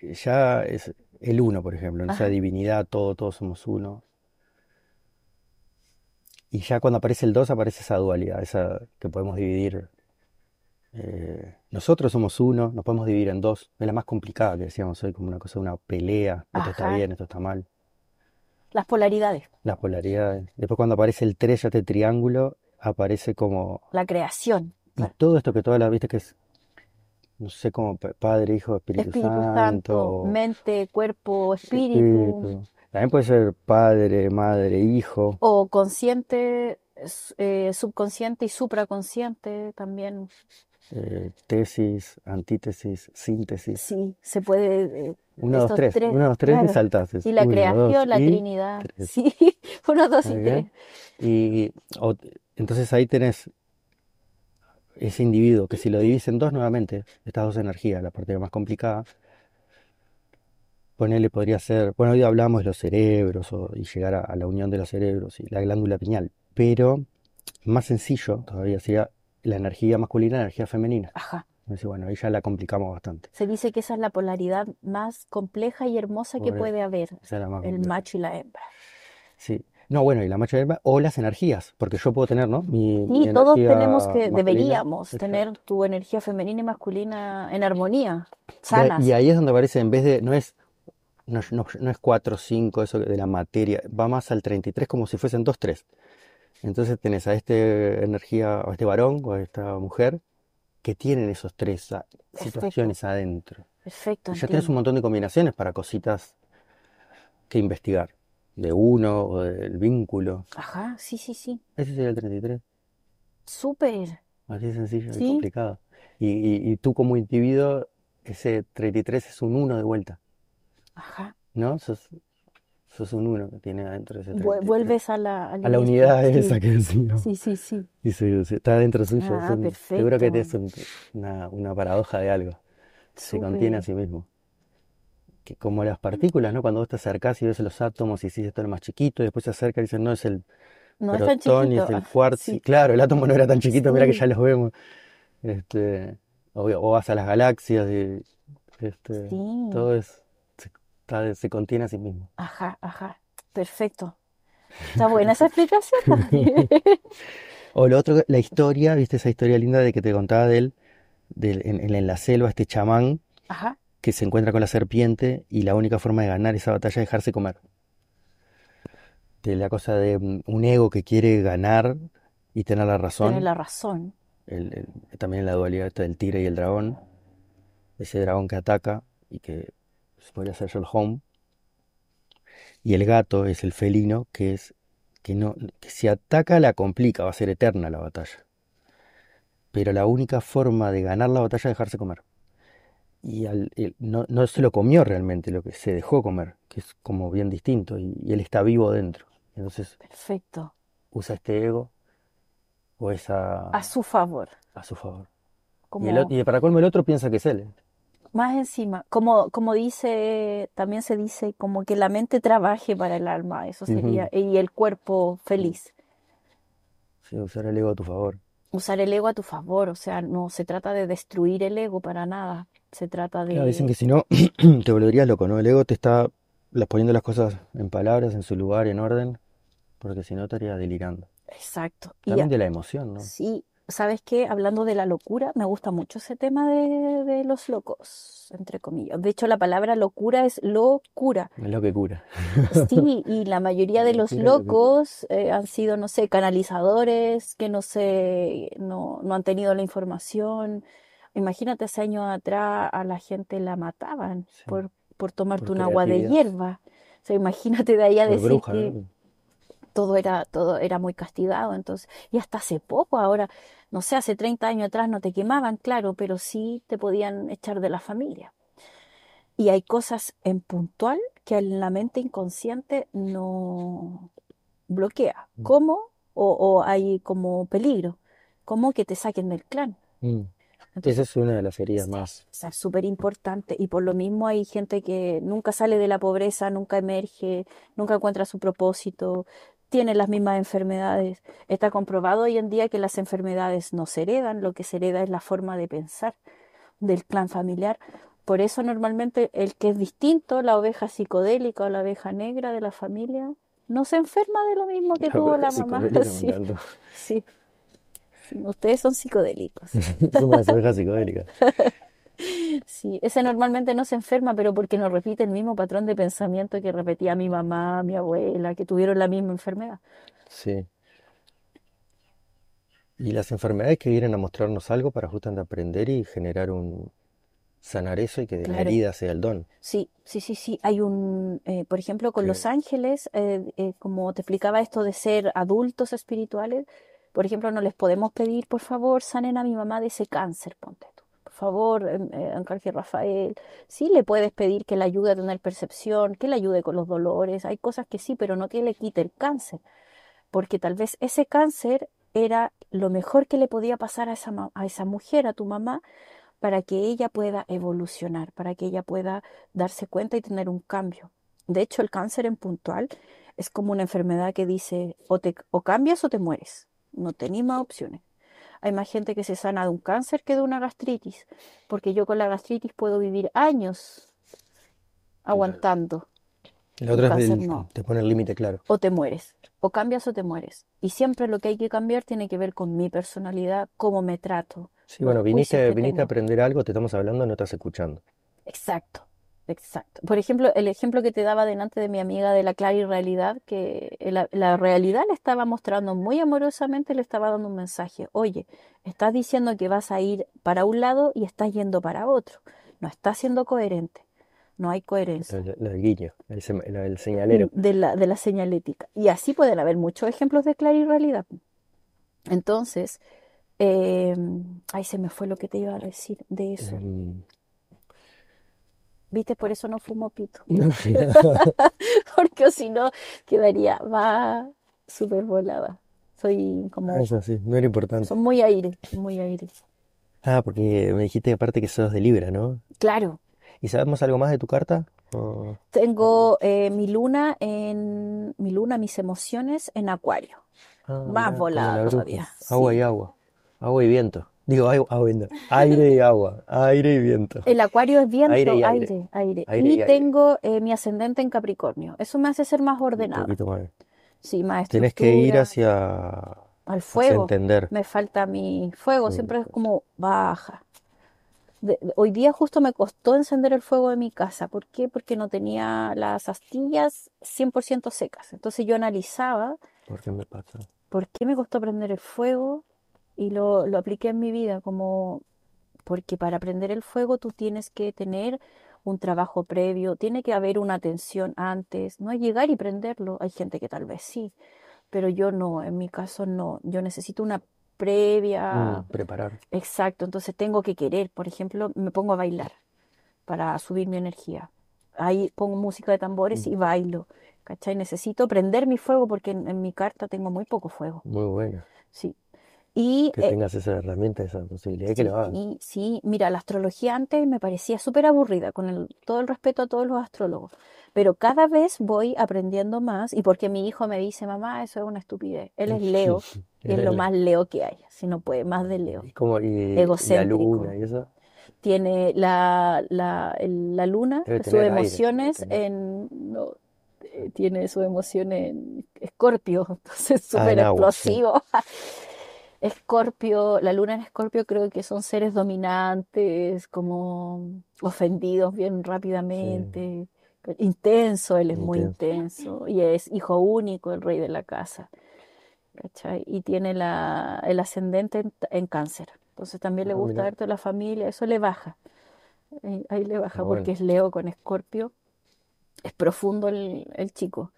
ya es el uno, por ejemplo, ¿no? Esa divinidad, todo, todos somos uno. Y ya cuando aparece el 2 aparece esa dualidad, esa que podemos dividir. eh, nosotros somos uno, nos podemos dividir en dos. Es la más complicada que decíamos hoy, como una cosa, una pelea. Esto está bien, esto está mal. las polaridades, Las polaridades. Después cuando aparece el 3, ya este triángulo, aparece como... la creación, Y todo esto que toda la viste que es, no sé, como pa- Padre, Hijo, Espíritu Espíritu Santo, Santo, mente, cuerpo, espíritu, Espíritu. También puede ser Padre, Madre, Hijo. o consciente, eh, subconsciente y supraconsciente también. eh, tesis, antítesis, síntesis. Sí, se puede. eh, Uno, dos, tres. tres, Uno, dos, tres, claro. y saltaste. Y la Uno, creación, dos, la y Trinidad. tres. Sí, uno, dos y tres. Y o- entonces ahí tenés ese individuo que si lo divides en dos nuevamente, estas dos energías, la parte más complicada, ponerle podría ser, bueno, hoy hablamos de los cerebros o- y llegar a, a la unión de los cerebros y la glándula pineal, pero más sencillo todavía sería la energía masculina y la energía femenina. Ajá. Entonces, bueno, ahí ya la complicamos bastante. Se dice que esa es la polaridad más compleja y hermosa que puede haber, el macho y la hembra. Sí. No, bueno, y la macho y la hembra, o las energías, porque yo puedo tener, ¿no? Mi, mi Sí, todos energía tenemos que, deberíamos exacto. tener tu energía femenina y masculina en armonía, sanas. Y ahí es donde aparece, en vez de, no es, no, no- no es 4, 5, eso de la materia, va más al 33 como si fuesen 2, 3. Entonces tenés a este energía, o a este varón, o a esta mujer, que tienen esos tres a- situaciones adentro. Perfecto, Y ya tenés un montón de combinaciones para cositas que investigar, de uno o del vínculo. Ajá, sí, sí, sí. Ese sería el 33. Súper. Así de sencillo y Sí. complicado. Y, y- y tú como individuo, ese 33 es un 1 de vuelta, Ajá. ¿no? Sos, sos un 1 que tiene adentro ese Vu- 33. Vuelves a la, A la unidad Sí, esa que decíamos. sí, sí, sí. Y se- se- está dentro suyo. Ah, seguro que es un- una, una paradoja de algo. Se contiene a sí mismo. Que como las partículas, ¿no? Cuando vos te acercás y ves los átomos y dices esto es lo más chiquito, y después se acerca y dicen no, es el No es tan protón y es el quartz. sí. Claro, el átomo no era tan chiquito, mira que Sí. ya los vemos. Este, o, o vas a las galaxias y este, Sí. todo es, se, está- se contiene a sí mismo. Ajá, ajá. Perfecto. Está buena esa explicación. O lo otro, la historia, ¿viste esa historia linda de que te contaba de él, del- en, en la selva, este chamán Ajá. Que se encuentra con la serpiente y la única forma de ganar esa batalla es dejarse comer. De la cosa de mm, un ego que quiere ganar y tener la razón. Tienes la razón. el- el- también la dualidad esta del tigre y el dragón. Ese dragón que ataca y que podría ser Sherlock Holmes. Y el gato es el felino que es que no que si ataca la complica, va a ser eterna la batalla. Pero la única forma de ganar la batalla es dejarse comer. Y al- él no, no se lo comió realmente, lo que se dejó comer, que es como bien distinto, y, y él está vivo dentro. Entonces Perfecto. usa este ego o esa A su favor. a su favor. Y, el, y para colmo el otro piensa que es él. más encima, como, como dice, también se dice como que la mente trabaje para el alma, eso sería, y el cuerpo feliz. Sí, usar el ego a tu favor. Usar el ego a tu favor, o sea, no se trata de destruir el ego para nada, se trata de... Claro, dicen que si no, te volverías loco, ¿no? El ego te está poniendo las cosas en palabras, en su lugar, en orden, porque si no estaría delirando. Exacto. Y También de la emoción, ¿no? Sí, ¿sabes qué? Hablando de la locura, me gusta mucho ese tema de, de los locos, entre comillas. De hecho, la palabra locura es locura. Es lo que cura. Sí, y la mayoría de los locos eh, han sido, no sé, canalizadores, que no sé, no, no han tenido la información. Imagínate, hace años atrás a la gente la mataban Sí, por, por tomarte por un agua de hierba. O sea, imagínate de ahí a Por decir bruja, que ¿no? todo era, todo era muy castigado, entonces, y hasta hace poco, ahora, no sé, hace 30 años atrás no te quemaban, claro, pero sí te podían echar de la familia. Y hay cosas en puntual que en la mente inconsciente no bloquea. Mm. ¿Cómo? O, o hay como peligro, como que te saquen del clan. Mm. Entonces, Esa es una de las heridas más. o sea, súper importante y por lo mismo hay gente que nunca sale de la pobreza, nunca emerge, nunca encuentra su propósito, tiene las mismas enfermedades. Está comprobado hoy en día que las enfermedades no se heredan, lo que se hereda es la forma de pensar del clan familiar. Por eso normalmente el que es distinto, la oveja psicodélica o la oveja negra de la familia, no se enferma de lo mismo que La tuvo la mamá. Sí, sí. Ustedes son psicodélicos. Somos las ovejas psicodélicas. Sí, ese normalmente no se enferma, pero porque no repite el mismo patrón de pensamiento que repetía mi mamá, mi abuela, que tuvieron la misma enfermedad. Sí. Y las enfermedades que vienen a mostrarnos algo para justamente aprender y generar un sanar eso y que de la Claro. herida sea el don. Sí, sí, sí, sí. Hay un, eh, por ejemplo, con los ángeles, eh, eh, como te explicaba esto de ser adultos espirituales, por ejemplo, no les podemos pedir, por favor, sanen a mi mamá de ese cáncer, ponte tú. Por favor, em, eh, Arcángel Rafael. Sí le puedes pedir que le ayude a tener percepción, que le ayude con los dolores. Hay cosas que sí, pero no que le quite el cáncer. porque tal vez ese cáncer era lo mejor que le podía pasar a esa, a esa mujer, a tu mamá, para que ella pueda evolucionar, para que ella pueda darse cuenta y tener un cambio. De hecho, el cáncer en puntual es como una enfermedad que dice o, te, o cambias o te mueres. No tenéis más opciones. Hay más gente que se sana de un cáncer que de una gastritis, porque yo con la gastritis puedo vivir años aguantando. La otra es cáncer el- no. te pone el límite claro. o te mueres, o cambias o te mueres. Y siempre lo que hay que cambiar tiene que ver con mi personalidad, cómo me trato. Sí, bueno, viniste, viniste a aprender algo, te estamos hablando, no estás escuchando. Exacto, exacto. Por ejemplo, el ejemplo que te daba delante de mi amiga de la clara irrealidad, que la, la realidad le estaba mostrando muy amorosamente, le estaba dando un mensaje. Oye, estás diciendo que vas a ir para un lado y estás yendo para otro. No estás siendo coherente. No hay coherencia. Lo, lo del guiño, el, sema- lo del señalero. de la, de la señalética. Y así pueden haber muchos ejemplos de clara irrealidad. Entonces, Eh, ay, se me fue lo que te iba a decir de eso. Em, ¿Viste? Por eso no fumo pito. Porque si no, quedaría, va súper volada. Soy Ah, como, eso sí, no era importante. son muy aire, muy aire. Ah, porque me dijiste aparte que sos de Libra, ¿no? Claro, ¿Y sabemos algo más de tu carta? Tengo eh, mi luna en, mi luna, mis emociones en Acuario. Ah, Más volada todavía. Agua Sí. y agua. Agua y viento. Digo, agua. Aire y agua. Aire y viento. El Acuario es viento, Aire y aire, aire. Y tengo eh, mi ascendente en Capricornio. Eso me hace ser más Un ordenada. poquito más. Sí, más Tenés que ir hacia, al hacia fuego. entender. Me falta mi fuego, siempre es como baja. De- de- hoy día justo me costó encender el fuego de mi casa. ¿Por qué? Porque no tenía las astillas 100% secas. Entonces yo analizaba ¿Por qué me pasa? por qué me costó prender el fuego y lo, lo apliqué en mi vida como porque para prender el fuego tú tienes que tener un trabajo previo, tiene que haber una atención antes, no es llegar y prenderlo. Hay gente que tal vez sí, pero yo no, en mi caso no. Yo necesito una previa, Mm, preparar. exacto, entonces tengo que querer, por ejemplo, me pongo a bailar para subir mi energía. Ahí pongo música de tambores Mm, y bailo, ¿cachai? Necesito prender mi fuego porque en, en mi carta tengo muy poco fuego, Muy bueno. sí. Y Que eh, tengas esa herramienta, esa posibilidad, que lo hagas. Sí, sí, mira, la astrología antes me parecía súper aburrida, con el- todo el respeto a todos los astrólogos, pero cada vez voy aprendiendo más y porque mi hijo me dice, mamá, eso es una estupidez. Él es Leo y es lo más Leo que hay, si no puede, más de Leo. y como, y, y la Egocéntrico. luna y eso. Tiene la, la, la luna, sus aire, emociones tener. en... no, eh, tiene sus emociones en Escorpio, entonces Ah, súper en agua, sí. Escorpio, la luna en Escorpio creo que son seres dominantes, como ofendidos bien Sí, rápidamente, intenso, él es muy intenso. y es hijo único, el rey de la casa, ¿cachai? Y tiene la, el ascendente en, en cáncer, entonces también le Ah, gusta mira. harto la familia, eso le baja, ahí, ahí le baja Ah, porque bueno. es Leo con Escorpio, es profundo el, el chico,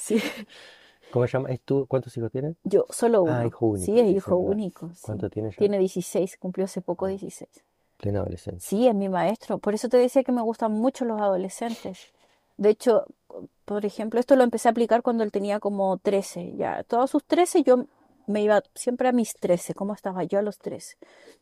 sí. ¿Cómo se llama? ¿Es tú? ¿Cuántos hijos tienes? Yo, solo Ah, uno. hijo único, Sí, es hijo único, sí. ¿Cuánto tiene ya? Tiene 16, cumplió hace poco Ah, 16. plena adolescencia. Sí, es mi maestro. Por eso te decía que me gustan mucho los adolescentes. De hecho, por ejemplo, esto lo empecé a aplicar cuando él tenía como 13. Ya, todos sus 13 yo me iba siempre a mis 13. ¿Cómo estaba yo a los 13?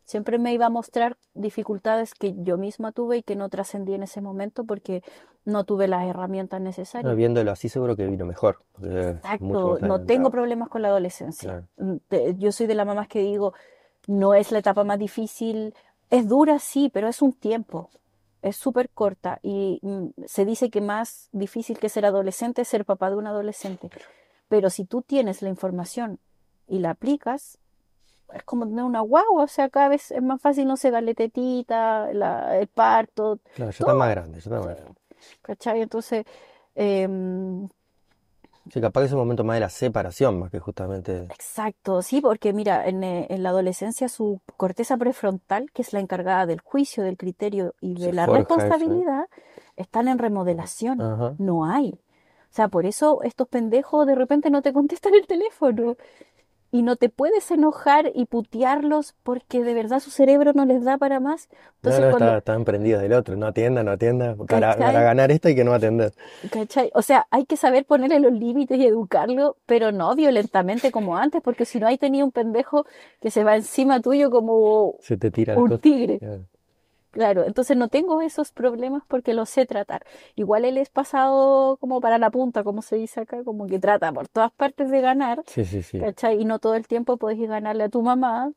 Siempre me iba a mostrar dificultades que yo misma tuve y que no trascendí en ese momento porque no tuve las herramientas No, necesarias. viéndolo así seguro que vino mejor, Exacto, no tengo problemas con la adolescencia. Claro. Mm, Yo soy de las mamás que digo, no es la etapa más difícil, es dura, sí, pero es un tiempo, es súper corta y mm, se dice que más difícil que ser adolescente es ser papá de un adolescente. Pero si tú tienes la información y la aplicas, es como tener una guagua, o sea, cada vez es más fácil, no sé, darle tetita, la- el parto, Claro, ya está más grande, ya está más grande. ¿cachai? Entonces, em, Sí, capaz que es un momento más de la separación, más que justamente. Exacto, sí, porque mira, en, eh, en la adolescencia su corteza prefrontal, que es la encargada del juicio, del criterio y de Se la eso, ¿eh? responsabilidad, están en remodelación. Ajá. No hay. O sea, por eso estos pendejos de repente no te contestan el teléfono y no te puedes enojar y putearlos porque de verdad su cerebro no les da para más. No, Entonces, no, cuando, está, están prendidos del otro. No atienda, no atienda. Para, ganar esto hay que no atender. ¿Cachai? O sea, hay que saber ponerle los límites y educarlo, pero no violentamente como antes, porque si no, ahí tenía un pendejo que se va encima tuyo como Se te tira un tigre. Claro, entonces no tengo esos problemas porque los sé tratar. Igual él es pasado como para la punta, como se dice acá, como que trata por todas partes de ganar, Sí, sí, sí. ¿cachai? Y no todo el tiempo puedes ir ganarle a tu mamá,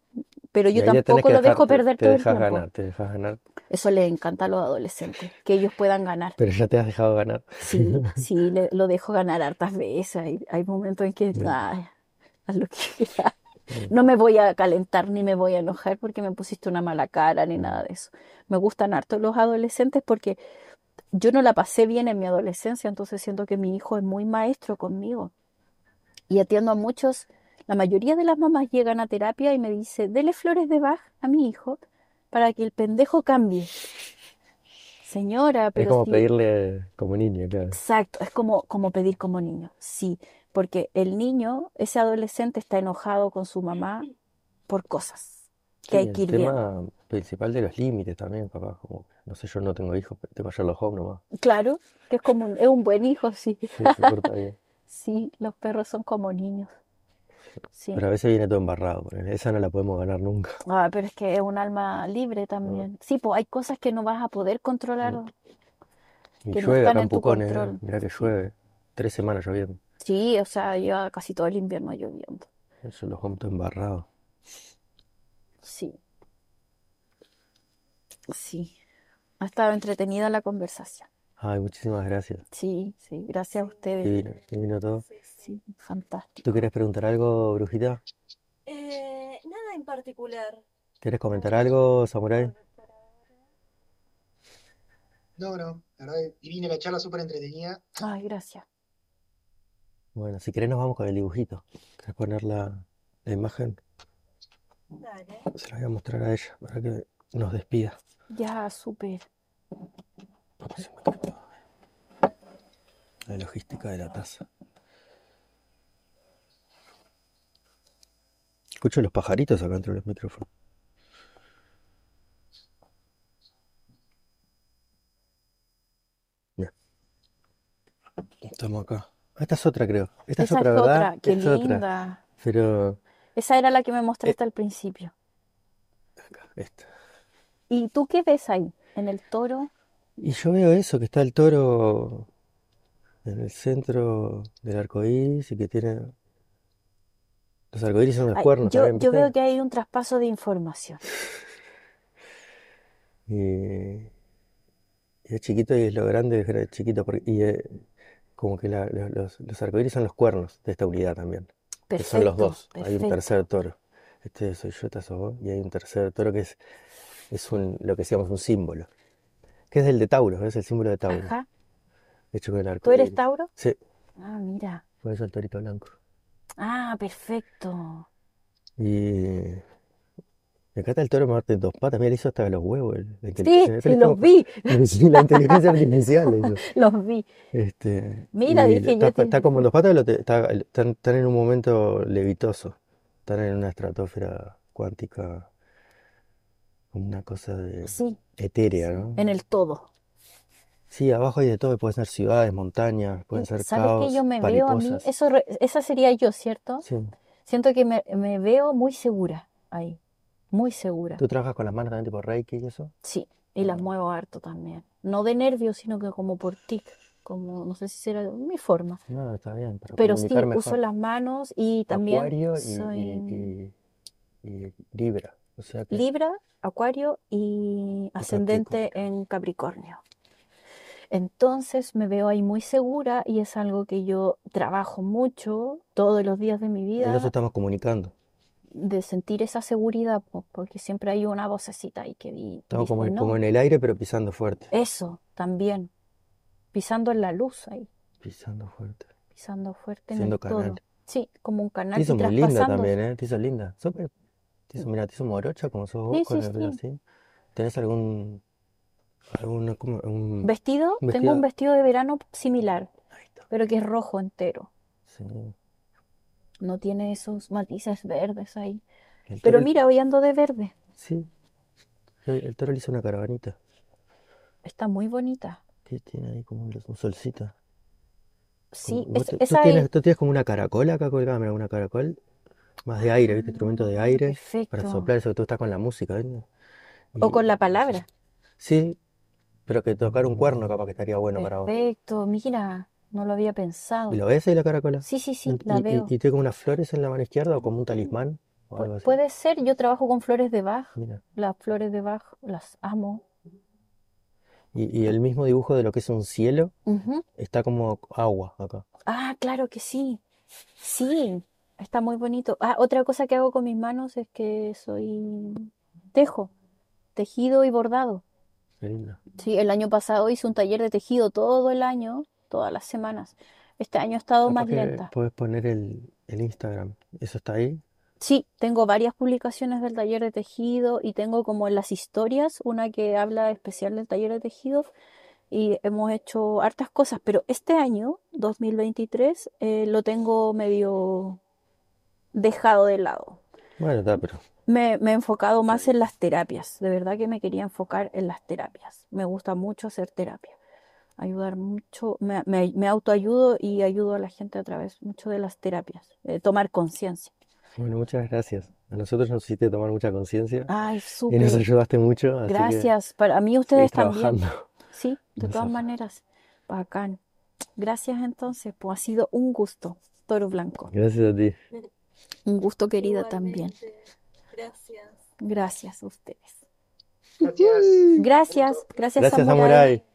pero yo tampoco lo dejar, dejo te, perder te todo el dejas tiempo. ganar, te dejas ganar. Eso le encanta a los adolescentes, que ellos puedan ganar. Pero ya te has dejado ganar. Sí, sí, le- lo dejo ganar hartas veces. Hay, hay momentos en que, ay, haz lo que quieras. Bien. No me voy a calentar ni me voy a enojar porque me pusiste una mala cara ni Mm. nada de eso. Me gustan harto los adolescentes porque yo no la pasé bien en mi adolescencia, entonces siento que mi hijo es muy maestro conmigo. Y atiendo a muchos, la mayoría de las mamás llegan a terapia y me dice, dele flores de Bach a mi hijo para que el pendejo cambie. Señora, Es pero como si pedirle como niño, claro. Exacto, es como, como pedir como niño, sí, porque el niño, ese adolescente está enojado con su mamá por cosas que Sí, hay que el ir viendo. tema principal de los límites también, como, no sé, yo no tengo hijos, pero tengo a Sherlock Holmes nomás. Claro, que es como un, es un buen hijo, sí. Sí, se porta bien. Sí, los perros son como niños. Sí. Pero a veces viene todo embarrado, esa no la podemos ganar nunca. Ah, pero es que es un alma libre también. Sí, pues hay cosas que no vas a poder controlar. Y Que no llueve están acá en Pucón, eh, mirá que llueve, tres semanas lloviendo. Sí, o sea, lleva casi todo el invierno lloviendo. Sherlock Holmes todo embarrado. Sí. Sí. Ha estado entretenida la conversación. Ay, muchísimas gracias. Sí, sí, gracias a ustedes. Divino, divino todo. Sí, fantástico. ¿Tú querés preguntar algo, Brujita? Eh, nada en particular. ¿Querés comentar algo, Samurai? No, no, la verdad, que divina la charla, súper entretenida. Ay, gracias. Bueno, si querés nos vamos con el dibujito. ¿Querés poner la, la imagen? Dale. Se la voy a mostrar a ella para que nos despida. Ya, súper. La logística de la taza. Escucho los pajaritos acá entre los micrófonos. Bien. Estamos acá. Ah, Esta es otra, creo. Esta es Esa otra, es ¿verdad? otra, qué Es otra. linda. Pero Esa era la que me mostraste al principio. acá, esta. ¿Y tú qué ves ahí? ¿En el toro? Y yo veo eso, que está el toro en el centro del arco iris y que tiene. Los arcoíris son los Ay, cuernos yo, también, yo veo que hay un traspaso de información. Y, y es chiquito y es lo grande es chiquito. porque- y eh, como que la- los, los, arcoíris son los cuernos de esta unidad también. Que son los Perfecto, dos. Hay un perfecto. tercer toro. Este soy yo, esta vos, y hay un tercer toro que es, es un, lo que decíamos un símbolo. Que es el de Tauro, es el símbolo de Tauro. Ajá. Hecho con el arco ¿Tú eres. Tauro? Sí, Ah, mira. por eso el torito blanco. Ah, perfecto. Y acá está el toro Marte en dos patas. Mira, le hizo hasta los huevos. el- Sí, inteligencia. sí, los vi, Sí, la inteligencia artificial. los vi. Este, Mira, dije está, yo, está como en dos patas, está- están, están en un momento levitoso. Están en una estratosfera cuántica, como una cosa de Sí, etérea, ¿no? en el todo. Sí, abajo hay de todo. Pueden ser ciudades, montañas, pueden ser ¿Sabes caos, que yo me veo a mí? Eso, re- esa sería yo, ¿cierto? Sí. Siento que me, me veo muy segura ahí. Muy segura. ¿Tú trabajas con las manos también tipo Reiki y eso? Sí, y las muevo harto también. No de nervios, sino que como por tic. Como, no sé si será mi forma. No, está bien, para Pero sí, comunicar uso mejor. las manos y también Acuario y, soy y- y- y Libra. O sea que Libra, Acuario y ascendente Capricornio. en Capricornio. Entonces me veo ahí muy segura y es algo que yo trabajo mucho todos los días de mi vida, eso estamos comunicando. De sentir esa seguridad, po, porque siempre hay una vocecita ahí que di- como, dice, en- no, como en el aire, pero pisando fuerte. eso también, pisando en la luz ahí, Pisando fuerte. pisando fuerte en Siendo el todo. canal. Sí, como un canal Te hizo muy linda también, ¿eh? Te hizo linda. Súper. Te hizo, mira, te hizo morocha como sos vos Sí, con sí, el sí. así. ¿Tenés algún, algún, como, un, Vestido, tengo un vestido? vestido de verano similar, Ahí está. pero que es rojo entero. Sí. No tiene esos matices verdes ahí. El Pero toro, mira, hoy ando de verde. sí. El, toro le hizo una caravanita. Está muy bonita. Que tiene ahí como un, solcito. Sí, Como- es- tú esa tienes, es tú tienes como una caracola acá colgada, mira, una caracol. Más de aire, ¿viste? Instrumento de aire. Para perfecto. soplar eso que tú estás con la música, ¿viste? O con Y- la palabra. Sí, pero que tocar un cuerno capaz que estaría bueno para vos. Perfecto, mira, no lo había pensado. ¿Y lo ves ahí la caracola? Sí, sí, sí, ¿Y, la y- veo. y tiene como unas flores en la mano izquierda o como un talismán o algo así? puede ser, yo trabajo con flores de Bach. Mira. Las flores de Bach las amo. Y, y el mismo dibujo de lo que es un cielo está como agua acá. Ah, claro que sí. Sí, está muy bonito. Ah, otra cosa que hago con mis manos es que soy tejo, tejido y bordado. Qué lindo. Sí, el año pasado hice un taller de tejido todo el año, todas las semanas. Este año he estado más lenta. puedes poner el, el Instagram. ¿Eso está ahí? Sí, tengo varias publicaciones del taller de tejido y tengo como en las historias una que habla especial del taller de tejido y hemos hecho hartas cosas, pero este año, 2023, eh, lo tengo medio dejado de lado. Bueno, está, pero Me, me he enfocado más en las terapias. De verdad que me quería enfocar en las terapias. Me gusta mucho hacer terapia. Ayudar mucho. Me, me, me autoayudo y ayudo a la gente a través mucho de las terapias. de tomar conciencia. bueno, muchas gracias. A nosotros nos hiciste tomar mucha conciencia Ay, y nos súper. ayudaste mucho, así que Gracias. Para mí ustedes también. trabajando Sí, de todas maneras. Bacán. Gracias entonces. Pues ha sido un gusto, Toro Blanco. Gracias a ti. Un gusto, querida, también. Gracias. Gracias a ustedes. Gracias. Gracias, gracias, Gracias, Samurai. Samurai.